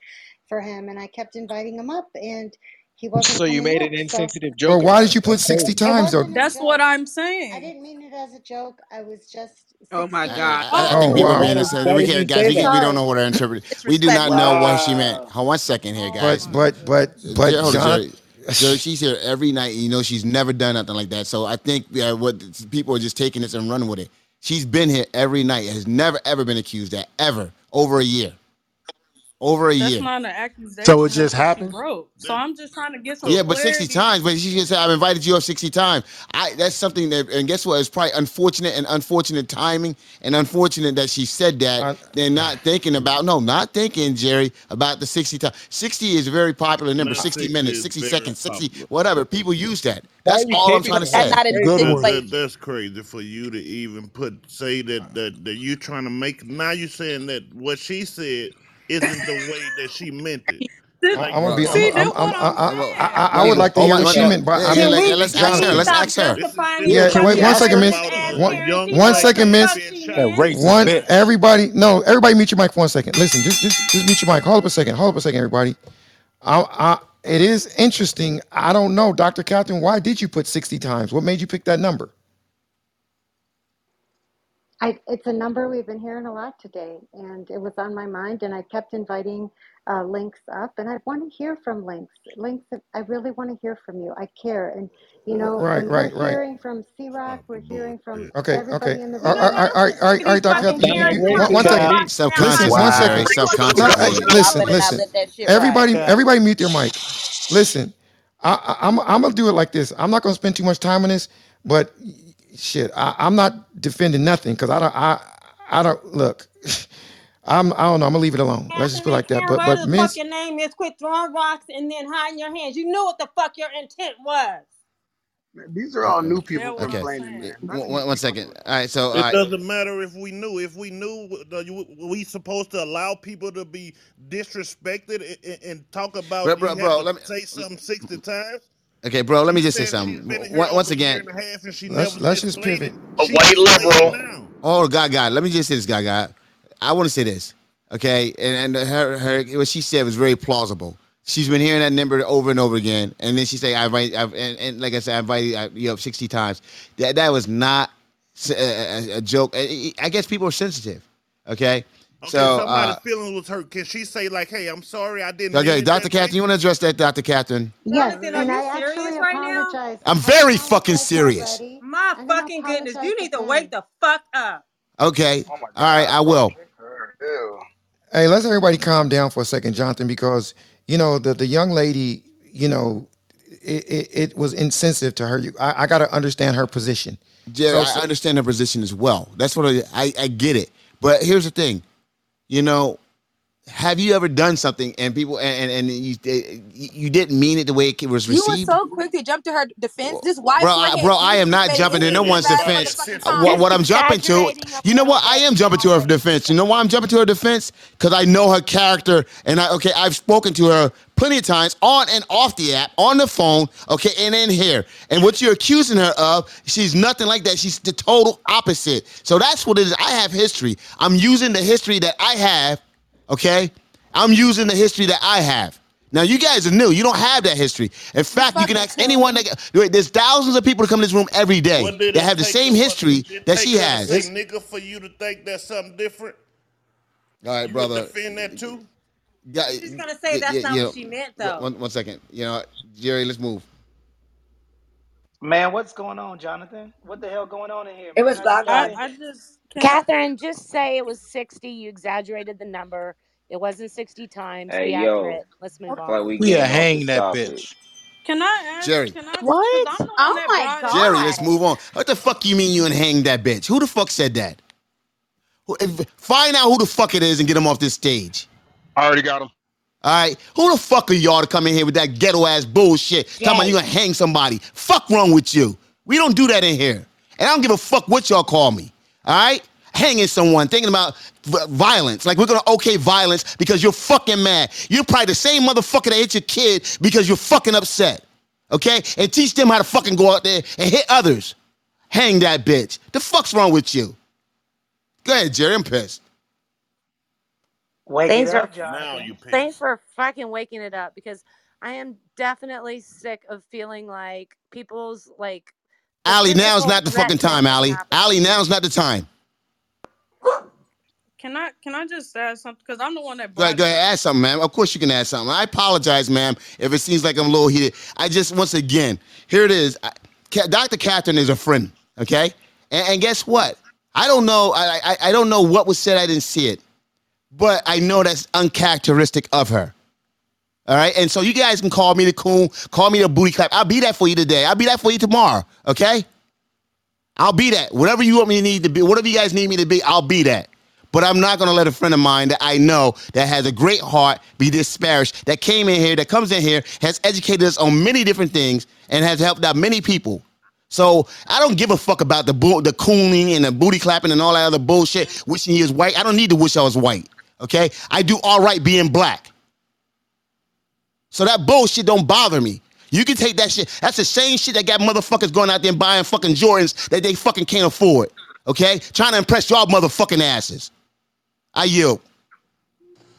Speaker 41: for him. And I kept inviting him up. And he wasn't.
Speaker 40: So you made an insensitive joke.
Speaker 1: Well,
Speaker 40: why
Speaker 1: did you put
Speaker 41: sixty
Speaker 1: times though?
Speaker 18: That's what I'm saying.
Speaker 41: I didn't mean it as a joke. I was just.
Speaker 37: Oh my god!
Speaker 41: Oh,
Speaker 5: I,
Speaker 1: oh, wow.
Speaker 5: We. We, don't know what I
Speaker 37: interpreted.
Speaker 5: we do not know what she meant. Hold one second here, guys.
Speaker 1: But but
Speaker 41: uh,
Speaker 1: but
Speaker 5: but. Hold
Speaker 1: John,
Speaker 5: Jerry. Jerry, she's here every night. You know she's never done nothing like that. So I think yeah, what people are just taking this and running with it. She's been here every night. Has never ever been accused that ever over a year over a
Speaker 18: That's
Speaker 5: year.
Speaker 18: not an accusation.
Speaker 13: So it just happened.
Speaker 18: Broke. So I'm just trying to get some
Speaker 5: Yeah, but
Speaker 18: sixty
Speaker 5: times. But she just said, "I've invited you up sixty times." I that's something that, and guess what? It's probably unfortunate and unfortunate timing, and unfortunate that she said that.
Speaker 1: I,
Speaker 5: They're not thinking about no, not thinking Jerry about the sixty times. Sixty is a very popular number.
Speaker 36: Sixty
Speaker 5: minutes,
Speaker 36: sixty
Speaker 5: seconds,
Speaker 36: sixty
Speaker 5: whatever. People use that. That's all I'm trying to?
Speaker 37: That's
Speaker 5: say.
Speaker 37: not a
Speaker 13: Good one.
Speaker 36: that that's crazy for you to even put say that that, that you trying to make now you're saying that what she said isn't the way that she meant it.
Speaker 1: I want
Speaker 5: to
Speaker 1: be. I I I would like to hear what she meant.
Speaker 5: But
Speaker 1: I mean,
Speaker 5: like, let's ask her. Let's ask her.
Speaker 1: Yeah,
Speaker 30: can
Speaker 1: wait one second, miss. One, one second, miss. One, everybody, no, everybody, mute your mic for one second. Listen, just, just, just mute your mic. Hold up a second. Hold up a second, everybody. I, I, it is interesting. I don't know, Dr. Catherine, why did you put 60 times? What made you pick that number?
Speaker 41: I, it's a number we've been hearing a lot today, and it was on my mind, and I kept inviting uh, links up, and I want to hear from links. Links, I really want to hear from you. I care, and you know,
Speaker 1: right,
Speaker 41: right, we're
Speaker 1: right.
Speaker 41: Hearing from
Speaker 36: C Rock,
Speaker 41: we're hearing from
Speaker 1: okay, okay. All right, all right, all right, all right, Dr. One, one second,
Speaker 5: self-conscious.
Speaker 1: Listen,
Speaker 30: wow.
Speaker 5: one
Speaker 1: second,
Speaker 5: self-conscious.
Speaker 1: listen, listen. Everybody, everybody, mute your mic. Listen, I, I, I'm, I'm gonna do it like this. I'm not gonna spend too much time on this, but shit, I, am not defending nothing because I don't, I, I don't look. I'm, I don't know. I'm gonna leave it alone. Anthony, Let's just put it like that. But, but
Speaker 30: the fuck your name is. Quit throwing rocks and then hiding your hands. You knew what the fuck your intent was.
Speaker 13: Man, these are all new people
Speaker 5: okay.
Speaker 13: complaining. Okay.
Speaker 5: One, one second. All right. So
Speaker 36: it doesn't matter if we knew. If we knew, uh, we supposed to allow people to be disrespected and, and talk about.
Speaker 5: Bro, bro, bro let me
Speaker 36: say something sixty times.
Speaker 5: Okay, bro, let me just say something. Once again,
Speaker 1: let's, let's just pivot.
Speaker 42: A white liberal.
Speaker 5: Oh, God, God. Let me just say this, God, God. I want to say this, okay? And, and her, her, what she said was very plausible. She's been hearing that number over and over again. And then she say, I invite, I've, and, and like I said, I invited uh, you up 60 times. That, that was not a, a, joke. I guess people are sensitive, okay?
Speaker 36: Okay,
Speaker 5: so
Speaker 36: somebody's
Speaker 5: uh,
Speaker 36: feeling was hurt. Can she say like, "Hey, I'm sorry, I didn't"?
Speaker 5: Okay,
Speaker 36: Doctor
Speaker 5: Catherine, you want to address that, Doctor Catherine?
Speaker 41: Yes,
Speaker 30: Jonathan, are you
Speaker 41: I
Speaker 30: serious right now?
Speaker 5: I'm very fucking serious.
Speaker 30: My fucking goodness, you need to wake the fuck up.
Speaker 5: Okay,
Speaker 13: oh
Speaker 5: all right, I will.
Speaker 1: Hey, let's everybody calm down for a second, Jonathan, because you know the the young lady, you know, it, it, it was insensitive to her. You, I, I got to understand her position.
Speaker 5: Yeah,
Speaker 1: so,
Speaker 5: I understand her position as well. That's what I, I, I get it. But here's the thing you know, have you ever done something and people and and, you you didn't mean it the way it was
Speaker 43: You were so quick to jump to her defense. This
Speaker 5: Bro, I, bro, I am not jumping to no one's defense. What, what I'm jumping to, you know what? I am jumping to her defense. You know why I'm jumping to her defense? Because I know her character, and I okay, I've spoken to her plenty of times on and off the app, on the phone, okay, and in here. And what you're accusing her of, she's nothing like that. She's the total opposite. So that's what it is. I have history. I'm using the history that I have, okay? I'm using the history that I have. Now you guys are new. You don't have that history. In fact, you can ask anyone that wait, there's thousands of people that come to this room every day that have the same history that she has.
Speaker 36: Nigga, for you to think that's something different.
Speaker 5: All right,
Speaker 36: you
Speaker 5: brother.
Speaker 36: Defend that too.
Speaker 5: Yeah,
Speaker 30: she's gonna say
Speaker 5: yeah,
Speaker 30: that's
Speaker 5: yeah,
Speaker 30: not what
Speaker 5: know,
Speaker 30: she meant though.
Speaker 5: One, one second, you know, Jerry, let's move.
Speaker 44: Man, what's going on, Jonathan? What the hell going on in here?
Speaker 45: It was
Speaker 44: I,
Speaker 18: I, I just
Speaker 46: Catherine. Just say it was sixty. You exaggerated the number. It wasn't sixty times.
Speaker 9: Hey, yo.
Speaker 46: Let's move on.
Speaker 9: We
Speaker 47: we are hang that
Speaker 9: topic.
Speaker 47: bitch.
Speaker 18: Can I ask?
Speaker 5: Jerry.
Speaker 18: Can I,
Speaker 21: what? Oh my
Speaker 18: god.
Speaker 5: Jerry, let's move on. What the fuck you mean you and hang that bitch? Who the fuck said that? Find out who the fuck it is and get him off this stage.
Speaker 27: I already got him.
Speaker 5: All right, who the fuck are y'all to come in here with that ghetto ass bullshit? Talking about you gonna hang somebody. Fuck wrong with you? We don't do that in here, and I don't give a fuck what y'all call me. All right, hanging someone, thinking about violence, like we're gonna okay violence because you're fucking mad. You're probably the same motherfucker that hit your kid because you're fucking upset. Okay, and teach them how to fucking go out there and hit others. Hang that bitch. The fuck's wrong with you? Go ahead, Jerry. I'm pissed.
Speaker 44: Wake
Speaker 48: Thanks
Speaker 44: it
Speaker 48: for
Speaker 44: up,
Speaker 36: Now
Speaker 44: Jonathan.
Speaker 36: you pissed.
Speaker 48: thanks for fucking waking it up because I am definitely sick of feeling like people's like the
Speaker 5: Allie, now's
Speaker 48: physical
Speaker 5: not the fucking time,
Speaker 48: that
Speaker 5: Allie.
Speaker 48: happen.
Speaker 5: Allie, now's not the time.
Speaker 18: Can I? Can I just add something? Because I'm the one that
Speaker 5: Go ahead,
Speaker 18: brought
Speaker 5: go
Speaker 18: it
Speaker 5: ahead,
Speaker 18: up.
Speaker 5: add something, man. Of course you can ask something. I apologize, ma'am, if it seems like I'm a little heated. I just, once again, here it is. I, Ca- Dr. Catherine is a friend, okay? And, and guess what? I don't know. I, I I don't know what was said. I didn't see it, but I know that's uncharacteristic of her. All right, and so you guys can call me the coon, call me the booty clap. I'll be that for you today. I'll be that for you tomorrow. Okay? I'll be that. Whatever you want me to need to be, whatever you guys need me to be, I'll be that. But I'm not gonna let a friend of mine that I know that has a great heart be disparaged, that came in here, that comes in here, has educated us on many different things, and has helped out many people. So I don't give a fuck about the bull, the cooning and the booty clapping and all that other bullshit. Wishing he was white. I don't need to wish I was white. Okay, I do all right being black. So that bullshit don't bother me. You can take that shit. That's the same shit that got motherfuckers going out there and buying fucking Jordans that they fucking can't afford. Okay, trying to impress y'all motherfucking asses. I yield.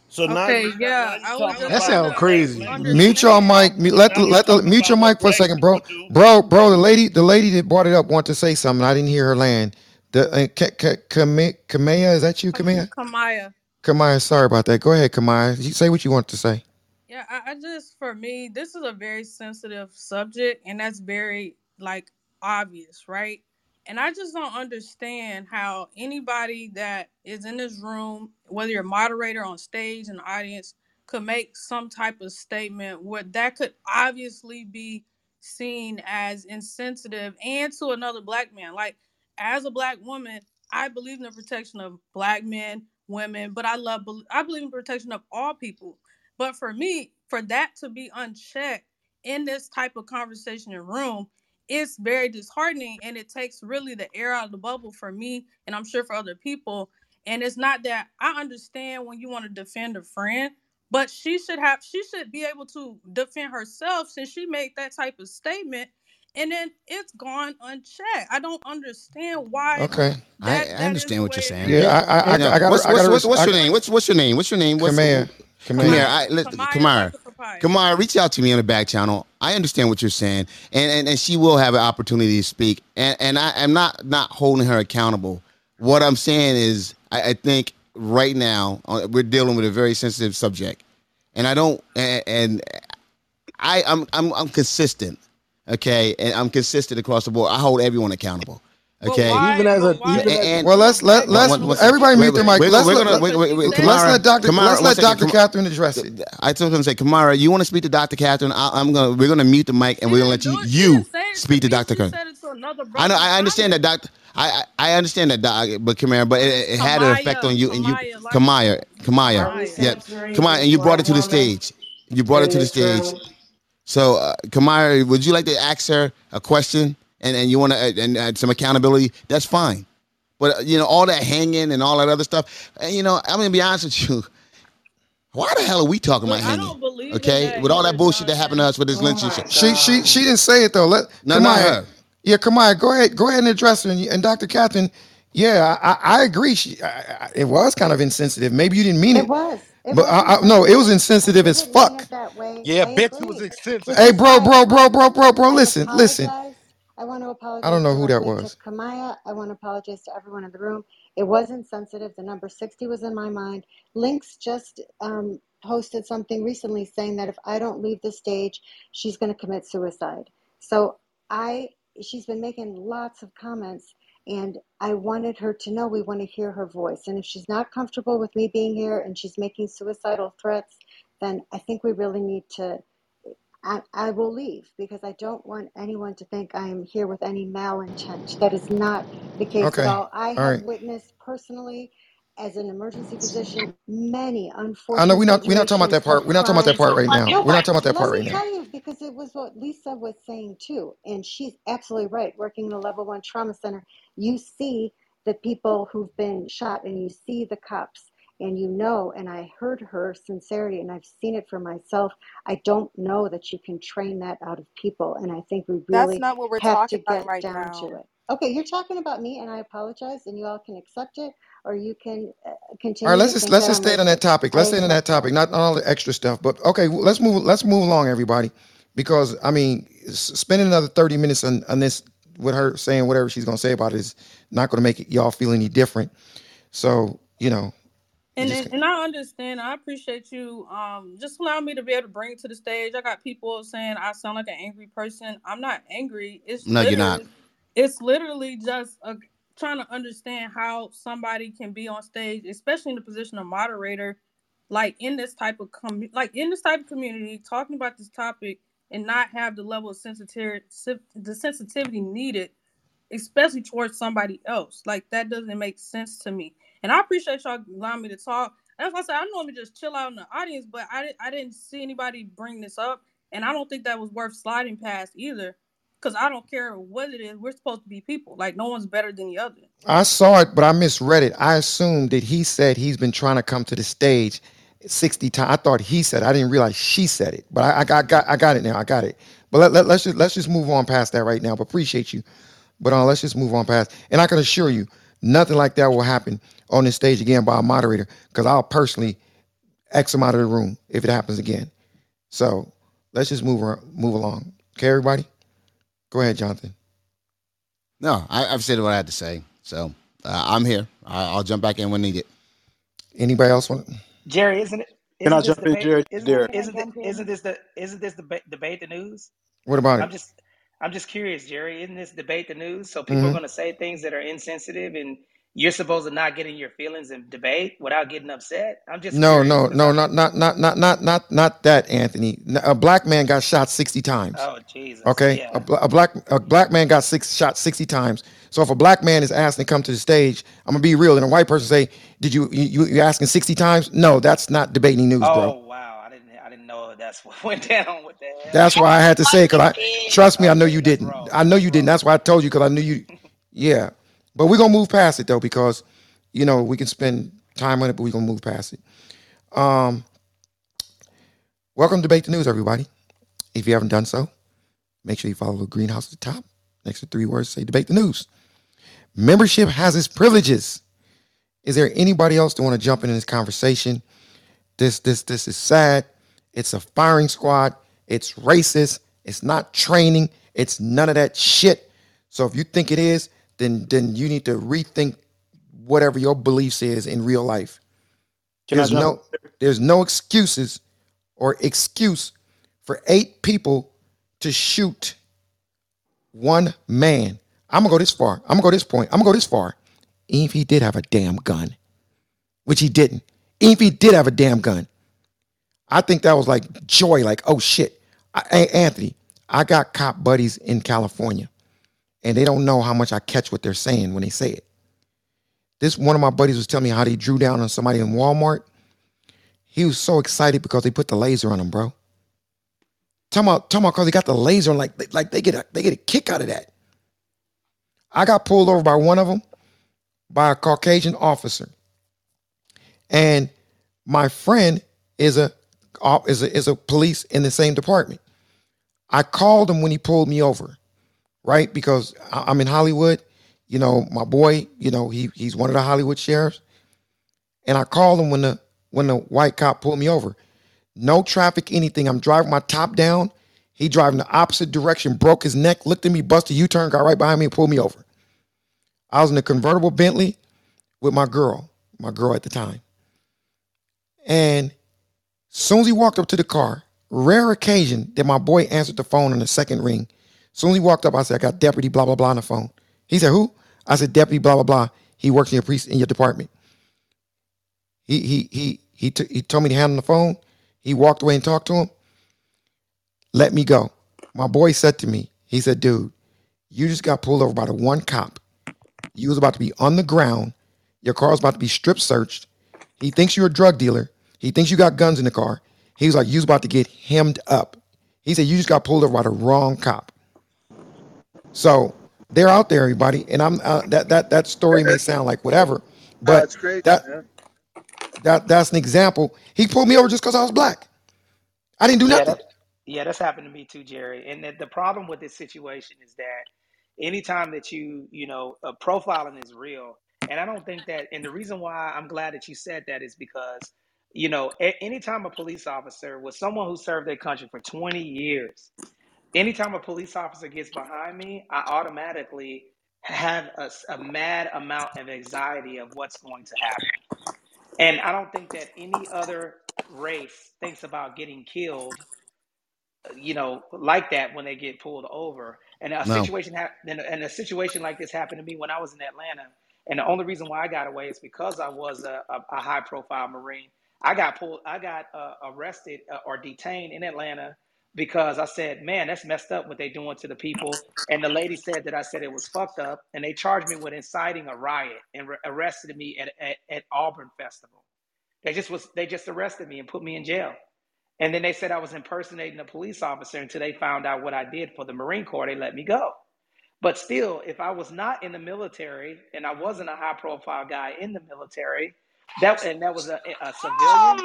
Speaker 36: So now
Speaker 18: Okay,
Speaker 36: you
Speaker 18: yeah,
Speaker 36: now
Speaker 18: I
Speaker 36: you
Speaker 18: was
Speaker 36: talking
Speaker 18: just
Speaker 13: That
Speaker 36: about
Speaker 13: sound
Speaker 18: trying to
Speaker 13: crazy.
Speaker 1: Mute your mic. Mute- Let the let the
Speaker 36: talking
Speaker 1: mute your mic for a second, bro. Bro, bro, the lady, the lady that brought it up wanted to say something. I didn't hear her land. The uh, Ka- Ka- Kame- Kamea, is that you, Kamea?
Speaker 18: Kamaya.
Speaker 1: Kamaya, sorry about that. Go ahead, Kamaya. You say what you want to say.
Speaker 18: Yeah, I, I just for me, this is a very sensitive subject, and that's very like obvious, right? And I just don't understand how anybody that is in this room, whether you're a moderator on stage and audience, could make some type of statement where that could obviously be seen as insensitive and to another black man. Like, as a black woman, I believe in the protection of black men, women, but I love I believe in protection of all people. But for me, for that to be unchecked in this type of conversation and room, it's very disheartening and it takes really the air out of the bubble for me and I'm sure for other people. And it's not that I understand when you want to defend a friend, but she should have she should be able to defend herself since she made that type of statement and then it's gone unchecked. I don't understand why
Speaker 1: Okay.
Speaker 5: I,
Speaker 18: that
Speaker 5: I
Speaker 18: that is
Speaker 5: understand what you're saying.
Speaker 18: is.
Speaker 1: Yeah, I I I, I got
Speaker 5: what's
Speaker 1: I
Speaker 5: what's what's, what's
Speaker 1: I,
Speaker 5: your name? What's what's your name? What's your name? What's
Speaker 1: Kamaya.
Speaker 5: Kamara?
Speaker 1: Kamaya.
Speaker 5: I, let,
Speaker 18: Kamaya,
Speaker 5: Kamara.
Speaker 18: like a papaya.
Speaker 5: Kamara, reach out to me on the back channel. I understand what you're saying, and and, and she will have an opportunity to speak. And and I am not not holding her accountable. What I'm saying is, I, I think right now uh, we're dealing with a very sensitive subject, and I don't and, and I I'm I'm I'm consistent, okay, and I'm consistent across the board. I hold everyone accountable,
Speaker 18: But
Speaker 5: okay.
Speaker 18: why?
Speaker 13: Even as a
Speaker 18: But
Speaker 13: even
Speaker 5: And,
Speaker 13: as
Speaker 5: and
Speaker 1: Well, let's let let's
Speaker 5: one, one,
Speaker 1: everybody
Speaker 5: wait,
Speaker 1: mute their mic.
Speaker 5: we're,
Speaker 1: Let's
Speaker 5: we're
Speaker 1: let,
Speaker 5: gonna
Speaker 1: let
Speaker 5: wait, wait, wait,
Speaker 18: Because
Speaker 1: let's let Doctor
Speaker 5: Kamara,
Speaker 1: let's let. Doctor
Speaker 5: Kamara,
Speaker 1: Catherine address it.
Speaker 5: I told him to say, Kamara, you want to speak to Dr. Catherine? I, I'm gonna we're gonna mute the mic and
Speaker 18: She
Speaker 5: we're gonna let you you
Speaker 18: didn't say it to
Speaker 5: speak to. Dr. Catherine.
Speaker 18: said it to another
Speaker 5: I know I understand that. Doctor I I I understand that doc, but Kamara, but it, it had an effect on you and you
Speaker 18: Kamaya, like
Speaker 5: Kamaya, Kamaya,
Speaker 29: Are we
Speaker 18: Kamaya.
Speaker 5: yeah, Kamaya, and you brought it to the stage. You brought it to the stage.
Speaker 29: Room?
Speaker 5: So, uh, Kamara, would you like to ask her a question and and you want to and, and some accountability? That's fine. But uh, you know all that hanging and all that other stuff. And you know, I'm gonna be honest with you. Why the hell are we talking
Speaker 18: Look,
Speaker 5: about
Speaker 18: I
Speaker 5: hanging?
Speaker 18: don't believe
Speaker 5: Okay,
Speaker 18: that
Speaker 5: with all that bullshit that happened to us with this
Speaker 29: Oh
Speaker 5: lynching shit.
Speaker 1: She she she didn't say it though. Let
Speaker 5: No, not her.
Speaker 1: Yeah, Kamaya, go ahead, go ahead and address her. And, and Dr. Catherine, yeah, I, I I agree. She, I, I, it was kind of insensitive. Maybe you didn't mean
Speaker 41: It
Speaker 1: it,
Speaker 41: was. It
Speaker 1: but
Speaker 41: was
Speaker 1: I, I, no, it was
Speaker 41: insensitive.
Speaker 1: insensitive
Speaker 41: I
Speaker 1: as
Speaker 41: didn't mean
Speaker 1: fuck.
Speaker 41: it that way.
Speaker 13: yeah,
Speaker 41: I
Speaker 13: bitch, it was
Speaker 41: agree. Which
Speaker 1: Hey,
Speaker 13: insensitive.
Speaker 41: is
Speaker 1: bro,
Speaker 41: why
Speaker 1: bro, bro, bro, bro, bro.
Speaker 41: I
Speaker 1: Listen, listen.
Speaker 41: apologize. I want to apologize.
Speaker 1: I don't
Speaker 41: apologize
Speaker 1: know who that
Speaker 41: directly to
Speaker 1: was.
Speaker 41: Kamaya. I want to apologize to everyone in the room. It was insensitive. The number 60 was in my mind. Links just um, posted something recently saying that if I don't leave the stage, she's going to commit suicide. So I, she's been making lots of comments, and I wanted her to know we want to hear her voice. And if she's not comfortable with me being here and she's making suicidal threats, then I think we really need to I, I will leave because I don't want anyone to think I am here with any malintent. That is not the case at
Speaker 1: Okay.
Speaker 41: all. I
Speaker 1: All
Speaker 41: have
Speaker 1: right.
Speaker 41: witnessed personally, as an emergency physician, many
Speaker 1: I know
Speaker 41: unfortunate
Speaker 1: we're not we're not talking about
Speaker 41: situations
Speaker 1: that part. We're not talking about that part right now. We're not talking about that
Speaker 41: let
Speaker 1: part
Speaker 41: me
Speaker 1: right now.
Speaker 41: I will tell you, because it was what Lisa was saying too, and she's absolutely right. Working in a level one trauma center, you see the people who've been shot, and you see the cops, and you know. And I heard her sincerity, and I've seen it for myself. I don't know that you can train that out of people, and I think we
Speaker 43: That's
Speaker 41: really
Speaker 43: not what we're
Speaker 41: have to
Speaker 43: talking about
Speaker 41: get
Speaker 43: right
Speaker 41: down to it. Okay, you're talking about me, and I apologize, and you all can accept it, or you can uh,
Speaker 1: All right,
Speaker 41: continue
Speaker 1: let's just let's just stay on that topic. Let's stay on that topic, not all the extra stuff. But okay, let's move let's move along, everybody, because I mean, spending another thirty minutes on, on this with her saying whatever she's gonna say about it is not gonna make it, y'all feel any different. So you know,
Speaker 18: And,
Speaker 1: just
Speaker 18: and and I understand. I appreciate you. Um, just allow me to be able to bring it to the stage. I got people saying I sound like an angry person. I'm not angry. It's
Speaker 5: No, you're not.
Speaker 18: it's literally just a, trying to understand how somebody can be on stage, especially in the position of moderator, like in this type of com- like in this type of community, talking about this topic and not have the level of sensitivity, the sensitivity needed especially towards somebody else. Like that doesn't make sense to me. And I appreciate y'all allowing me to talk. Why I said I normally just chill out in the audience, but I I didn't see anybody bring this up, and I don't think that was worth sliding past either. Cause I don't care what it is. We're supposed to be people. Like no one's better than the other.
Speaker 1: I saw it, but I misread it. I assumed that he said he's been trying to come to the stage sixty times. I thought he said. it. I didn't realize she said it, but I, I got, got I got it now. I got it. But let, let, let's just let's just move on past that right now. But appreciate you. But uh, let's just move on past. And I can assure you, nothing like that will happen on this stage again by a moderator, because I'll personally X him out of the room if it happens again. So let's just move ar- move along. Okay, everybody. Go ahead, Jonathan.
Speaker 5: No, I, I've said what I had to say. So uh, I'm here. I, I'll jump back in when needed.
Speaker 1: Anybody else want?
Speaker 44: Jerry, isn't it?
Speaker 13: Can I
Speaker 44: Isn't this
Speaker 13: jump in,
Speaker 44: debate?
Speaker 13: Jared?
Speaker 44: Isn't
Speaker 13: Derek.
Speaker 44: isn't it, isn't this the isn't this debate debate the news?
Speaker 1: What about
Speaker 44: I'm
Speaker 1: it?
Speaker 44: just I'm just curious, Jerry. Isn't this debate the news? So people are
Speaker 1: hmm
Speaker 44: going to say things that are insensitive, and you're supposed to not get in your feelings and debate without getting upset. I'm just
Speaker 1: No, no, no, not not not not not not not that, Anthony. A black man got shot sixty times.
Speaker 44: Oh Jesus,
Speaker 1: Okay,
Speaker 44: yeah.
Speaker 1: a, a black a black man got six shot sixty times. So if a black man is asked to come to the stage, I'm gonna be real, and a white person say, "Did you you you asking sixty times?" No, that's not debating news, bro.
Speaker 44: Oh wow, I didn't I didn't know that's what went down. with that.
Speaker 1: That's why I had to say because I trust me, I know you didn't. I know you didn't. That's why I told you because I knew you. Yeah, but we're gonna move past it though because you know we can spend time on it, but we're gonna move past it. Um, welcome to debate the news, everybody. If you haven't done so, make sure you follow the greenhouse at the top. Next to three words, say debate the news. Membership has its privileges. Is there anybody else that want to jump in this conversation? This this this is sad. It's a firing squad. It's racist. It's not training. It's none of that shit. So if you think it is, then then you need to rethink whatever your beliefs is in real life.
Speaker 13: Can
Speaker 1: There's no there's no excuses or excuse for eight people to shoot one man. I'm gonna go this far. I'm gonna go this point. I'm gonna go this far. Even if he did have a damn gun, which he didn't. Even if he did have a damn gun, I think that was like joy. Like, oh shit, I, hey, Anthony, I got cop buddies in California, and they don't know how much I catch what they're saying when they say it. This one of my buddies was telling me how they drew down on somebody in Walmart. He was so excited because they put the laser on him, bro. Talking about, talking about because they got the laser on, like, like they get a they get a kick out of that. I got pulled over by one of them, by a Caucasian officer, and my friend is a is a is a police in the same department. I called him when he pulled me over, right? Because I- I'm in Hollywood. You know, my boy, you know, he he's one of the Hollywood sheriffs. And I called him when the when the white cop pulled me over. No traffic, anything. I'm driving my top down. He driving the opposite direction, broke his neck, looked at me, busted U-turn, got right behind me and pulled me over. I was in a convertible Bentley with my girl, my girl at the time. And soon as he walked up to the car, rare occasion that my boy answered the phone on the second ring. Soon as he walked up, I said, I got deputy blah blah blah on the phone. He said, Who? I said, Deputy blah blah blah. He works in your priest in your department. He he he he took he told me to hand him the phone. He walked away and talked to him. let me go. My boy said to me, he said, dude, you just got pulled over by the one cop. You was about to be on the ground. Your car was about to be strip searched. He thinks you're a drug dealer. He thinks you got guns in the car. He was like, you was about to get hemmed up. He said, you just got pulled over by the wrong cop. So they're out there, everybody. And I'm uh, that that that story may sound like whatever, but
Speaker 13: That's crazy,
Speaker 1: that
Speaker 13: man.
Speaker 1: that that's an example. He pulled me over just because I was black. I didn't do
Speaker 44: Yeah,
Speaker 1: nothing.
Speaker 44: that, yeah, that's happened to me too, Jerry. And the, the problem with this situation is that anytime that you, you know, uh, profiling is real. And I don't think that, and the reason why I'm glad that you said that is because, you know, a, anytime a police officer was someone who served their country for 20 years, anytime a police officer gets behind me, I automatically have a mad amount of anxiety of what's going to happen. And I don't think that any other race thinks about getting killed you know, like that when they get pulled over. And a
Speaker 5: No.
Speaker 44: situation and, and a situation like this happened to me when I was in Atlanta. And the only reason why I got away is because I was a, a, a high profile Marine. I got pulled, I got uh, arrested uh, or detained in Atlanta because I said, man, that's messed up what they doing to the people. And the lady said that I said it was fucked up. And they charged me with inciting a riot and re- arrested me at, at, at Auburn Festival. They just was, they just arrested me and put me in jail. And then they said I was impersonating a police officer until they found out what I did for the Marine Corps. They let me go. But still, if I was not in the military and I wasn't a high profile guy in the military, that and that was a, a civilian,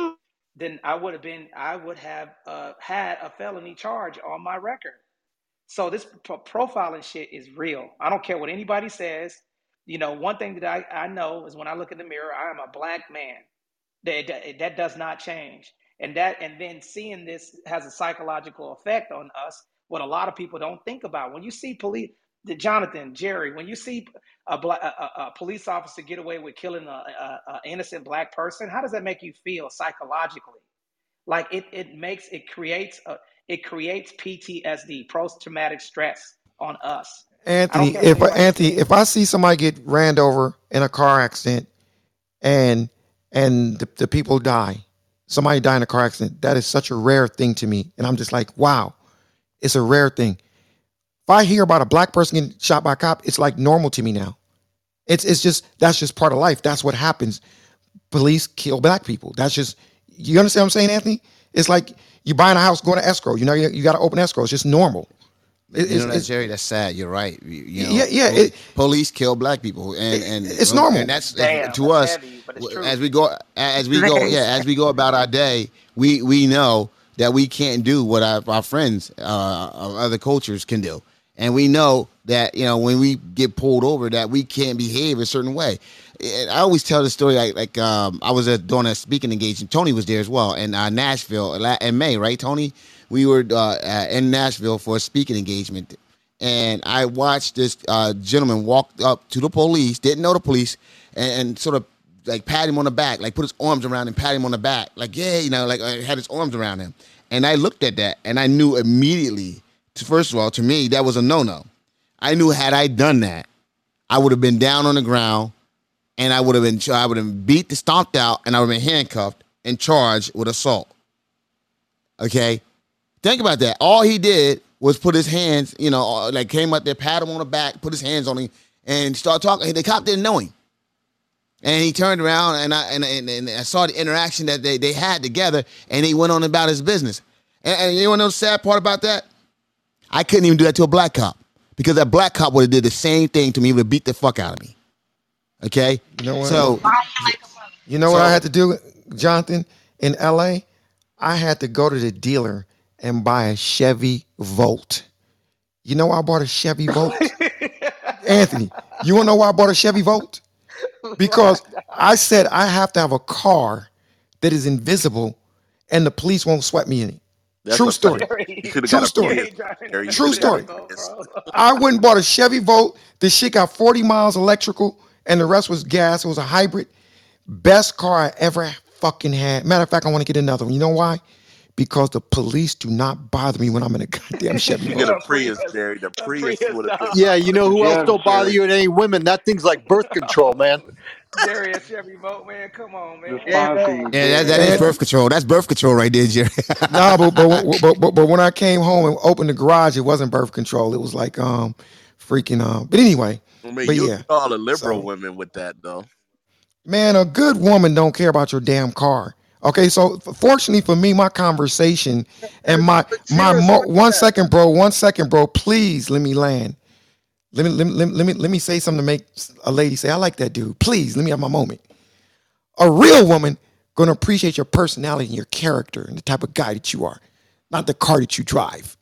Speaker 44: then I would have been I would have uh, had a felony charge on my record. So this pro- profiling shit is real. I don't care what anybody says. You know, one thing that I, I know is when I look in the mirror, I am a black man. That, that that does not change. And that and then seeing this has a psychological effect on us, what a lot of people don't think about. When you see police, the Jonathan, Jerry, when you see a, black, a, a, police officer get away with killing a, a, a innocent black person, how does that make you feel psychologically? Like it, it makes it creates a it creates PTSD, post traumatic stress on us.
Speaker 1: Anthony, if
Speaker 44: anybody
Speaker 1: Anthony, if I see somebody get ran over in a car accident and and the, the people die, somebody die in a car accident, that is such a rare thing to me. And I'm just like, wow, it's a rare thing. If I hear about a black person getting shot by a cop, it's like normal to me now. It's it's just that's just part of life. That's what happens. Police kill black people. That's just you understand what I'm saying, Anthony? It's like you're buying a house, going to escrow. You know, you, you got to open escrow. It's just normal. It-
Speaker 5: You
Speaker 1: it's,
Speaker 5: know that
Speaker 1: it's-
Speaker 5: Jerry, that's sad. You're right. You, you know,
Speaker 1: yeah, yeah.
Speaker 5: pol-
Speaker 1: It,
Speaker 5: police kill black people, and and
Speaker 1: it's normal.
Speaker 5: And that's
Speaker 44: Damn,
Speaker 5: to
Speaker 44: that's
Speaker 5: us
Speaker 44: heavy, but it's
Speaker 5: w-
Speaker 44: true.
Speaker 5: as we go as we go yeah as we go about our day. We we know that we can't do what our, our friends uh, of other cultures can do, and we know that you know when we get pulled over that we can't behave a certain way. And I always tell the story like like um, I was at, doing a speaking engagement. Tony was there as well in uh, Nashville in May, right? Tony, we were uh, uh, in Nashville for a speaking engagement, and I watched this uh, gentleman walk up to the police, didn't know the police, and, and sort of like pat him on the back, like put his arms around him, pat him on the back, like yeah, you know, like uh, had his arms around him. And I looked at that, and I knew immediately. First of all, to me, that was a no-no. I knew had I done that, I would have been down on the ground, and I would have been, I would have been beat, stomped out, and I would have been handcuffed and charged with assault. Okay, Think about that. All he did was put his hands, you know, uh, like came up there, pat him on the back, put his hands on him, and start talking. The cop didn't know him, and he turned around, and I and, and, and I saw the interaction that they, they had together, and he went on about his business. And, and you know the sad part about that? I couldn't even do that to a black cop because that black cop would have did the same thing to me, would have beat the fuck out of me. Okay,
Speaker 1: You know what?
Speaker 5: so
Speaker 1: You know what I had to do, Jonathan? In LA, I had to go to the dealer and buy a Chevy Volt. You know why I bought a Chevy Volt? Anthony, you wanna know why I bought a Chevy Volt? Because I said I have to have a car that is invisible and the police won't sweat me in it.
Speaker 13: That's
Speaker 1: True story.
Speaker 44: Jerry,
Speaker 13: You could have
Speaker 1: True story.
Speaker 13: Prius.
Speaker 1: True
Speaker 13: could have got a
Speaker 1: story. I went and bought a Chevy Volt. The shit got 40 miles electrical and the rest was gas. It was a hybrid. Best car I ever fucking had. Matter of fact, I want to get another one. You know why? Because the police do not bother me when I'm in a goddamn Chevy
Speaker 13: You get
Speaker 1: Volt.
Speaker 13: a Prius, Jerry. The Prius would have been.
Speaker 26: Yeah, you know who else don't bother you? It ain't women. That thing's like birth control, man.
Speaker 44: Jerry, a Chevy Volt, man. Come on, man.
Speaker 13: Respond to
Speaker 5: Yeah, that, that
Speaker 13: Jerry.
Speaker 5: is
Speaker 1: And
Speaker 5: birth control. That's birth control right there, Jerry.
Speaker 1: nah, but, but but but but when I came home and opened the garage, it wasn't birth control. It was like um freaking um. But anyway,
Speaker 49: I mean,
Speaker 1: but
Speaker 49: you
Speaker 1: yeah.
Speaker 49: all the liberal
Speaker 1: So
Speaker 49: women with that though.
Speaker 1: man, a good woman don't care about your damn car. Okay, so fortunately for me, my conversation and my
Speaker 13: But
Speaker 1: my
Speaker 13: cheers
Speaker 1: mo-
Speaker 13: on
Speaker 1: one
Speaker 13: that.
Speaker 1: second, bro, one second, bro. Please let me land. Let me let me let me let me, say something to make a lady say, "I like that dude." Please let me have my moment. A real woman gonna appreciate your personality and your character and the type of guy that you are, not the car that you drive.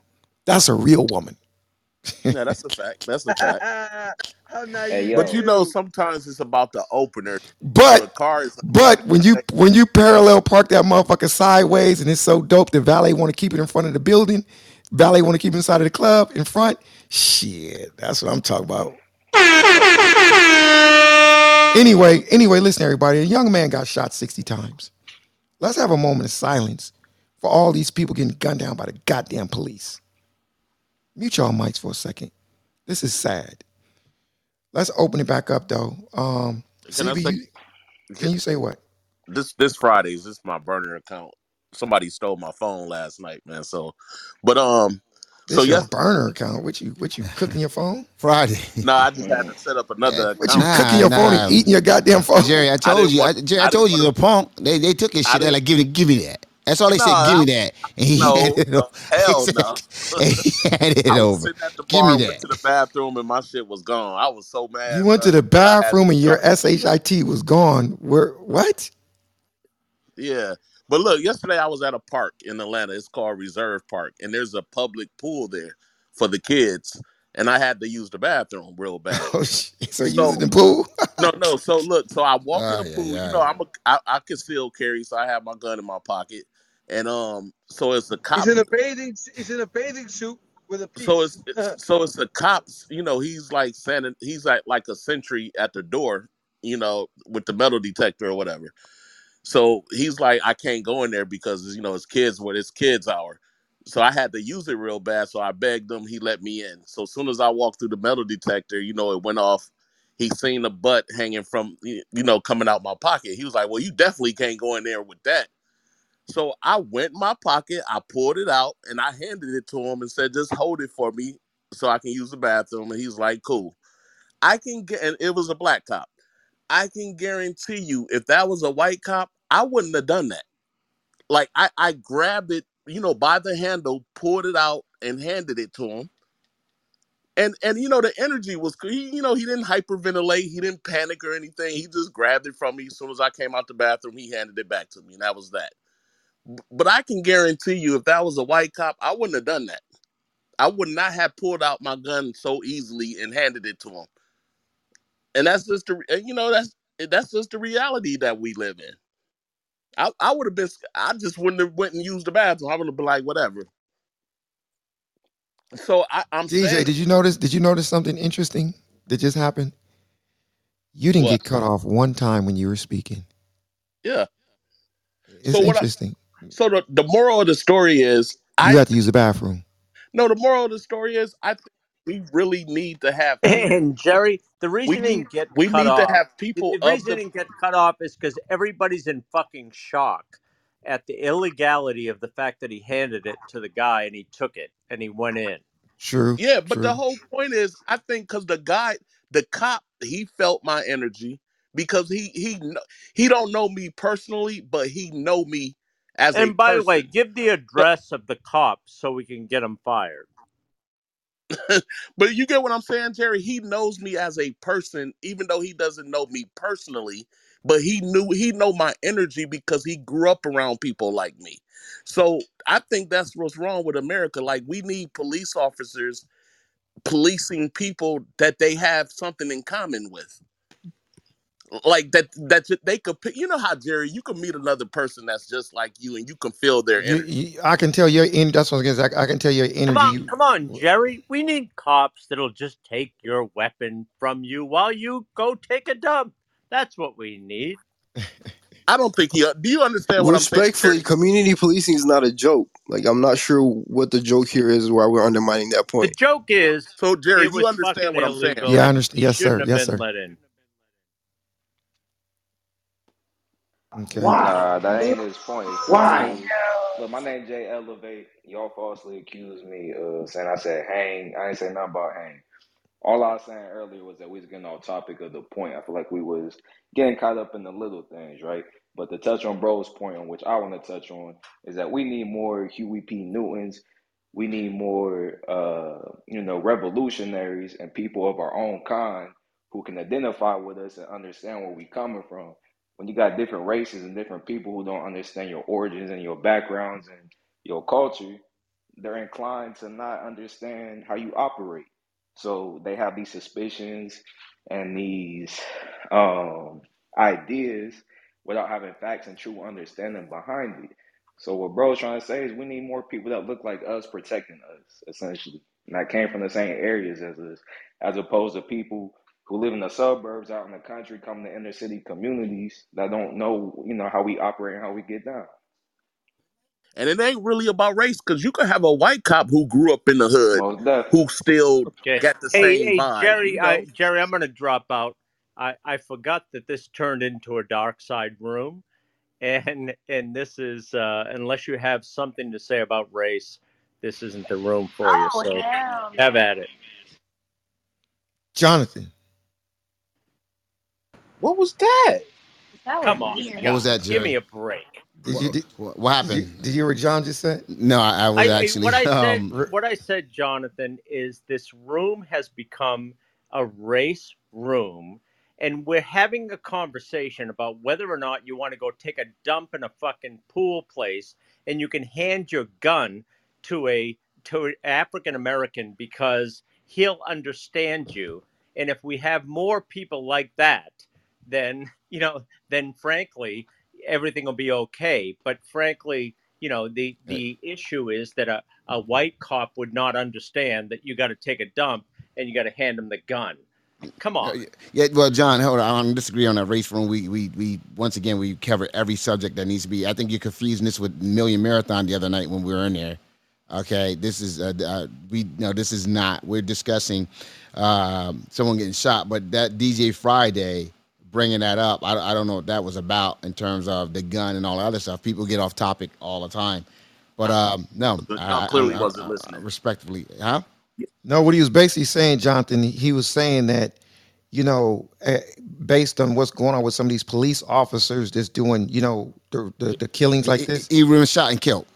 Speaker 1: That's a real woman.
Speaker 49: Yeah, that's a fact. That's a fact.
Speaker 13: Oh,
Speaker 40: hey
Speaker 13: naive
Speaker 49: But you know, sometimes it's about the opener. So the
Speaker 1: But
Speaker 49: car is
Speaker 1: but when you when you parallel park that motherfucker sideways and it's so dope, the valet want to keep it in front of the building, valet want to keep it inside of the club in front. Shit, that's what I'm talking about. Anyway, anyway, listen, everybody. A young man got shot 60 times. Let's have a moment of silence for all these people getting gunned down by the goddamn police. Mute y'all mics for a second. This is sad. Let's open it back up though. Um,
Speaker 49: Can I say
Speaker 1: you, can you say what?
Speaker 49: this? This Friday is This my burner account. Somebody stole my phone last night, man. So, but um, so
Speaker 1: This your
Speaker 49: yes,
Speaker 1: burner account. What you what you cooking your phone?
Speaker 5: Friday.
Speaker 49: no, I just had to set up another
Speaker 1: What you
Speaker 49: account.
Speaker 1: cooking
Speaker 5: Nah,
Speaker 1: your phone and eating your goddamn phone?
Speaker 5: Jerry, I
Speaker 49: I
Speaker 5: told
Speaker 49: didn't
Speaker 5: you. I. Jerry, I
Speaker 49: I
Speaker 5: told you,
Speaker 49: want
Speaker 5: little punk. They they took his shit. They're like, give me, give me that. That's all they
Speaker 49: No,
Speaker 5: said. Give me that, and he
Speaker 49: no,
Speaker 5: handed it
Speaker 49: no,
Speaker 5: over.
Speaker 49: Hell
Speaker 5: said,
Speaker 49: no.
Speaker 5: and he handed it
Speaker 49: I was
Speaker 5: over.
Speaker 49: sitting at the
Speaker 5: Give
Speaker 49: bar
Speaker 5: me
Speaker 49: and went to the bathroom and my shit was gone. I was so mad,
Speaker 1: You went to the
Speaker 49: because I had
Speaker 1: bathroom and your shit was gone. Where what?
Speaker 49: Yeah. But look, yesterday I was at a park in Atlanta. It's called Reserve Park, and there's a public pool there for the kids. And I had to use the bathroom real bad.
Speaker 1: Oh shit. So you
Speaker 49: So
Speaker 1: was in the pool?
Speaker 49: no, no. So look, so I walk in
Speaker 5: Ah,
Speaker 49: the
Speaker 5: yeah,
Speaker 49: pool. You
Speaker 5: yeah.
Speaker 49: know, I'm a I, I still carry, so I have my gun in my pocket. And um, so it's the
Speaker 13: He's
Speaker 49: cop.
Speaker 13: in a bathing. He's in a bathing suit with a
Speaker 49: So
Speaker 13: piece.
Speaker 49: it's it's- so it's the cops. You know, he's like standing. He's like like a sentry at the door. You know, with the metal detector or whatever. So he's like, I can't go in there because you know it's kids when it's kids hour. So I had to use it real bad. So I begged him. He let me in. So as soon as I walked through the metal detector, you know, it went off. He seen the butt hanging from you know coming out my pocket. He was like, "Well, you definitely can't go in there with that." So I went in my pocket, I pulled it out, and I handed it to him and said, "Just hold it for me so I can use the bathroom." And he's like, "Cool." I can get, and it was a black cop. I can guarantee you, if that was a white cop, I wouldn't have done that. Like I, I grabbed it, you know, by the handle, pulled it out, and handed it to him. And and you know the energy was, he, you know, he didn't hyperventilate, he didn't panic or anything. He just grabbed it from me as soon as I came out the bathroom. He handed it back to me, and that was that. But I can guarantee you, if that was a white cop, I wouldn't have done that. I would not have pulled out my gun so easily and handed it to him. And that's just the, and, you know, that's that's just the reality that we live in. I, I would have been. I just wouldn't have went and used the bathroom. I would have been like, whatever. So I, I'm
Speaker 1: DJ,
Speaker 49: saying,
Speaker 1: did you notice did you notice something interesting that just happened? You didn't
Speaker 49: what?
Speaker 1: get cut off one time when you were speaking.
Speaker 49: Yeah.
Speaker 1: It's
Speaker 49: So what? I,
Speaker 1: interesting.
Speaker 49: so the the moral of the story is,
Speaker 1: You
Speaker 49: I
Speaker 1: have to use the bathroom.
Speaker 49: no. The moral of the story is, I think we really need to have people.
Speaker 40: and Jerry, the
Speaker 49: We
Speaker 40: reason he
Speaker 49: need
Speaker 40: didn't get
Speaker 49: we
Speaker 40: cut
Speaker 49: need to
Speaker 40: off,
Speaker 49: have
Speaker 40: the,
Speaker 49: people
Speaker 40: the
Speaker 49: of
Speaker 40: reason he
Speaker 49: the.
Speaker 40: didn't get cut off is because everybody's in fucking shock at the illegality of the fact that he handed it to the guy and he took it and he went in.
Speaker 1: True,
Speaker 49: Yeah, but the
Speaker 1: true.
Speaker 49: whole point is, I think, because the guy, the cop, he felt my energy because he he kn- he don't know me personally, but he know me as a
Speaker 40: And by the way,
Speaker 49: person.
Speaker 40: give the
Speaker 49: So,
Speaker 40: address of the cops so we can get him fired.
Speaker 49: but you get what I'm saying, Jerry? He knows me as a person, even though he doesn't know me personally. But he knew he know my energy because he grew up around people like me. So I think that's what's wrong with America. Like we need police officers policing people that they have something in common with. Like that that they could pick. You know how Jerry, you can meet another person that's just like you, and you can feel their energy.
Speaker 1: you I can tell your in that's what I was gonna say. I, I can tell your
Speaker 40: Come on,
Speaker 1: You,
Speaker 40: come on, Jerry. We need cops that'll just take your weapon from you while you go take a dump. That's what we need.
Speaker 49: I don't think you uh, Do you understand what I'm saying,
Speaker 42: Respectfully, community policing is not a joke. Like I'm not sure what the joke here is why we're undermining that point The
Speaker 40: joke is
Speaker 49: So Jerry,
Speaker 40: it
Speaker 49: you understand what I'm saying,
Speaker 1: yeah, I understand. Yes, sir. Yes, sir.
Speaker 40: let in.
Speaker 1: Okay.
Speaker 33: Why?
Speaker 9: Nah, that ain't his point.
Speaker 33: Why?
Speaker 9: Simply, look, my name Jay Elevate. Y'all falsely accused me of saying I said hang. I ain't say nothing about hang. All I was saying earlier was that we was getting off topic of the point. I feel like we was getting caught up in the little things, right? But to touch on bro's point, on which I want to touch on, is that we need more Huey P. Newtons. We need more, uh, you know, revolutionaries and people of our own kind who can identify with us and understand where we coming from. When you got different races and different people who don't understand your origins and your backgrounds and your culture, they're inclined to not understand how you operate. So they have these suspicions and these um, ideas without having facts and true understanding behind it. So what bro's trying to say is we need more people that look like us protecting us, essentially. And that came from the same areas as us, as opposed to people who live in the suburbs out in the country, come to inner city communities that don't know, you know, how we operate and how we get down.
Speaker 49: And it ain't really about race because you could have a white cop who grew up in the hood
Speaker 9: Most definitely.
Speaker 49: who still
Speaker 40: Okay.
Speaker 49: got the
Speaker 40: Hey,
Speaker 49: same
Speaker 40: hey,
Speaker 49: vibe.
Speaker 40: Jerry,
Speaker 49: You
Speaker 40: I, Jerry, I'm going to drop out. I, I forgot that this turned into a dark side room, and and this is uh, unless you have something to say about race, this isn't the room for you.
Speaker 48: Oh
Speaker 40: So
Speaker 48: hell
Speaker 40: have at it.
Speaker 1: Jonathan.
Speaker 50: What was that?
Speaker 48: That was
Speaker 40: Come on,
Speaker 48: weird.
Speaker 5: What was that,
Speaker 40: guys, give me a break.
Speaker 1: Did you
Speaker 5: What,
Speaker 1: did,
Speaker 5: what, what
Speaker 1: did
Speaker 5: happened?
Speaker 1: did you hear what John just said?
Speaker 5: No, I, I was
Speaker 40: I, I
Speaker 5: actually
Speaker 40: what I said
Speaker 5: um
Speaker 1: R-
Speaker 40: what I said, Jonathan, is this room has become a race room, and we're having a conversation about whether or not you want to go take a dump in a fucking pool place, and you can hand your gun to a to an African American because he'll understand you. And if we have more people like that, then you know, then frankly, everything will be okay. But frankly, you know, the the issue is that a, a white cop would not understand that you got to take a dump and you got to hand him the gun. Come on.
Speaker 5: yeah, well, John, hold on. I don't disagree on that race room. We, we, we, once again, we covered every subject that needs to be. I think you're confusing this with Million Marathon the other night when we were in there. Okay, this is uh, uh, we no, this is not. We're discussing um, someone getting shot, but that DJ Friday bringing that up, I, I don't know what that was about in terms of the gun and all the other stuff. People get off topic all the time, but um, no,
Speaker 49: John
Speaker 5: I, I,
Speaker 49: clearly
Speaker 5: I,
Speaker 49: wasn't
Speaker 5: I,
Speaker 49: listening.
Speaker 5: respectfully, huh?
Speaker 1: No, what he was basically saying, Jonathan, he was saying that, you know, eh, based on what's going on with some of these police officers that's doing, you know, the the, the killings like this,
Speaker 5: he, he been shot and killed.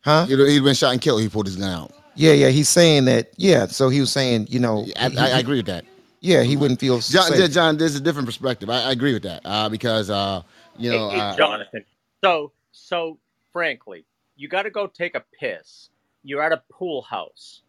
Speaker 1: huh?
Speaker 5: He he been shot and killed. He pulled his gun out.
Speaker 1: Yeah, yeah. He's saying that. Yeah. So he was saying, you know,
Speaker 5: I,
Speaker 1: he,
Speaker 5: I, I agree with that.
Speaker 1: Yeah, he wouldn't feel
Speaker 5: John,
Speaker 1: safe.
Speaker 5: John, there's a different perspective. I, I agree with that uh, because uh, you know,
Speaker 40: hey,
Speaker 5: uh,
Speaker 40: Jonathan. So, so frankly, you got to go take a piss. You're at a pool house,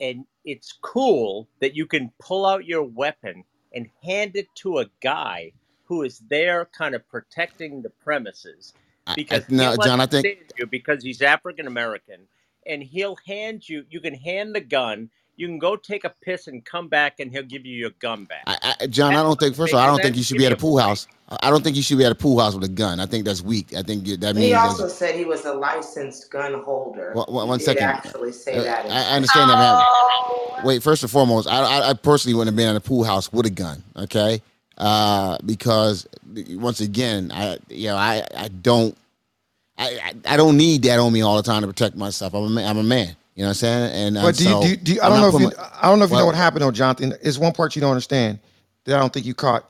Speaker 40: and it's cool that you can pull out your weapon and hand it to a guy who is there, kind of protecting the premises,
Speaker 5: I, I,
Speaker 40: because
Speaker 5: no,
Speaker 40: he'll
Speaker 5: John, I think
Speaker 40: you because he's African American, and he'll hand you. You can hand the gun. You can go take a piss and come back, and he'll give you your gun back.
Speaker 5: I, I, John, I don't think. First of all, I don't think you should be at a
Speaker 40: a
Speaker 5: pool house. I I don't think you should be at a pool house with a gun. I think that's weak. I think that means.
Speaker 33: He also
Speaker 5: that.
Speaker 33: said he was a licensed gun holder.
Speaker 5: One, one
Speaker 33: He
Speaker 5: one
Speaker 33: did actually say
Speaker 5: Uh,
Speaker 33: that
Speaker 5: I, I
Speaker 33: there.
Speaker 5: understand that, man.
Speaker 48: Oh,
Speaker 5: Wait, first and foremost, I, I, I personally wouldn't have been in a pool house with a gun. Okay, uh, because once again, I you know I I don't I, I I don't need that on me all the time to protect myself. I'm a man. I'm a man. You know what I'm saying? And, and
Speaker 1: But do you,
Speaker 5: so
Speaker 1: do you, do you, I don't
Speaker 5: not
Speaker 1: know if you,
Speaker 5: my
Speaker 1: I don't know if you know what happened though, Jonathan. It's one part you don't understand that I don't think you caught.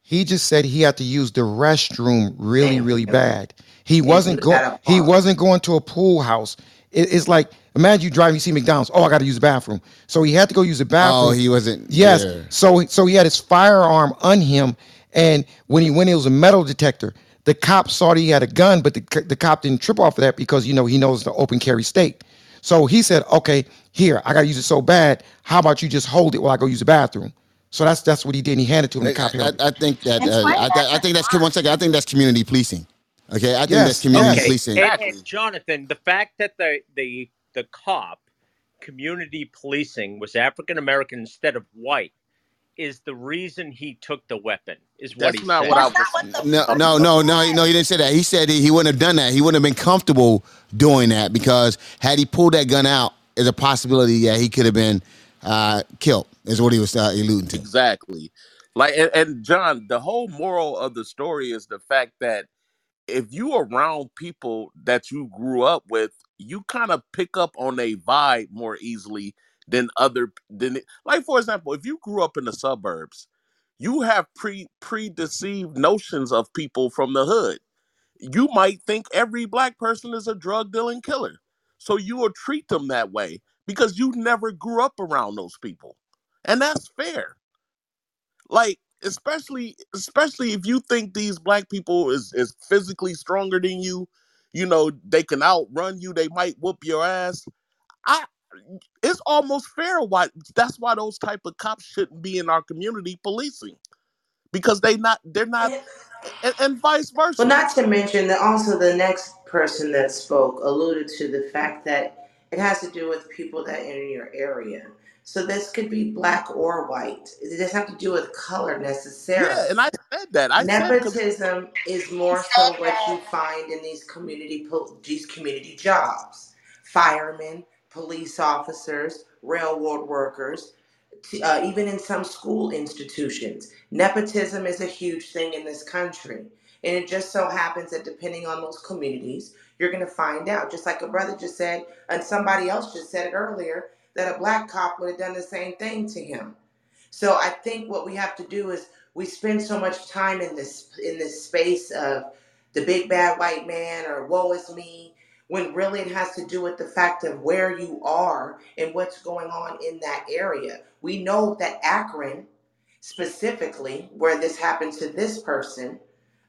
Speaker 1: He just said he had to use the restroom really,
Speaker 33: Thank
Speaker 1: really
Speaker 33: you.
Speaker 1: bad. He
Speaker 33: Thank
Speaker 1: wasn't going. He wasn't going to a pool house. It- it's like imagine you driving, you see McDonald's. Oh, I got to use the bathroom. So he had to go use the
Speaker 5: oh,
Speaker 1: bathroom.
Speaker 5: Oh, he wasn't
Speaker 1: Yes.
Speaker 5: there.
Speaker 1: So so he had his firearm on him, and when he went, it was a metal detector. The cop saw that he had a gun, but the the cop didn't trip off of that because you know he knows the open carry state. So he said, "Okay, here I got to use it so bad. How about you just hold it while I go use the bathroom?" So that's that's what he did. And he handed it to him.
Speaker 5: I,
Speaker 1: The cop
Speaker 5: I. I think that uh, I, I think that's one second. I think that's community policing. Okay, I think that's community.
Speaker 40: Okay,
Speaker 5: policing.
Speaker 40: and,
Speaker 49: Exactly.
Speaker 40: and Jonathan, the fact that the the the cop community policing was African American instead of white is the reason he took the weapon. Is what
Speaker 49: That's
Speaker 40: he
Speaker 49: not
Speaker 40: said.
Speaker 49: what I was.
Speaker 48: what
Speaker 5: No, no, no, no, no. He didn't say that. He said he, he wouldn't have done that. He wouldn't have been comfortable doing that because had he pulled that gun out, there's a possibility that he could have been uh, killed. Is what he was uh, alluding to.
Speaker 49: Exactly. Like and, and John, the whole moral of the story is the fact that if you around people that you grew up with, you kind of pick up on a vibe more easily than other than like for example, if you grew up in the suburbs, you have pre predeceived notions of people from the hood. You might think every black person is a drug dealing killer. So you will treat them that way because you never grew up around those people. And that's fair like especially especially if you think these black people is is physically stronger than you you know they can outrun you they might whoop your ass i it's almost fair why that's why those type of cops shouldn't be in our community policing because they not they're not and, and vice versa.
Speaker 33: Well, not to mention that also the next person that spoke alluded to the fact that it has to do with people that are in your area. So this could be black or white. It doesn't have to do with color necessarily.
Speaker 49: yeah
Speaker 33: necessarily.
Speaker 49: and i said that i said because
Speaker 33: Nepotism is more so what you find in these community po- these community jobs. Firemen, police officers, railroad workers, t- uh, even in some school institutions. Nepotism is a huge thing in this country. And it just so happens that depending on those communities, you're going to find out. Just like a brother just said, and somebody else just said it earlier, that a black cop would have done the same thing to him. So I think what we have to do is we spend so much time in this in this space of the big bad white man or woe is me when really it has to do with the fact of where you are and what's going on in that area. We know that Akron specifically where this happened to this person,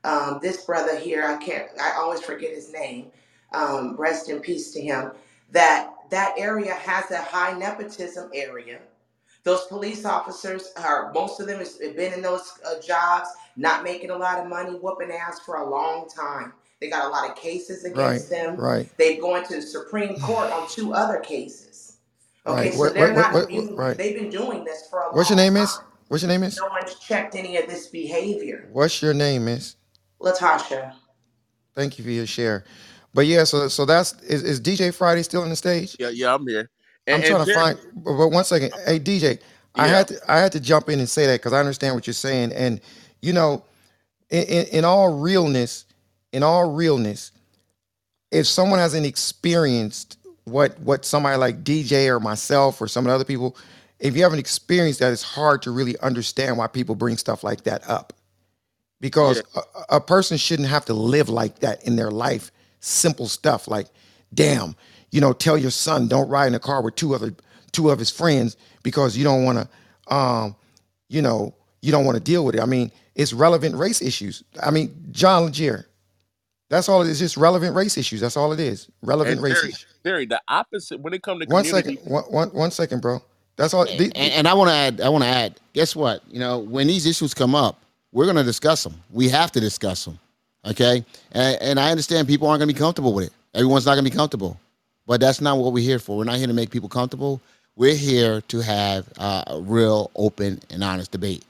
Speaker 33: um, this brother here, I can't I always forget his name. Um, rest in peace to him. That that area has a high nepotism area those police officers are most of them has been in those uh, jobs, not making a lot of money, whooping ass for a long time. They got a lot of cases
Speaker 1: Right,
Speaker 33: against them.
Speaker 1: right,
Speaker 33: They've gone to the Supreme Court on two other cases. Okay,
Speaker 1: right.
Speaker 33: so
Speaker 1: What,
Speaker 33: they're
Speaker 1: what, what,
Speaker 33: not
Speaker 1: what, what-
Speaker 33: immune.
Speaker 1: right.
Speaker 33: They've been doing this for a
Speaker 1: What's your
Speaker 33: long
Speaker 1: name, Miss?
Speaker 33: time.
Speaker 1: What's your name, Miss?
Speaker 33: No one's checked any of this behavior.
Speaker 1: What's your name, Miss?
Speaker 33: Latasha,
Speaker 1: Thank you for your share. But yeah, so so that's is, is DJ Friday still on the stage?
Speaker 49: yeah yeah i'm here
Speaker 1: I'm
Speaker 49: and, and
Speaker 1: trying to
Speaker 49: Jerry,
Speaker 1: find. But, but one second, hey DJ, I
Speaker 49: yeah
Speaker 1: had to I had to jump in and say that because I understand what you're saying, and you know, in, in, in all realness, in all realness, if someone hasn't experienced what what somebody like DJ or myself or some of the other people, if you haven't experienced that, it's hard to really understand why people bring stuff like that up.
Speaker 49: yeah
Speaker 1: Because a, a person shouldn't have to live like that in their life. Simple stuff like, damn, you know, tell your son don't ride in a car with two other two of his friends because you don't want to, um, you know, you don't want to deal with it. I mean, it's relevant race issues. I mean, John Legier, that's all it is. Just relevant race issues. That's all it is. Relevant
Speaker 49: and
Speaker 1: race
Speaker 49: Jerry,
Speaker 1: issues.
Speaker 49: Jerry, the opposite when it comes to
Speaker 1: One second.
Speaker 49: community
Speaker 1: One, one, one second, bro. That's all.
Speaker 5: And,
Speaker 1: The, the,
Speaker 5: and I want to add, I want to add, guess what? You know, when these issues come up, we're going to discuss them. We have to discuss them. Okay. And, and I understand people aren't going to be comfortable with it. Everyone's not going to be comfortable. But that's not what we're here for. We're not here to make people comfortable. We're here to have uh, a real, open, and honest debate.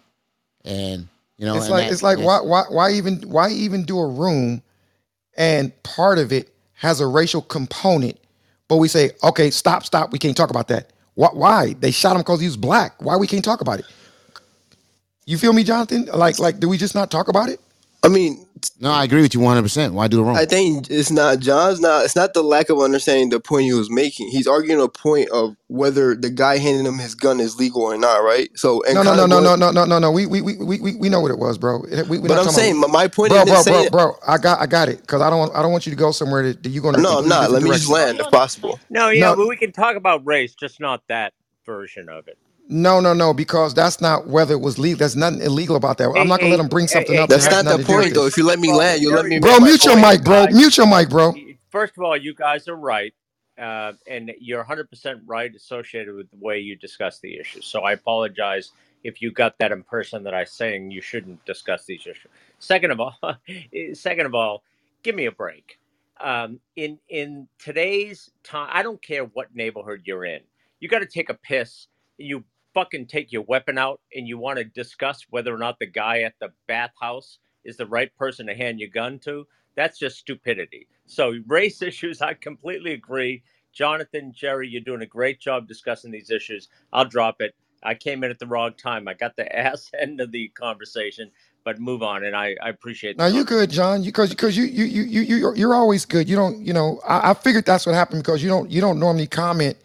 Speaker 5: And, you know,
Speaker 1: it's
Speaker 5: and
Speaker 1: like
Speaker 5: that,
Speaker 1: it's like
Speaker 5: yes.
Speaker 1: why why why even why even do a room and part of it has a racial component, but we say okay stop stop we can't talk about that. Why? They shot him because he was black. Why we can't talk about it? You feel me, Jonathan? Like like do we just not talk about it?
Speaker 42: I mean,
Speaker 5: No, I agree with you 100%. Why do it wrong?
Speaker 42: I think it's not John's not. It's not the lack of understanding the point he was making. He's arguing a point of whether the guy handing him his gun is legal or not, right? So and
Speaker 1: No no no no no no no no no. We we we we we we know what it was, bro. We we
Speaker 42: But I'm saying
Speaker 1: about.
Speaker 42: my my point
Speaker 1: Bro,
Speaker 42: isn't
Speaker 1: bro, bro, bro. I got, I got it. Cause I don't, want, I don't want you to go somewhere that, that you're going to
Speaker 42: No, I'm not.
Speaker 1: different
Speaker 42: Let me just land if possible.
Speaker 40: No, yeah,
Speaker 1: No,
Speaker 40: but we can talk about race, just not that version of it.
Speaker 1: No, no, no. Because that's not whether it was legal. There's nothing illegal about that. I'm not gonna let them bring something up
Speaker 42: That's not the
Speaker 1: nothing to do with
Speaker 42: point, though. If you let me land, you'll let me
Speaker 1: Bro, mute your mic, bro. Mute your mic, bro.
Speaker 40: first of all, you guys are right, uh, and you're 100% right associated with the way you discuss the issues. So I apologize if you got that impression that I'm saying you shouldn't discuss these issues. Second of all, second of all, give me a break. Um, in in today's time, I don't care what neighborhood you're in. You got to take a piss. You fucking take your weapon out, and you want to discuss whether or not the guy at the bathhouse is the right person to hand your gun to. That's just stupidity. So race issues, I completely agree. Jonathan, Jerry, you're doing a great job discussing these issues. I'll drop it. I came in at the wrong time. I got the ass end of the conversation, but move on. And I, I appreciate.
Speaker 1: Now you're good, John, because because you you you you you you're always good. You don't you know I, I figured that's what happened because you don't you don't normally comment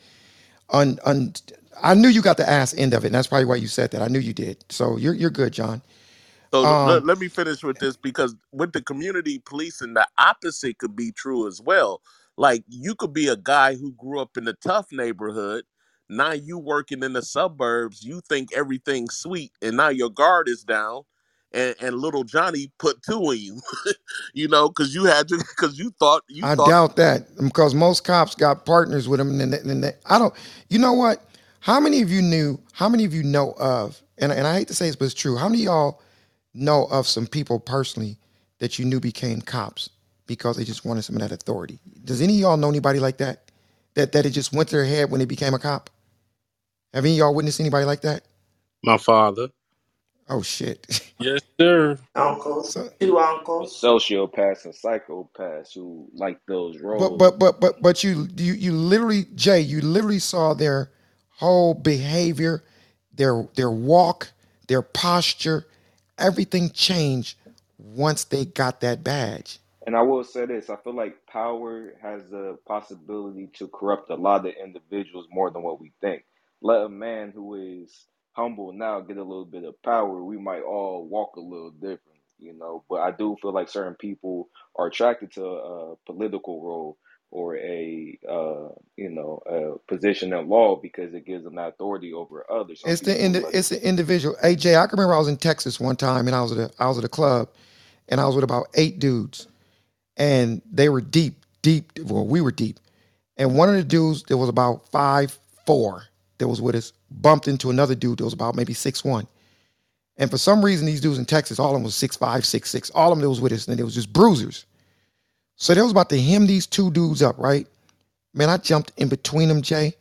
Speaker 1: on on. I knew you got the ass end of it, and that's probably why you said that. I knew you did. So you're you're good, John.
Speaker 49: So
Speaker 1: Um,
Speaker 49: let, let me finish with this because with the community policing, the opposite could be true as well. Like you could be a guy who grew up in a tough neighborhood. Now you working in the suburbs, you think everything's sweet, and now your guard is down, and, and little Johnny put two in you, you know, because you had to, because you thought you
Speaker 1: I
Speaker 49: thought
Speaker 1: doubt that because most cops got partners with them, and, and, and I don't. You know what? How many of you knew? How many of you know of? And and I hate to say this, but it's true. How many of y'all know of some people personally that you knew became cops because they just wanted some of that authority? Does any of y'all know anybody like that? That that it just went to their head when they became a cop? Have any of y'all witnessed anybody like that?
Speaker 50: My father.
Speaker 1: Oh shit.
Speaker 50: Yes, sir.
Speaker 33: Uncles,
Speaker 1: So,
Speaker 33: two uncles.
Speaker 9: Sociopaths and psychopaths who like those roles.
Speaker 1: but
Speaker 9: roles.
Speaker 1: but but but but you you you literally Jay, you literally saw their whole behavior, their their walk, their posture, everything changed once they got that badge.
Speaker 9: And I will say this, I feel like power has the possibility to corrupt a lot of individuals more than what we think. Let a man who is humble now get a little bit of power, we might all walk a little different, you know. But I do feel like certain people are attracted to a political role or a uh, you know, a position in law because it gives them authority over others. Some
Speaker 1: It's the indi-
Speaker 9: like
Speaker 1: it's the individual. Jay, I can remember I was in Texas one time and I was at a I was at a club and I was with about eight dudes and they were deep, deep. Well, we were deep. And one of the dudes that was about five four that was with us bumped into another dude that was about maybe six one. And for some reason, these dudes in Texas, all of them was six five, six six. All of them that was with us, and they was just bruisers. So they was about to hem these two dudes up, right? Man, I jumped in between them, Jay.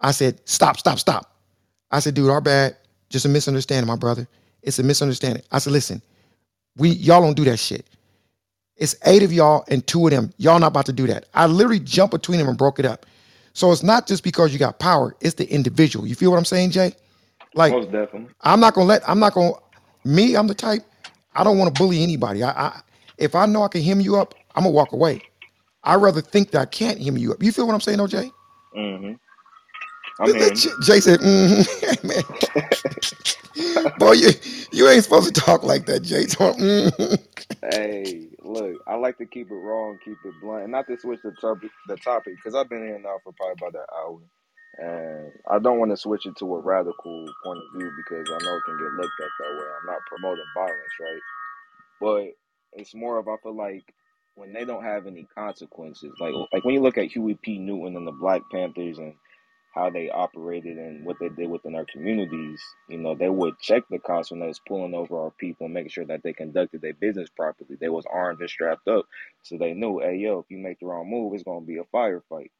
Speaker 1: I said, "Stop, stop, stop." I said, "Dude, our bad. Just a misunderstanding, my brother. It's a misunderstanding." I said, "Listen, we y'all don't do that shit. It's eight of y'all and two of them. Y'all not about to do that. I literally jumped between them and broke it up. So it's not just because you got power, it's the individual. You feel what I'm saying, Jay? Like,
Speaker 9: most definitely.
Speaker 1: I'm not gonna let I'm not gonna me, I'm the type, I don't want to bully anybody. I, I if I know I can hem you up, I'm gonna walk away. I'd rather think that I can't hem you up. You feel what I'm saying, OJ?
Speaker 9: Mm-hmm. I'm
Speaker 1: Th- th-
Speaker 9: hearing
Speaker 1: J-
Speaker 9: you.
Speaker 1: Jay said, mm man, boy, you you ain't supposed to talk like that, Jay. Mhm.
Speaker 9: Hey, look, I like to keep it raw and keep it blunt, and not to switch the topic, the topic, because I've been here now for probably about an hour, and I don't want to switch it to a radical point of view because I know it can get looked at that way. I'm not promoting violence, right? But it's more of I feel like when they don't have any consequences, like like when you look at Huey P. Newton and the Black Panthers and how they operated and what they did within our communities, you know, they would check the cops when they was pulling over our people making sure that they conducted their business properly. They was armed and strapped up, so they knew, hey, yo, if you make the wrong move, it's gonna be a firefight.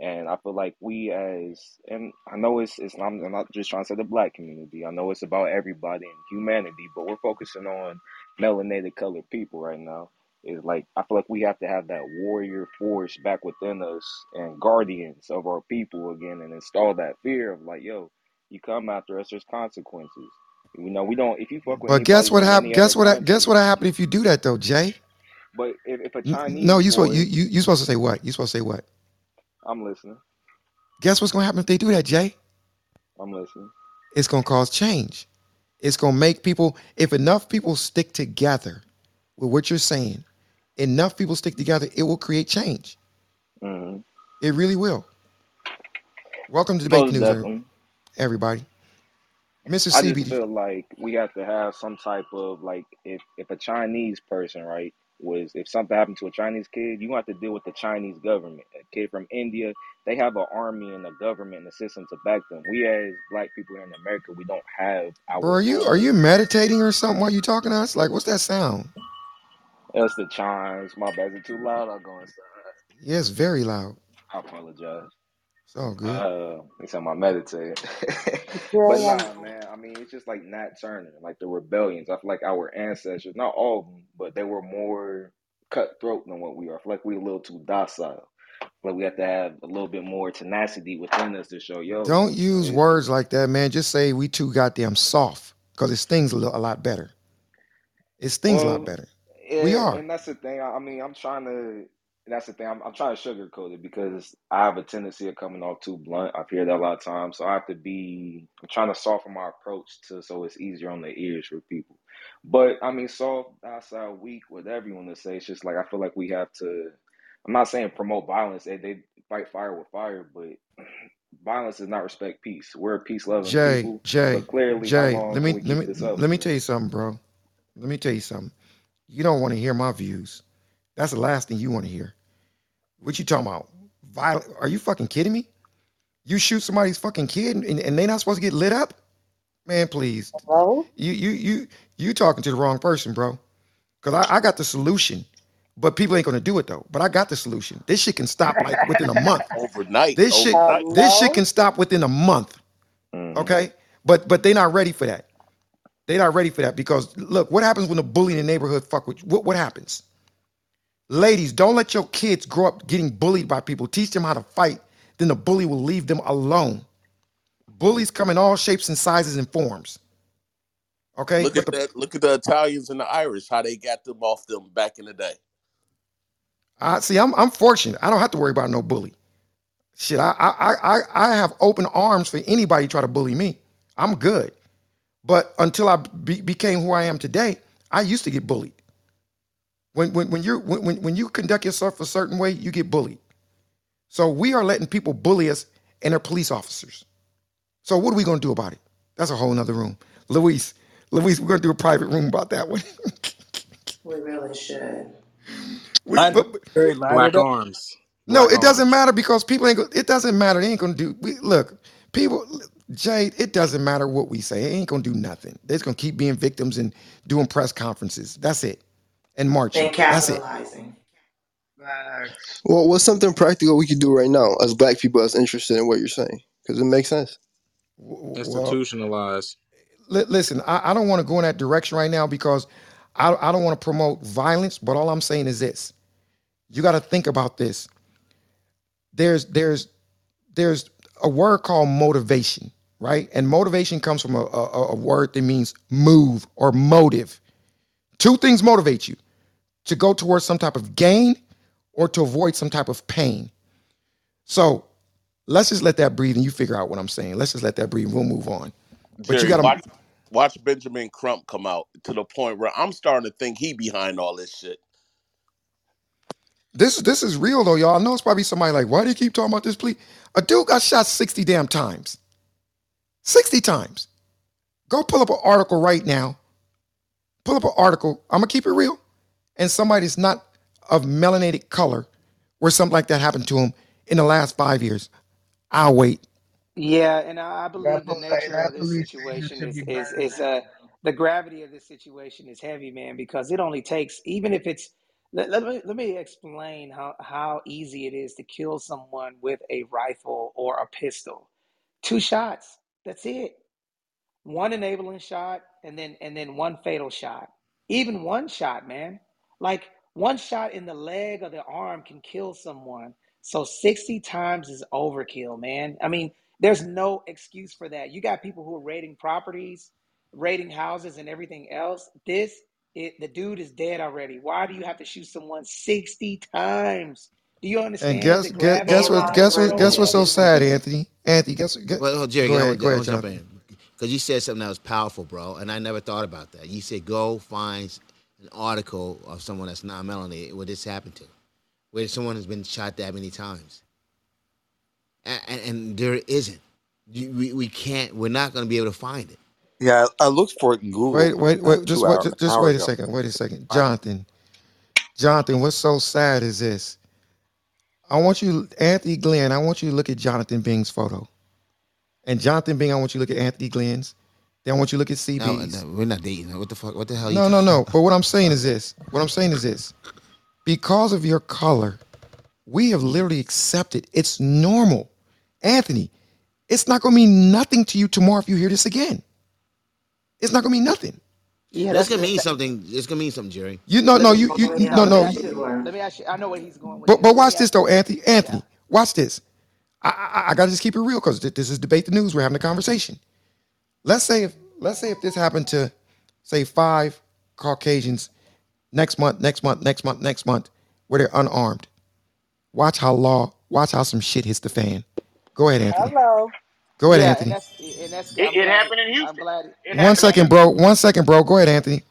Speaker 9: And I feel like we as and I know it's it's I'm, I'm not just trying to say the black community. I know it's about everybody and humanity, but we're focusing on melanated colored people right now. Is like I feel like we have to have that warrior force back within us and guardians of our people again and install that fear of like, yo, you come after us, there's consequences. You know, we don't if you fuck with
Speaker 1: but guess what happened? Guess what? hap- Guess what happened if you do that though, Jay?
Speaker 9: but if, if a Chinese
Speaker 1: No, you supposed you you you supposed to say what? You supposed to say what?
Speaker 9: I'm listening.
Speaker 1: Guess what's gonna happen if they do that, Jay?
Speaker 9: I'm listening.
Speaker 1: It's gonna cause change. It's gonna make people. If enough people stick together with what you're saying, enough people stick together, it will create change.
Speaker 9: hmm
Speaker 1: It really will. Welcome to debate news, everybody. Mr.
Speaker 9: I just feel like we have to have some type of like if if a Chinese person right was if something happened to a Chinese kid, you have to deal with the Chinese government. A kid from India, they have an army and a government and a system to back them. We as black people here in America, we don't have
Speaker 1: Bro,
Speaker 9: our
Speaker 1: are you are you meditating or something while you talking to us? Like, what's that sound?
Speaker 9: That's the chimes. My bad, is it too loud? I'll go inside.
Speaker 1: Yeah, it's very loud.
Speaker 9: I apologize.
Speaker 1: It's all good.
Speaker 9: Uh, it's on my meditate. But
Speaker 33: I
Speaker 9: nah, man. I mean, it's just like Nat Turner, like the rebellions. I feel like our ancestors, not all of them, but they were more cutthroat than what we are. I feel like we're a little too docile. Like we have to have a little bit more tenacity within us to show, yo,
Speaker 1: Don't use
Speaker 9: it,
Speaker 1: words like that, man. Just say we too goddamn soft, because it stings a, little, a lot better. It's things a lot better.
Speaker 9: Yeah,
Speaker 1: We are.
Speaker 9: and that's the thing. I mean, I'm trying to. That's the thing. I'm, I'm trying to sugarcoat it because I have a tendency of coming off too blunt. I've heard that a lot of times, so I have to be. I'm trying to soften my approach to so it's easier on the ears for people. But I mean, soft, outside, weak, whatever you want to say. It's just like I feel like we have to. I'm not saying promote violence. They, they fight fire with fire, but violence does not respect peace. We're a peace loving
Speaker 1: Jay,
Speaker 9: people,
Speaker 1: Jay,
Speaker 9: clearly,
Speaker 1: Jay, let me let me let me tell you something, bro. Let me tell you something. You don't want to hear my views. That's the last thing you want to hear. What you talking about? Violent? Are you fucking kidding me? You shoot somebody's fucking kid and, and they not supposed to get lit up? Man, please.
Speaker 48: Hello?
Speaker 1: You you you you talking to the wrong person, bro. Cause I, I got the solution, but people ain't gonna do it though. But I got the solution. This shit can stop like within a month.
Speaker 49: Overnight,
Speaker 1: This shit
Speaker 49: overnight.
Speaker 1: this shit can stop within a month.
Speaker 9: Mhm.
Speaker 1: Okay, but but they not ready for that. They not ready for that because look, what happens when a bully in the neighborhood fuck with you? What what happens? Ladies, don't let your kids grow up getting bullied by people. Teach them how to fight. Then the bully will leave them alone. Bullies come in all shapes and sizes and forms. Okay,
Speaker 49: Look
Speaker 1: but
Speaker 49: at
Speaker 1: the
Speaker 49: that. Look at the Italians and the Irish. How they got them off them back in the day.
Speaker 1: I see. I'm I'm fortunate. I don't have to worry about no bully. Shit, I I I I I have open arms for anybody try to bully me. I'm good. But until I be, became who I am today, I used to get bullied. When when when you when when when you conduct yourself a certain way, you get bullied. So we are letting people bully us, and they're police officers. So what are we gonna do about it? That's a whole nother room. Luis, Luis, we're gonna do a private room about that one.
Speaker 33: We really should.
Speaker 1: we,
Speaker 50: Line,
Speaker 1: but, but-
Speaker 50: Jerry, line
Speaker 8: Black arms.
Speaker 1: no,
Speaker 8: Black
Speaker 1: it doesn't matter because people ain't. Go, it doesn't matter. They ain't gonna do. We look, people. Jade, it doesn't matter what we say. It ain't gonna do nothing. They're just gonna keep being victims and doing press conferences. That's it, and marching.
Speaker 33: And
Speaker 1: That's it.
Speaker 33: capitalizing.
Speaker 42: Well, what's something practical we can do right now as black people that's interested in what you're saying? Because it makes sense.
Speaker 1: W- Well,
Speaker 8: Institutionalized.
Speaker 1: li- listen, I, I don't want to go in that direction right now because I, I don't want to promote violence. But all I'm saying is this: you got to think about this. There's there's there's a word called motivation, right? And motivation comes from a, a, a word that means move or motive. Two things motivate you: to go towards some type of gain or to avoid some type of pain. So let's just let that breathe, and you figure out what I'm saying. Let's just let that breathe. We'll move on. But you got to
Speaker 49: watch watch Benjamin Crump come out to the point where I'm starting to think he behind all this shit.
Speaker 1: This this is real though, y'all. I know it's probably somebody like, why do you keep talking about this plea? A dude got shot 60 damn times. 60 times. Go pull up an article right now. Pull up an article. I'm gonna keep it real. And somebody's not of melanated color, where something like that happened to him in the last five years. I'll wait.
Speaker 44: Yeah, and I I believe the nature of
Speaker 13: that
Speaker 44: this situation is is is uh the gravity of this situation is heavy, man, because it only takes even if it's let, let me let me explain how how easy it is to kill someone with a rifle or a pistol. Two shots. That's it. one enabling shot and then and then one fatal shot. Even one shot man. Like one shot in the leg or the arm can kill someone. So 60 times is overkill man. I mean there's no excuse for that. You got people who are raiding properties raiding houses and everything else. This it, the dude is dead already. Why do you have to shoot someone 60 times do you
Speaker 1: And guess
Speaker 44: the
Speaker 1: guess
Speaker 44: gravity
Speaker 1: guess what guess what guess what's so sad, Anthony? Anthony, guess what? Guess,
Speaker 5: Well, oh, Jerry,
Speaker 1: go
Speaker 5: I
Speaker 1: ahead,
Speaker 5: want,
Speaker 1: go ahead,
Speaker 5: want to jump in because you said something that was powerful, bro, and I never thought about that. You said go find an article of someone that's not melanated where this happened to, where someone has been shot that many times, and, and, and there isn't. You, we, we can't. We're not going to be able to find it.
Speaker 51: Yeah, I I looked for it in Google
Speaker 1: Wait, wait,
Speaker 51: about
Speaker 1: wait.
Speaker 51: two
Speaker 1: Just wait.
Speaker 51: hours,
Speaker 1: Just,
Speaker 51: an
Speaker 1: just
Speaker 51: hour
Speaker 1: wait a
Speaker 51: ago.
Speaker 1: second. Wait a second,
Speaker 51: Find.
Speaker 1: Jonathan. Jonathan, what's so sad is this. I want you, Anthony Glenn. I want you to look at Jonathan Bing's photo, and Jonathan Bing. I want you to look at Anthony Glenn's. Then I want you to look at
Speaker 5: No,
Speaker 1: CB's.
Speaker 5: no, we're not dating. What the fuck? What the hell?
Speaker 1: No, no, no.
Speaker 5: about?
Speaker 1: But what I'm saying is this. What I'm saying is this. Because of your color, we have literally accepted it's normal. Anthony, it's not going to mean nothing to you tomorrow if you hear this again. It's not going to mean nothing.
Speaker 44: Yeah
Speaker 5: That's
Speaker 44: that's
Speaker 5: gonna mean
Speaker 44: that,
Speaker 5: something. It's gonna mean something, Jerry.
Speaker 1: You no,
Speaker 44: let
Speaker 1: no,
Speaker 44: me
Speaker 1: you, you, you
Speaker 44: no
Speaker 1: no,
Speaker 44: let me
Speaker 1: no.
Speaker 44: ask
Speaker 1: you-
Speaker 44: you let me ask you i know where he's going with
Speaker 1: But
Speaker 44: this
Speaker 1: but
Speaker 44: let me
Speaker 1: watch
Speaker 44: ask
Speaker 1: this though, Anthony.
Speaker 44: yeah
Speaker 1: Anthony, watch this. I I, I got to just keep it real because this is debate the news. We're having a conversation. Let's say if let's say if this happened to say five Caucasians next month, next month, next month, next month, where they're unarmed. Watch how law, watch how some shit hits the fan. Go ahead, Anthony.
Speaker 52: Hello.
Speaker 1: Go ahead,
Speaker 44: Yeah,
Speaker 1: Anthony.
Speaker 44: and that's and that's.
Speaker 52: It,
Speaker 44: I'm
Speaker 52: it
Speaker 44: glad.
Speaker 52: happened in
Speaker 44: I'm
Speaker 52: Houston.
Speaker 44: glad.
Speaker 52: It
Speaker 1: One
Speaker 52: happened in
Speaker 1: second,
Speaker 52: Houston.
Speaker 1: bro. One second, bro. Go ahead, Anthony.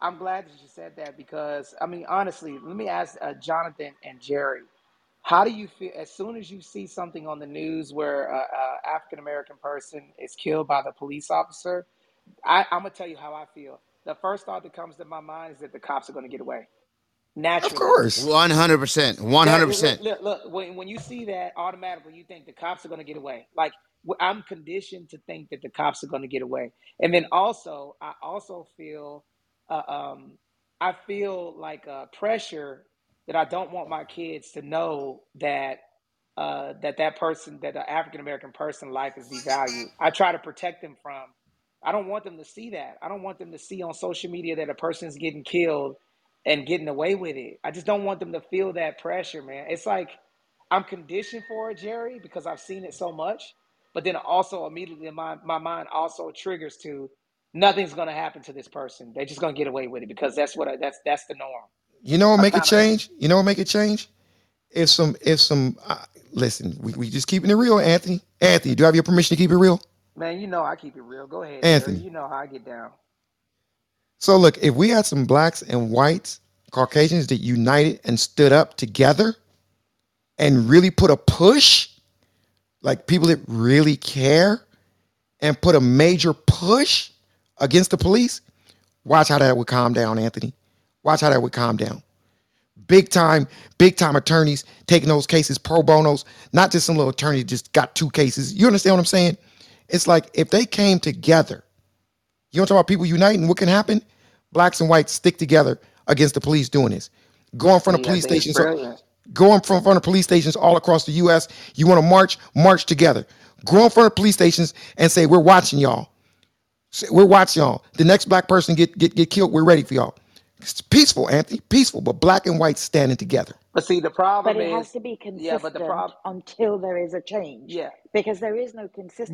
Speaker 44: I'm glad that you said that because I mean, honestly, let me ask uh, Jonathan and Jerry. How do you feel as soon as you see something on the news where a, a African American person is killed by the police officer? I, I'm gonna tell you how I feel. The first thought that comes to my mind is that the cops are gonna get away
Speaker 1: Of course.
Speaker 5: One hundred percent. Hundred
Speaker 44: look,
Speaker 5: percent.
Speaker 44: look, look, look, when when you see that, automatically you think the cops are going to get away. Like I'm conditioned to think that the cops are going to get away, and then also I also feel, uh, um, I feel like uh, pressure that I don't want my kids to know that uh, that that person, that an African American person life is devalued. I try to protect them from. I don't want them to see that. I don't want them to see on social media that a person's getting killed and getting away with it. I just don't want them to feel that pressure, man. It's like I'm conditioned for it, Jerry, because I've seen it so much. But then also immediately my, my mind also triggers to nothing's gonna happen to this person. They're just gonna get away with it because that's what I, that's that's the norm.
Speaker 1: You know what make
Speaker 44: of
Speaker 1: change? You know what make it change? If some, if some, uh, listen, we, we just keeping it real, Anthony. Anthony, do I have your permission to keep it real?
Speaker 44: man, you know I keep it real. Go ahead, Jerry.
Speaker 1: Anthony.
Speaker 44: You know how I get down.
Speaker 1: So look, if we had some blacks and whites, Caucasians that united and stood up together and really put a push, like people that really care and put a major push against the police, watch how that would calm down, Anthony. Watch how that would calm down. Big time, big time attorneys taking those cases pro bonos, not just some little attorney just got two cases. You understand what I'm saying? It's like if they came together, you want to talk about people uniting, what can happen? Blacks and whites stick together against the police doing this. Go in front of police stations, go in front front of police stations all across the US. You want to march, march together. Go in front of police stations and say, We're watching y'all. We're watching y'all. The next black person get, get, get killed, we're ready for y'all. It's peaceful, Anthony. Peaceful, but black and white standing together.
Speaker 44: But see, the problem
Speaker 8: But it has
Speaker 44: is,
Speaker 8: to be
Speaker 44: yeah, but the
Speaker 8: consistent
Speaker 44: problem,
Speaker 8: until there is a change.
Speaker 44: yeah,
Speaker 8: Because there is no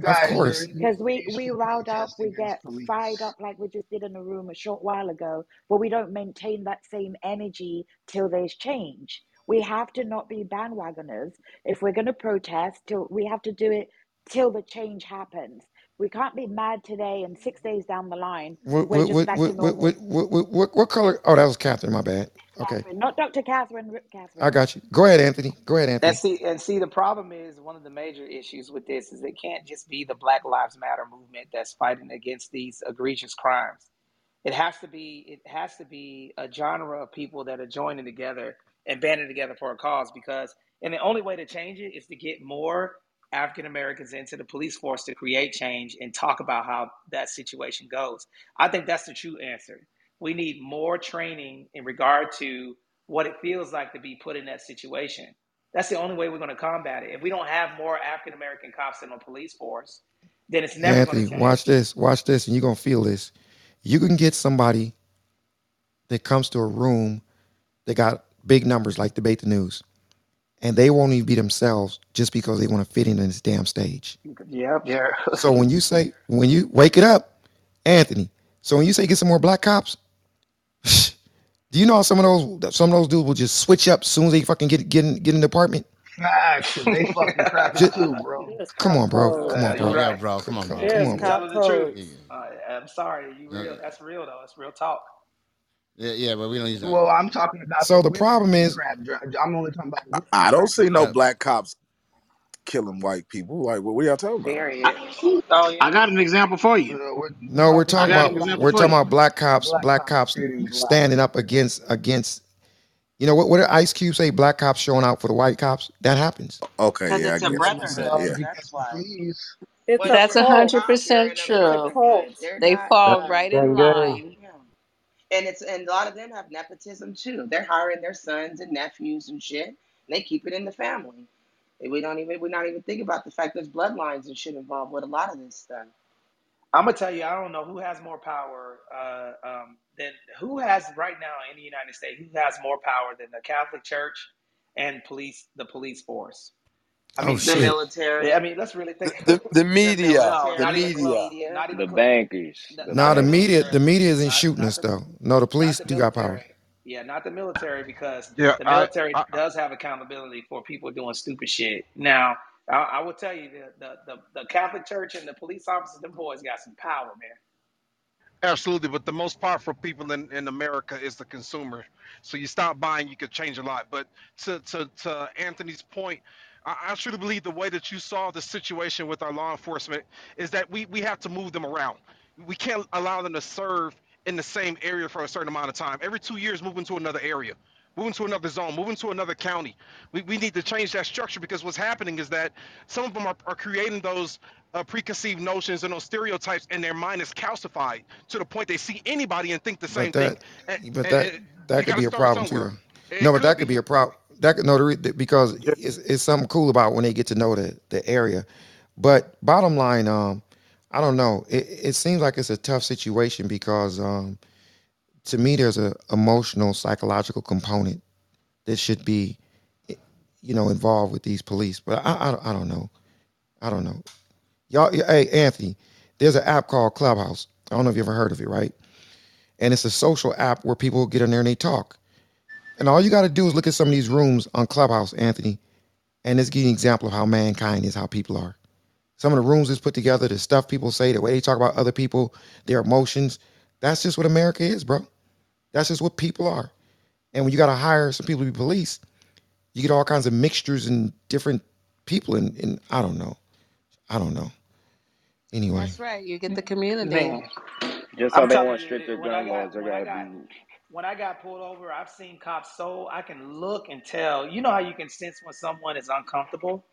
Speaker 1: Of
Speaker 8: consistency.
Speaker 13: Guys,
Speaker 1: course.
Speaker 13: there,
Speaker 8: Because we, we
Speaker 13: to
Speaker 8: riled up,
Speaker 13: protest
Speaker 8: we
Speaker 13: against
Speaker 8: get fired
Speaker 13: police.
Speaker 8: up like we just did in a room a short while ago, but we don't maintain that same energy till there's change. We have to not be bandwagoners. If we're going to protest, till we have to do it till the change happens. We can't be mad today and six days down the line,
Speaker 1: What
Speaker 8: we're
Speaker 1: what
Speaker 8: just
Speaker 1: what
Speaker 8: back to
Speaker 1: what what
Speaker 8: normal.
Speaker 1: what what, what, what, what color? Oh, that was Catherine, my bad. Okay.
Speaker 8: Catherine, not Dr. Catherine, Rip
Speaker 1: I
Speaker 8: Catherine.
Speaker 1: got you. Go ahead, Anthony. Go ahead,
Speaker 44: and
Speaker 1: Anthony.
Speaker 44: see, and see, the problem is one of the major issues with this is it can't just be the Black Lives Matter movement that's fighting against these egregious crimes. It has to be, it has to be a genre of people that are joining together and banding together for a cause. Because, and the only way to change it is to get more African Americans into the police force to create change and talk about how that situation goes. I think that's the true answer. We need more training in regard to what it feels like to be put in that situation. That's the only way we're going to combat it. If we don't have more African American cops in the police force, then it's never going
Speaker 1: Anthony, watch this. Watch this, and you're gonna feel this. You can get somebody that comes to a room that got big numbers like debate the news, and they won't even be themselves just because they want to fit in this damn stage.
Speaker 44: Yep.
Speaker 13: Yeah.
Speaker 1: So when you say when you wake it up, Anthony. So when you say get some more black cops, do you know how some of those some of those dudes will just switch up as soon as they fucking get get in, get in the apartment?
Speaker 13: Facts. They fucking crackers too, bro.
Speaker 1: Come on, bro. Come on, bro.
Speaker 44: you're
Speaker 5: Yeah,
Speaker 44: right.
Speaker 5: bro. Come on, bro.
Speaker 1: come
Speaker 8: It's
Speaker 1: on, bro.
Speaker 44: telling the truth.
Speaker 5: Yeah.
Speaker 44: Uh, I'm sorry. You real. That's real though. It's real talk.
Speaker 5: Yeah, yeah, but we don't use that.
Speaker 13: Well, I'm talking about
Speaker 1: So
Speaker 13: the
Speaker 1: the problem is,
Speaker 13: I'm only talking about
Speaker 49: I, I don't see no black cops killing white people. Like, what, what y'all talking about?
Speaker 44: Period.
Speaker 13: I,
Speaker 44: Oh yeah.
Speaker 13: I got an example for you.
Speaker 1: No,
Speaker 13: we're
Speaker 1: we're
Speaker 13: talking
Speaker 1: talking
Speaker 13: about I got an
Speaker 1: about
Speaker 13: example
Speaker 1: we're talking
Speaker 13: you.
Speaker 1: about black cops,
Speaker 13: Black
Speaker 1: black
Speaker 13: cops
Speaker 1: cops
Speaker 13: shooting black
Speaker 1: standing up against against. You know what? What did Ice Cube say? Black cops showing out for the white cops. That happens.
Speaker 49: Okay,
Speaker 33: Because
Speaker 49: yeah, I
Speaker 33: it's a
Speaker 49: get what you
Speaker 33: brotherhood.
Speaker 49: Yeah.
Speaker 33: That's why.
Speaker 48: It's
Speaker 33: But
Speaker 48: a
Speaker 53: That's a
Speaker 33: but the
Speaker 48: cult.
Speaker 53: hundred
Speaker 33: cops, they're
Speaker 53: percent
Speaker 33: in a
Speaker 48: It's a
Speaker 53: true.
Speaker 33: They're
Speaker 53: They
Speaker 33: not.
Speaker 53: fall right in line.
Speaker 33: And it's and a lot of them have nepotism too. They're hiring their sons and nephews and shit. And they keep it in the family. We don't even we're not even thinking about the fact there's bloodlines and shit involved with a lot of this stuff.
Speaker 44: I'm gonna tell you. I don't know who has more power. Uh, um, than who has right now in the United States. Who has more power than the Catholic Church and police? The police force. I
Speaker 1: Oh
Speaker 44: mean,
Speaker 29: The
Speaker 1: shit.
Speaker 29: military.
Speaker 44: I mean, let's really think.
Speaker 51: The, the
Speaker 29: The
Speaker 51: media,
Speaker 29: military.
Speaker 51: the
Speaker 44: not even the
Speaker 51: media.
Speaker 29: media.
Speaker 44: not
Speaker 9: The
Speaker 44: even
Speaker 9: bankers.
Speaker 44: not,
Speaker 9: The
Speaker 1: Nah,
Speaker 44: not the
Speaker 1: the
Speaker 9: bankers.
Speaker 1: media, the
Speaker 44: military.
Speaker 1: media isn't
Speaker 44: Not
Speaker 1: shooting
Speaker 44: not
Speaker 1: us
Speaker 44: the
Speaker 1: though. No, the
Speaker 44: not
Speaker 1: police
Speaker 44: the
Speaker 1: do got power.
Speaker 44: military. Yeah, not the military because
Speaker 52: Yeah,
Speaker 44: the
Speaker 52: I,
Speaker 44: military
Speaker 52: I
Speaker 44: does have accountability for people doing stupid shit. Now, I, I will tell you the, the the the Catholic Church and the police officers, them boys got some power, man.
Speaker 52: absolutely, but the most powerful people in, in America is the consumer. So you stop buying, you could change a lot. But to to, to Anthony's point, I, I truly believe the way that you saw the situation with our law enforcement is that we we have to move them around. We can't allow them to serve in the same area for a certain amount of time. Every two years, moving to another area. moving to another zone, moving to another county. We, we need to change that structure because what's happening is that some of them are, are creating those uh, preconceived notions and those stereotypes, and their mind is calcified to the point they see anybody and think the same
Speaker 1: But
Speaker 52: thing.
Speaker 1: that,
Speaker 52: And,
Speaker 1: but that
Speaker 52: and
Speaker 1: that
Speaker 52: you
Speaker 1: could be a problem too.
Speaker 52: somewhere.
Speaker 1: Though.
Speaker 52: It
Speaker 1: No, but
Speaker 52: could
Speaker 1: that could
Speaker 52: be.
Speaker 1: be a problem. That could no, the because it's it's something cool about when they get to know the the area. But bottom line, um, I don't know. It it seems like it's a tough situation because um, to me, there's a emotional, psychological component that should be, eh, you know, involved with these police. But I I, don't- I don't know. I don't know. Y'all, hey Anthony, there's an app called Clubhouse. I don't know if you ever heard of it, right? And it's a social app where people get in there and they talk. And all you got to do is look at some of these rooms on Clubhouse, Anthony, and it's giving you an example of how mankind is, how people are. Some of the rooms is put together, the stuff people say, the way they talk about other people, their emotions. That's just what America is, bro. That's just what people are. And when you got to hire some people to be police, you get all kinds of mixtures and different people. And, and I don't know. I don't know. Anyway,
Speaker 48: That's right. You get the community.
Speaker 44: Man,
Speaker 9: Just so
Speaker 44: I'm
Speaker 9: they
Speaker 44: telling
Speaker 9: want
Speaker 44: you,
Speaker 9: stricter
Speaker 44: when
Speaker 9: gun laws, there
Speaker 44: when
Speaker 9: gotta be.
Speaker 44: When I got pulled over, I've seen cops so I can look and tell. You know how you can sense when someone is uncomfortable.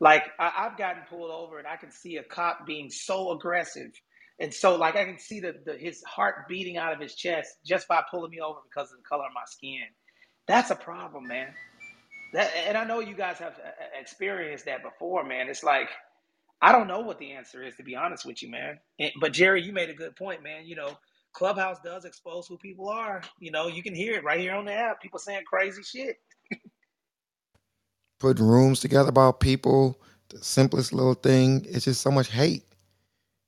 Speaker 44: Like I, I've gotten pulled over and I can see a cop being so aggressive, and so like I can see the, the his heart beating out of his chest just by pulling me over because of the color of my skin. That's a problem, man. That and I know you guys have uh, uh, experienced that before, man. It's like I don't know what the answer is to be honest with you, man. But Jerry, you made a good point, man. You know, Clubhouse does expose who people are. You know, you can hear it right here on the app. People saying crazy shit.
Speaker 1: putting rooms together about people, the simplest little thing, it's just so much hate.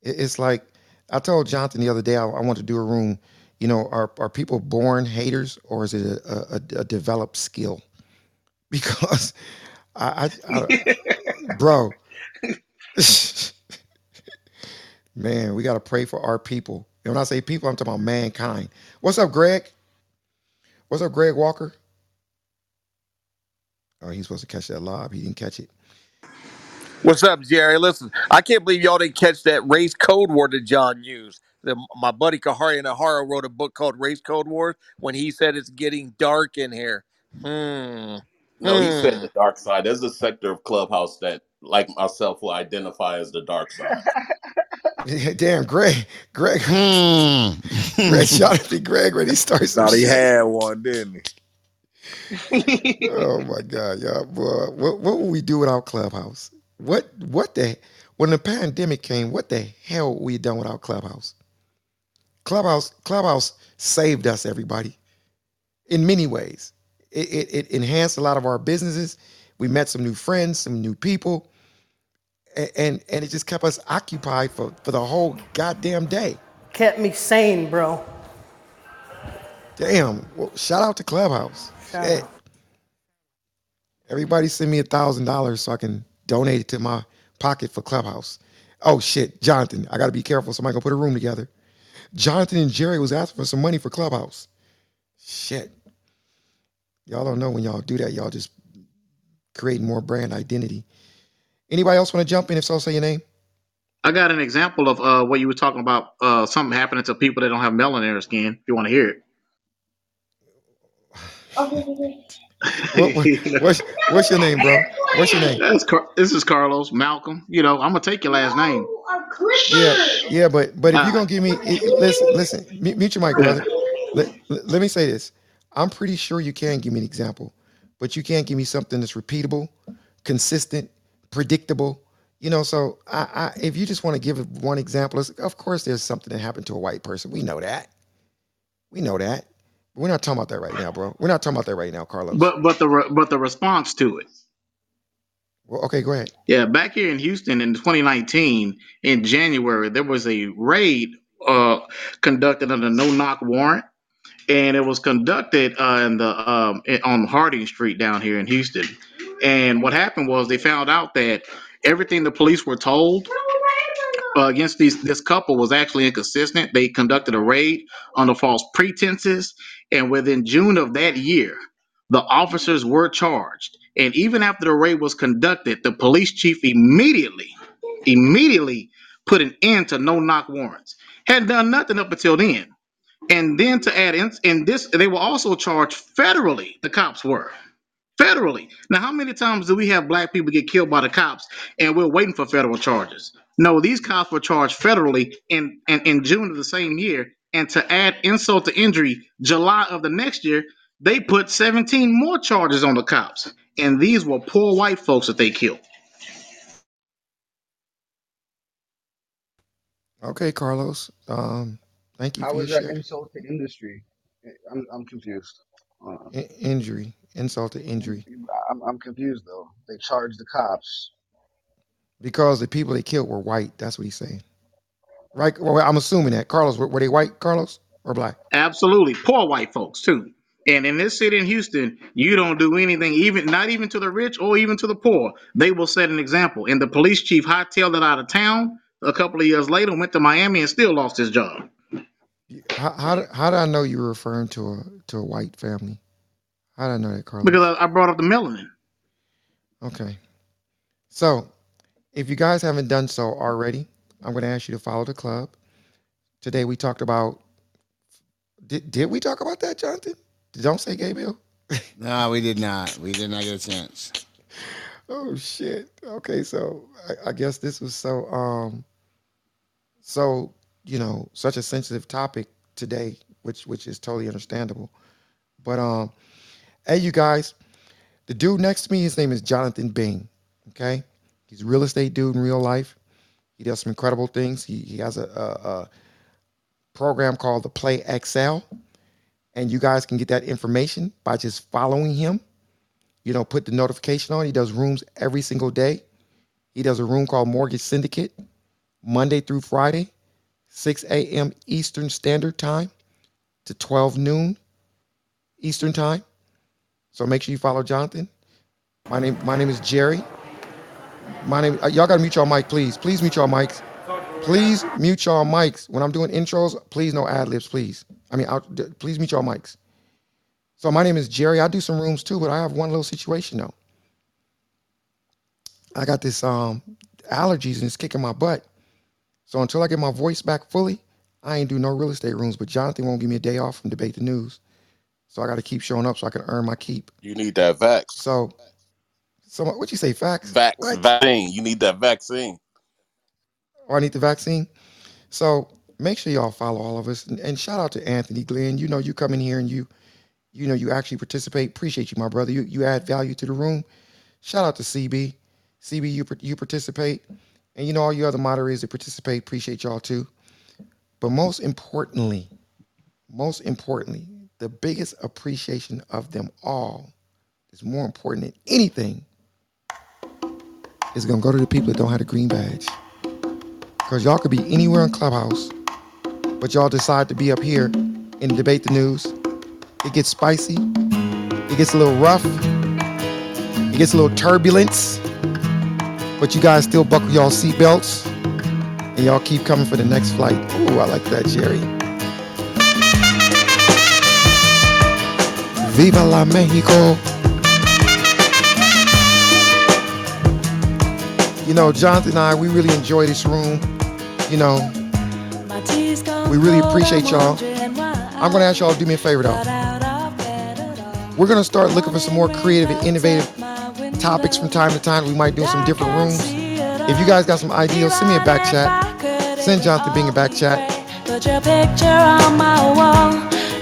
Speaker 1: It's like I told Jonathan the other day, I, want to do a room. You know, are are people born haters or is it a, a, a developed skill? Because I, I, I bro, man, we got to pray for our people. And when I say people, I'm talking about mankind. What's up, Greg? What's up, Greg Walker? Oh, he's supposed to catch that lob. He didn't catch it.
Speaker 54: What's up, Jerry? Listen, I can't believe y'all didn't catch that race code word that John used. The, my buddy Khari Enaharo wrote a book called Race Code Wars when he said it's getting dark in here. Hmm.
Speaker 49: No, he said
Speaker 54: Hmm.
Speaker 49: the dark side. There's a sector of Clubhouse that, like myself, will identify as the dark side.
Speaker 1: Damn, Greg, Greg,
Speaker 5: Hmm.
Speaker 1: Greg shot at the Greg when he start some
Speaker 51: Thought he
Speaker 1: shit.
Speaker 51: had one, didn't he?
Speaker 1: Oh my God, y'all, boy, what what would we do without Clubhouse? What what the when the pandemic came? What the hell we done without Clubhouse? Clubhouse Clubhouse saved us, everybody, in many ways. It, it, it enhanced a lot of our businesses. We met some new friends, some new people, and and, and it just kept us occupied for, for the whole goddamn day.
Speaker 55: Kept me sane, bro.
Speaker 1: Damn. Well, shout out to Clubhouse.
Speaker 55: Shout out.
Speaker 1: Everybody send me a thousand dollars so I can donate it to my pocket for Clubhouse. Oh shit, Jonathan, I gotta be careful. Somebody gonna put a room together. Jonathan and Jerry was asking for some money for Clubhouse. Shit. Y'all don't know when y'all do that. Y'all just create more brand identity. Anybody else want to jump in? If so, say your name.
Speaker 56: I got an example of uh, what you were talking about. Uh, something happening to people that don't have melanin in their skin. If you want to hear
Speaker 1: What, what,
Speaker 56: it.
Speaker 1: what's, what's your name, bro? What's your name?
Speaker 56: That's Car- this is Carlos Malcolm. You know, I'm gonna take your last name.
Speaker 1: Yeah, yeah, but but if you're
Speaker 56: Uh,
Speaker 1: gonna give me, i- i- listen, listen, mute mute your mic, brother. Let, let, let me say this. I'm pretty sure you can give me an example, but you can't give me something that's repeatable, consistent, predictable. You know, so I, I if you just want to give one example, of course there's something that happened to a white person. We know that. We know that. But we're not talking about that right now, bro. We're not talking about that right now, Carlos.
Speaker 56: But but the re- but the response to it.
Speaker 1: Well, okay, go ahead.
Speaker 56: Yeah, back here in Houston in 2019, in January, there was a raid uh, conducted under no knock warrant, and it was conducted uh, in the um, on Harding Street down here in Houston. And what happened was they found out that everything the police were told uh, against these this couple was actually inconsistent. They conducted a raid under false pretenses, and within June of that year, the officers were charged. And even after the raid was conducted, the police chief immediately, immediately put an end to no knock warrants. Hadn't done nothing up until then. And then to add in, in this, they were also charged federally. The cops were federally. Now, how many times do we have black people get killed by the cops and we're waiting for federal charges? No, these cops were charged federally in, in, in June of the same year. And to add insult to injury, July of the next year, they put 17 more charges on the cops. And these were poor white folks that they killed.
Speaker 1: Okay, Carlos. Um, thank you
Speaker 13: How
Speaker 1: for your
Speaker 13: is that
Speaker 1: share.
Speaker 13: insult to industry? I'm I'm confused. Uh,
Speaker 1: I- injury, insult to injury,
Speaker 13: I'm I'm confused though. They charge the cops.
Speaker 1: because the people they killed were white. That's what he's saying, right? Well, I'm assuming that Carlos were, were they white, Carlos, or black?
Speaker 56: Absolutely. Poor white folks, too. And in this city in Houston, you don't do anything, even not even to the rich or even to the poor. They will set an example. And the police chief hightailed it out of town a couple of years later, went to Miami and still lost his job.
Speaker 1: How how how did I know you were referring to a to a white family? How did I know that, Carlos?
Speaker 56: Because I, I brought up the melanin.
Speaker 1: Okay. So, if you guys haven't done so already, I'm going to ask you to follow the club. Today we talked about. Did, did we talk about that, Jonathan? Don't Say Gay bill.
Speaker 5: No, we did not. We did not get a chance.
Speaker 1: Oh shit. Okay, so I, I guess this was so um so you know such a sensitive topic today, which which is totally understandable. But um, hey, you guys, the dude next to me, his name is Jonathan Bing. Okay, he's a real estate dude in real life. He does some incredible things. He he has a, a, a program called the Play XL, and you guys can get that information by just following him. You know, put the notification on. He does rooms every single day. He does a room called Mortgage Syndicate, Monday through Friday, 6 a.m. Eastern Standard Time to 12 noon Eastern Time. So make sure you follow Jonathan. My name, my name is Jerry. My name, uh, y'all gotta mute your mic, please. Please mute your mics. Please mute your mics. When I'm doing intros, please no ad libs, please. I mean, d- please mute your mics. So my name is Jerry. I do some rooms too, but I have one little situation though. I got this um allergies and it's kicking my butt. So until I get my voice back fully, I ain't do no real estate rooms. But Jonathan won't give me a day off from debate the news. So I got to keep showing up so I can earn my keep.
Speaker 49: You need that vax.
Speaker 1: So, so what you say?
Speaker 49: Vax
Speaker 1: What?
Speaker 49: vaccine. You need that vaccine.
Speaker 1: Oh, I need the vaccine. So make sure y'all follow all of us and, and shout out to Anthony Glenn. You know, you come in here and you, you know, you actually participate. Appreciate you, my brother. You you add value to the room. Shout out to CB. CB, you you participate, and you know all you other moderators that participate. Appreciate y'all too. But most importantly, most importantly, the biggest appreciation of them all is more important than anything is gonna go to the people that don't have a green badge. Because y'all could be anywhere in Clubhouse, but y'all decide to be up here and debate the news. It gets spicy, it gets a little rough, it gets a little turbulence, but you guys still buckle y'all seatbelts and y'all keep coming for the next flight. Ooh, I like that, Jerry. Viva la Mexico. You know, Jonathan and I, we really enjoy this room. You know, we really appreciate y'all. I'm going to ask y'all to do me a favor, though. We're going to start looking for some more creative and innovative topics from time to time. We might do some different rooms. If you guys got some ideas, send me a back chat. Send Jonathan Bing a back chat.
Speaker 57: Put your picture on my wall.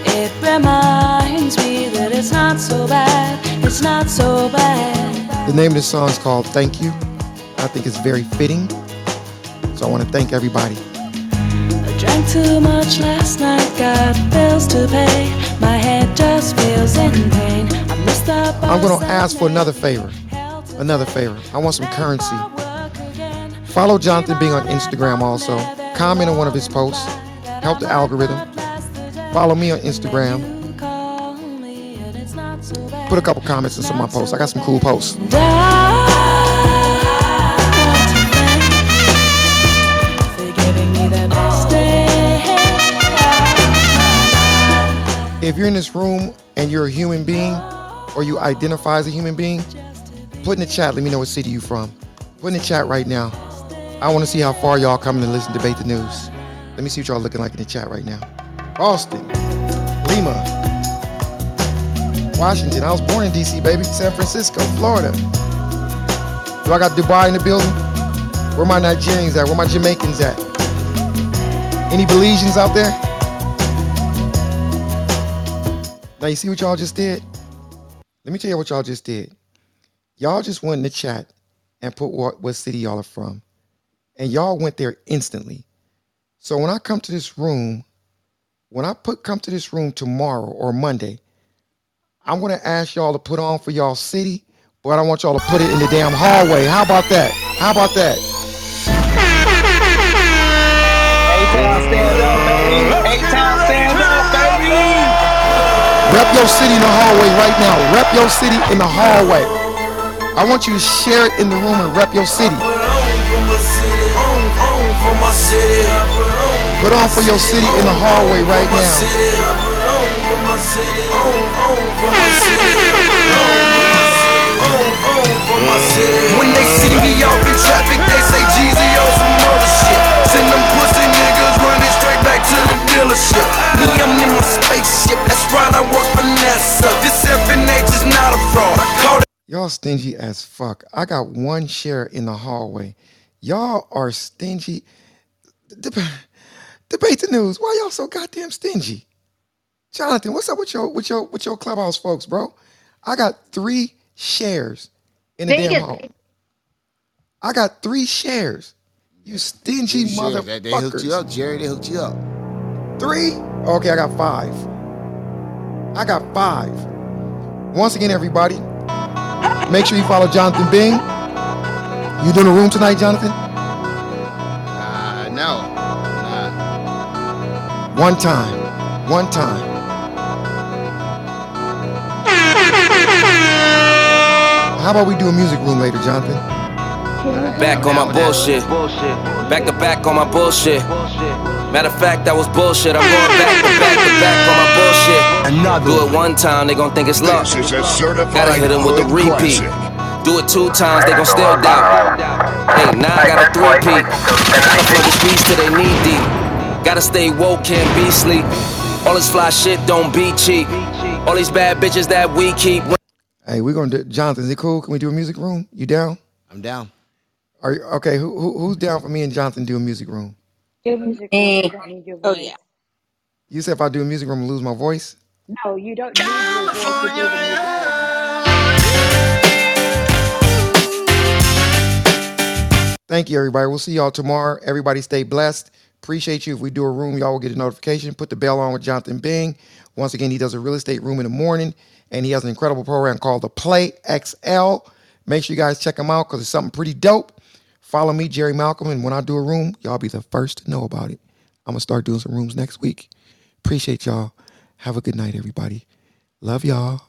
Speaker 57: It reminds me that it's not so bad. It's not so bad.
Speaker 1: The name of this song is called Thank You. I think it's very fitting. So I want to thank everybody.
Speaker 57: I drank too much last night. Got bills to pay. My head just feels in pain. The
Speaker 1: I'm going to ask for another favor. Another favor. I want some currency. Follow Jonathan Bing on Instagram also. Comment on one of his posts. Help the algorithm. Follow me on Instagram. Put a couple comments in some of my posts. I got some cool posts. If you're in this room and you're a human being or you identify as a human being, put in the chat, let me know what city you from. Put in the chat right now. I want to see how far y'all coming to listen to debate the news. Let me see what y'all looking like in the chat right now. Boston, Lima, Washington. I was born in DC, baby. San Francisco, Florida. Do I got Dubai in the building? Where my Nigerians at? Where my Jamaicans at? Any Belizeans out there? Now you see what y'all just did? Let me tell you what y'all just did. Y'all just went in the chat and put what, what city y'all are from. And y'all went there instantly. So when I come to this room, when I put come to this room tomorrow or Monday, I'm gonna ask y'all to put on for y'all city, but I want y'all to put it in the damn hallway. How about that? How about that?
Speaker 44: A-Town stand up, baby. A-Town stand up, baby.
Speaker 1: Rep your city in the hallway right now. Rep your city in the hallway. I want you to share it in the room and rep your city. Put on for your city in the hallway right now. Stingy as fuck. I got one share in the hallway. Y'all are stingy. Deb- debate the news. Why y'all so goddamn stingy? Jonathan, what's up with your with your with your clubhouse folks, bro? I got three shares in the damn
Speaker 58: Vegas.
Speaker 1: hall. I got three shares. You stingy
Speaker 5: Sure,
Speaker 1: motherfuckers.
Speaker 5: they, they hooked you up, Jerry. They hooked you up.
Speaker 1: Three? Okay, I got five. I got five. Once again, everybody, make sure you follow Jonathan Bing. You doing a room tonight, Jonathan?
Speaker 5: Uh, no.
Speaker 1: One time. One time. How about we do a music room later, Jonathan?
Speaker 4: Back on my bullshit. Back to back on my bullshit. Matter of fact, that was bullshit. I'm going back to back to back on my bullshit. Another. Do it one time, they gon' think it's luck. Gotta hit them with the repeat. Do it two times, they gon' still doubt. Hey, now I got a three-peat. Gotta flood the streets till they knee deep. Gotta stay woke, can't be sleep. All this fly shit don't be cheap. All these bad bitches that we keep.
Speaker 1: Hey, we're gonna do Jonathan, is it cool? Can we do a music room? You down?
Speaker 5: I'm down.
Speaker 1: Are you okay? Who, who who's down for me and Jonathan do a music room?
Speaker 8: Do mm. music room. You don't need your
Speaker 58: Oh
Speaker 8: voice.
Speaker 58: yeah.
Speaker 1: You said if I do a music room, I lose my voice.
Speaker 8: No, you don't need your voice to do the music room.
Speaker 1: Thank you, everybody. We'll see y'all tomorrow. Everybody stay blessed. Appreciate you. If we do a room, y'all will get a notification. Put the bell on with Jonathan Bing. Once again, he does a real estate room in the morning, and he has an incredible program called the Play XL. Make sure you guys check him out because it's something pretty dope. Follow me, Jerry Malcolm, and when I do a room, y'all be the first to know about it. I'm gonna start doing some rooms next week. Appreciate y'all. Have a good night, everybody. Love y'all.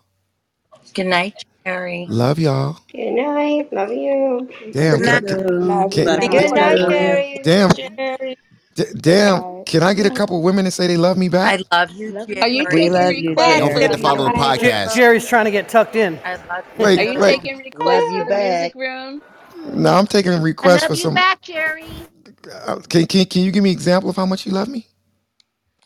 Speaker 21: Good night, Jerry.
Speaker 1: Love y'all.
Speaker 37: Good night. Love you.
Speaker 1: Damn, can I,
Speaker 8: Love you.
Speaker 1: can,
Speaker 8: Bye.
Speaker 37: Good night, Jerry.
Speaker 1: damn,
Speaker 37: Jerry.
Speaker 1: d- damn. Can I get a couple women to say they love me back?
Speaker 21: I love you,
Speaker 8: Love you.
Speaker 21: Jerry.
Speaker 37: Are you
Speaker 8: too.
Speaker 28: We
Speaker 37: taking
Speaker 28: love you.
Speaker 5: Don't forget to
Speaker 28: Jerry.
Speaker 5: follow the
Speaker 8: Bye.
Speaker 5: podcast.
Speaker 28: Jerry's trying to get tucked in.
Speaker 21: I love you.
Speaker 1: Wait,
Speaker 37: Are you
Speaker 1: wait.
Speaker 37: taking
Speaker 28: Love
Speaker 37: requests
Speaker 28: you
Speaker 37: for the
Speaker 28: back.
Speaker 37: music room?
Speaker 1: No, I'm taking a
Speaker 58: I
Speaker 1: request
Speaker 58: love
Speaker 1: for
Speaker 58: you
Speaker 1: some.
Speaker 58: back, Jerry.
Speaker 1: Uh, can, can can you give me an example of how much you love me?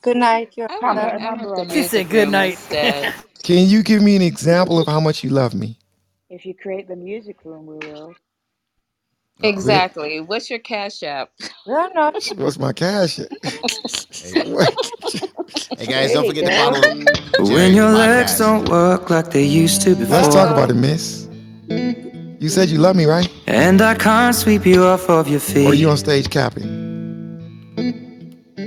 Speaker 21: Good night,
Speaker 37: I
Speaker 21: Jerry.
Speaker 37: want
Speaker 8: Put a
Speaker 37: I
Speaker 8: number
Speaker 37: want the
Speaker 28: She said
Speaker 37: music
Speaker 28: good
Speaker 37: room
Speaker 28: night.
Speaker 37: instead.
Speaker 1: Can you give me an example of how much you love me?
Speaker 8: If you create the music room, we will.
Speaker 1: Create.
Speaker 37: Exactly. What's your cash app?
Speaker 21: No, no.
Speaker 1: What's my cash?
Speaker 5: Hey,
Speaker 1: What?
Speaker 5: hey, guys, don't
Speaker 8: you
Speaker 5: forget to
Speaker 8: go.
Speaker 5: follow
Speaker 59: When
Speaker 5: Jerry
Speaker 59: your legs
Speaker 5: podcast.
Speaker 59: don't work like they used to before.
Speaker 1: Let's talk
Speaker 59: before,
Speaker 1: about it, miss. You said you love me, right?
Speaker 59: and I can't sweep you off of your feet.
Speaker 1: Or you on stage capping?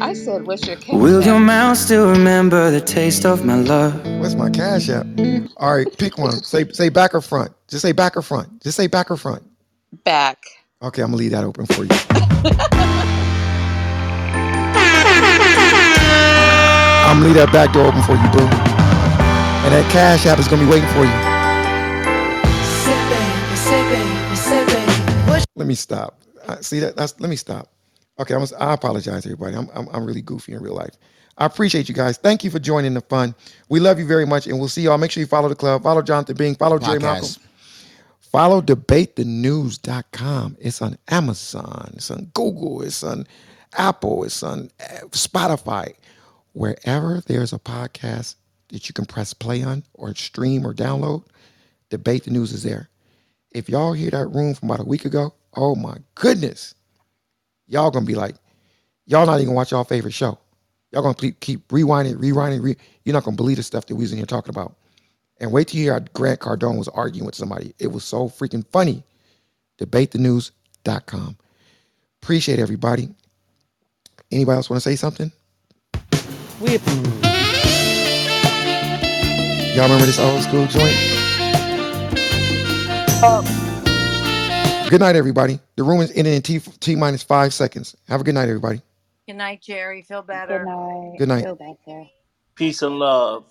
Speaker 60: I said, what's your cash
Speaker 59: Will your mouth still remember the taste of my love?
Speaker 1: What's my cash app? All right, pick one. Say say back or front. Just say back or front. Just say back or front.
Speaker 60: Back.
Speaker 1: Okay, I'm gonna leave that open for you. I'm gonna leave that back door open for you, boo. And that cash app is gonna be waiting for you. Let me stop. Uh, see that? That's let me stop. Okay, I'm, I apologize, everybody. I'm, I'm I'm really goofy in real life. I appreciate you guys. Thank you for joining the fun. We love you very much, and we'll see y'all. Make sure you follow the club. Follow Jonathan Bing. Follow Jerry Malcolm.
Speaker 5: Podcast.
Speaker 1: Follow debatethenews.com. It's on Amazon. It's on Google. It's on Apple. It's on uh, Spotify. Wherever there's a podcast that you can press play on or stream or download, Debate the News is there. If y'all hear that room from about a week ago, oh my goodness, y'all gonna be like, y'all not even gonna watch y'all favorite show. Y'all gonna keep, keep rewinding, rewinding. Re- You're not gonna believe the stuff that we was in here talking about. And wait till you hear Grant Cardone was arguing with somebody. It was so freaking funny. DebateTheNews.com. Appreciate everybody. Anybody else want to say something? Y'all remember this old school joint? Oh. Good night, everybody. The room is ending in T, T minus five seconds. Have a good night, everybody.
Speaker 61: Good night, Jerry. Feel better.
Speaker 8: Good night.
Speaker 1: Good night.
Speaker 8: Feel better.
Speaker 62: Peace and love.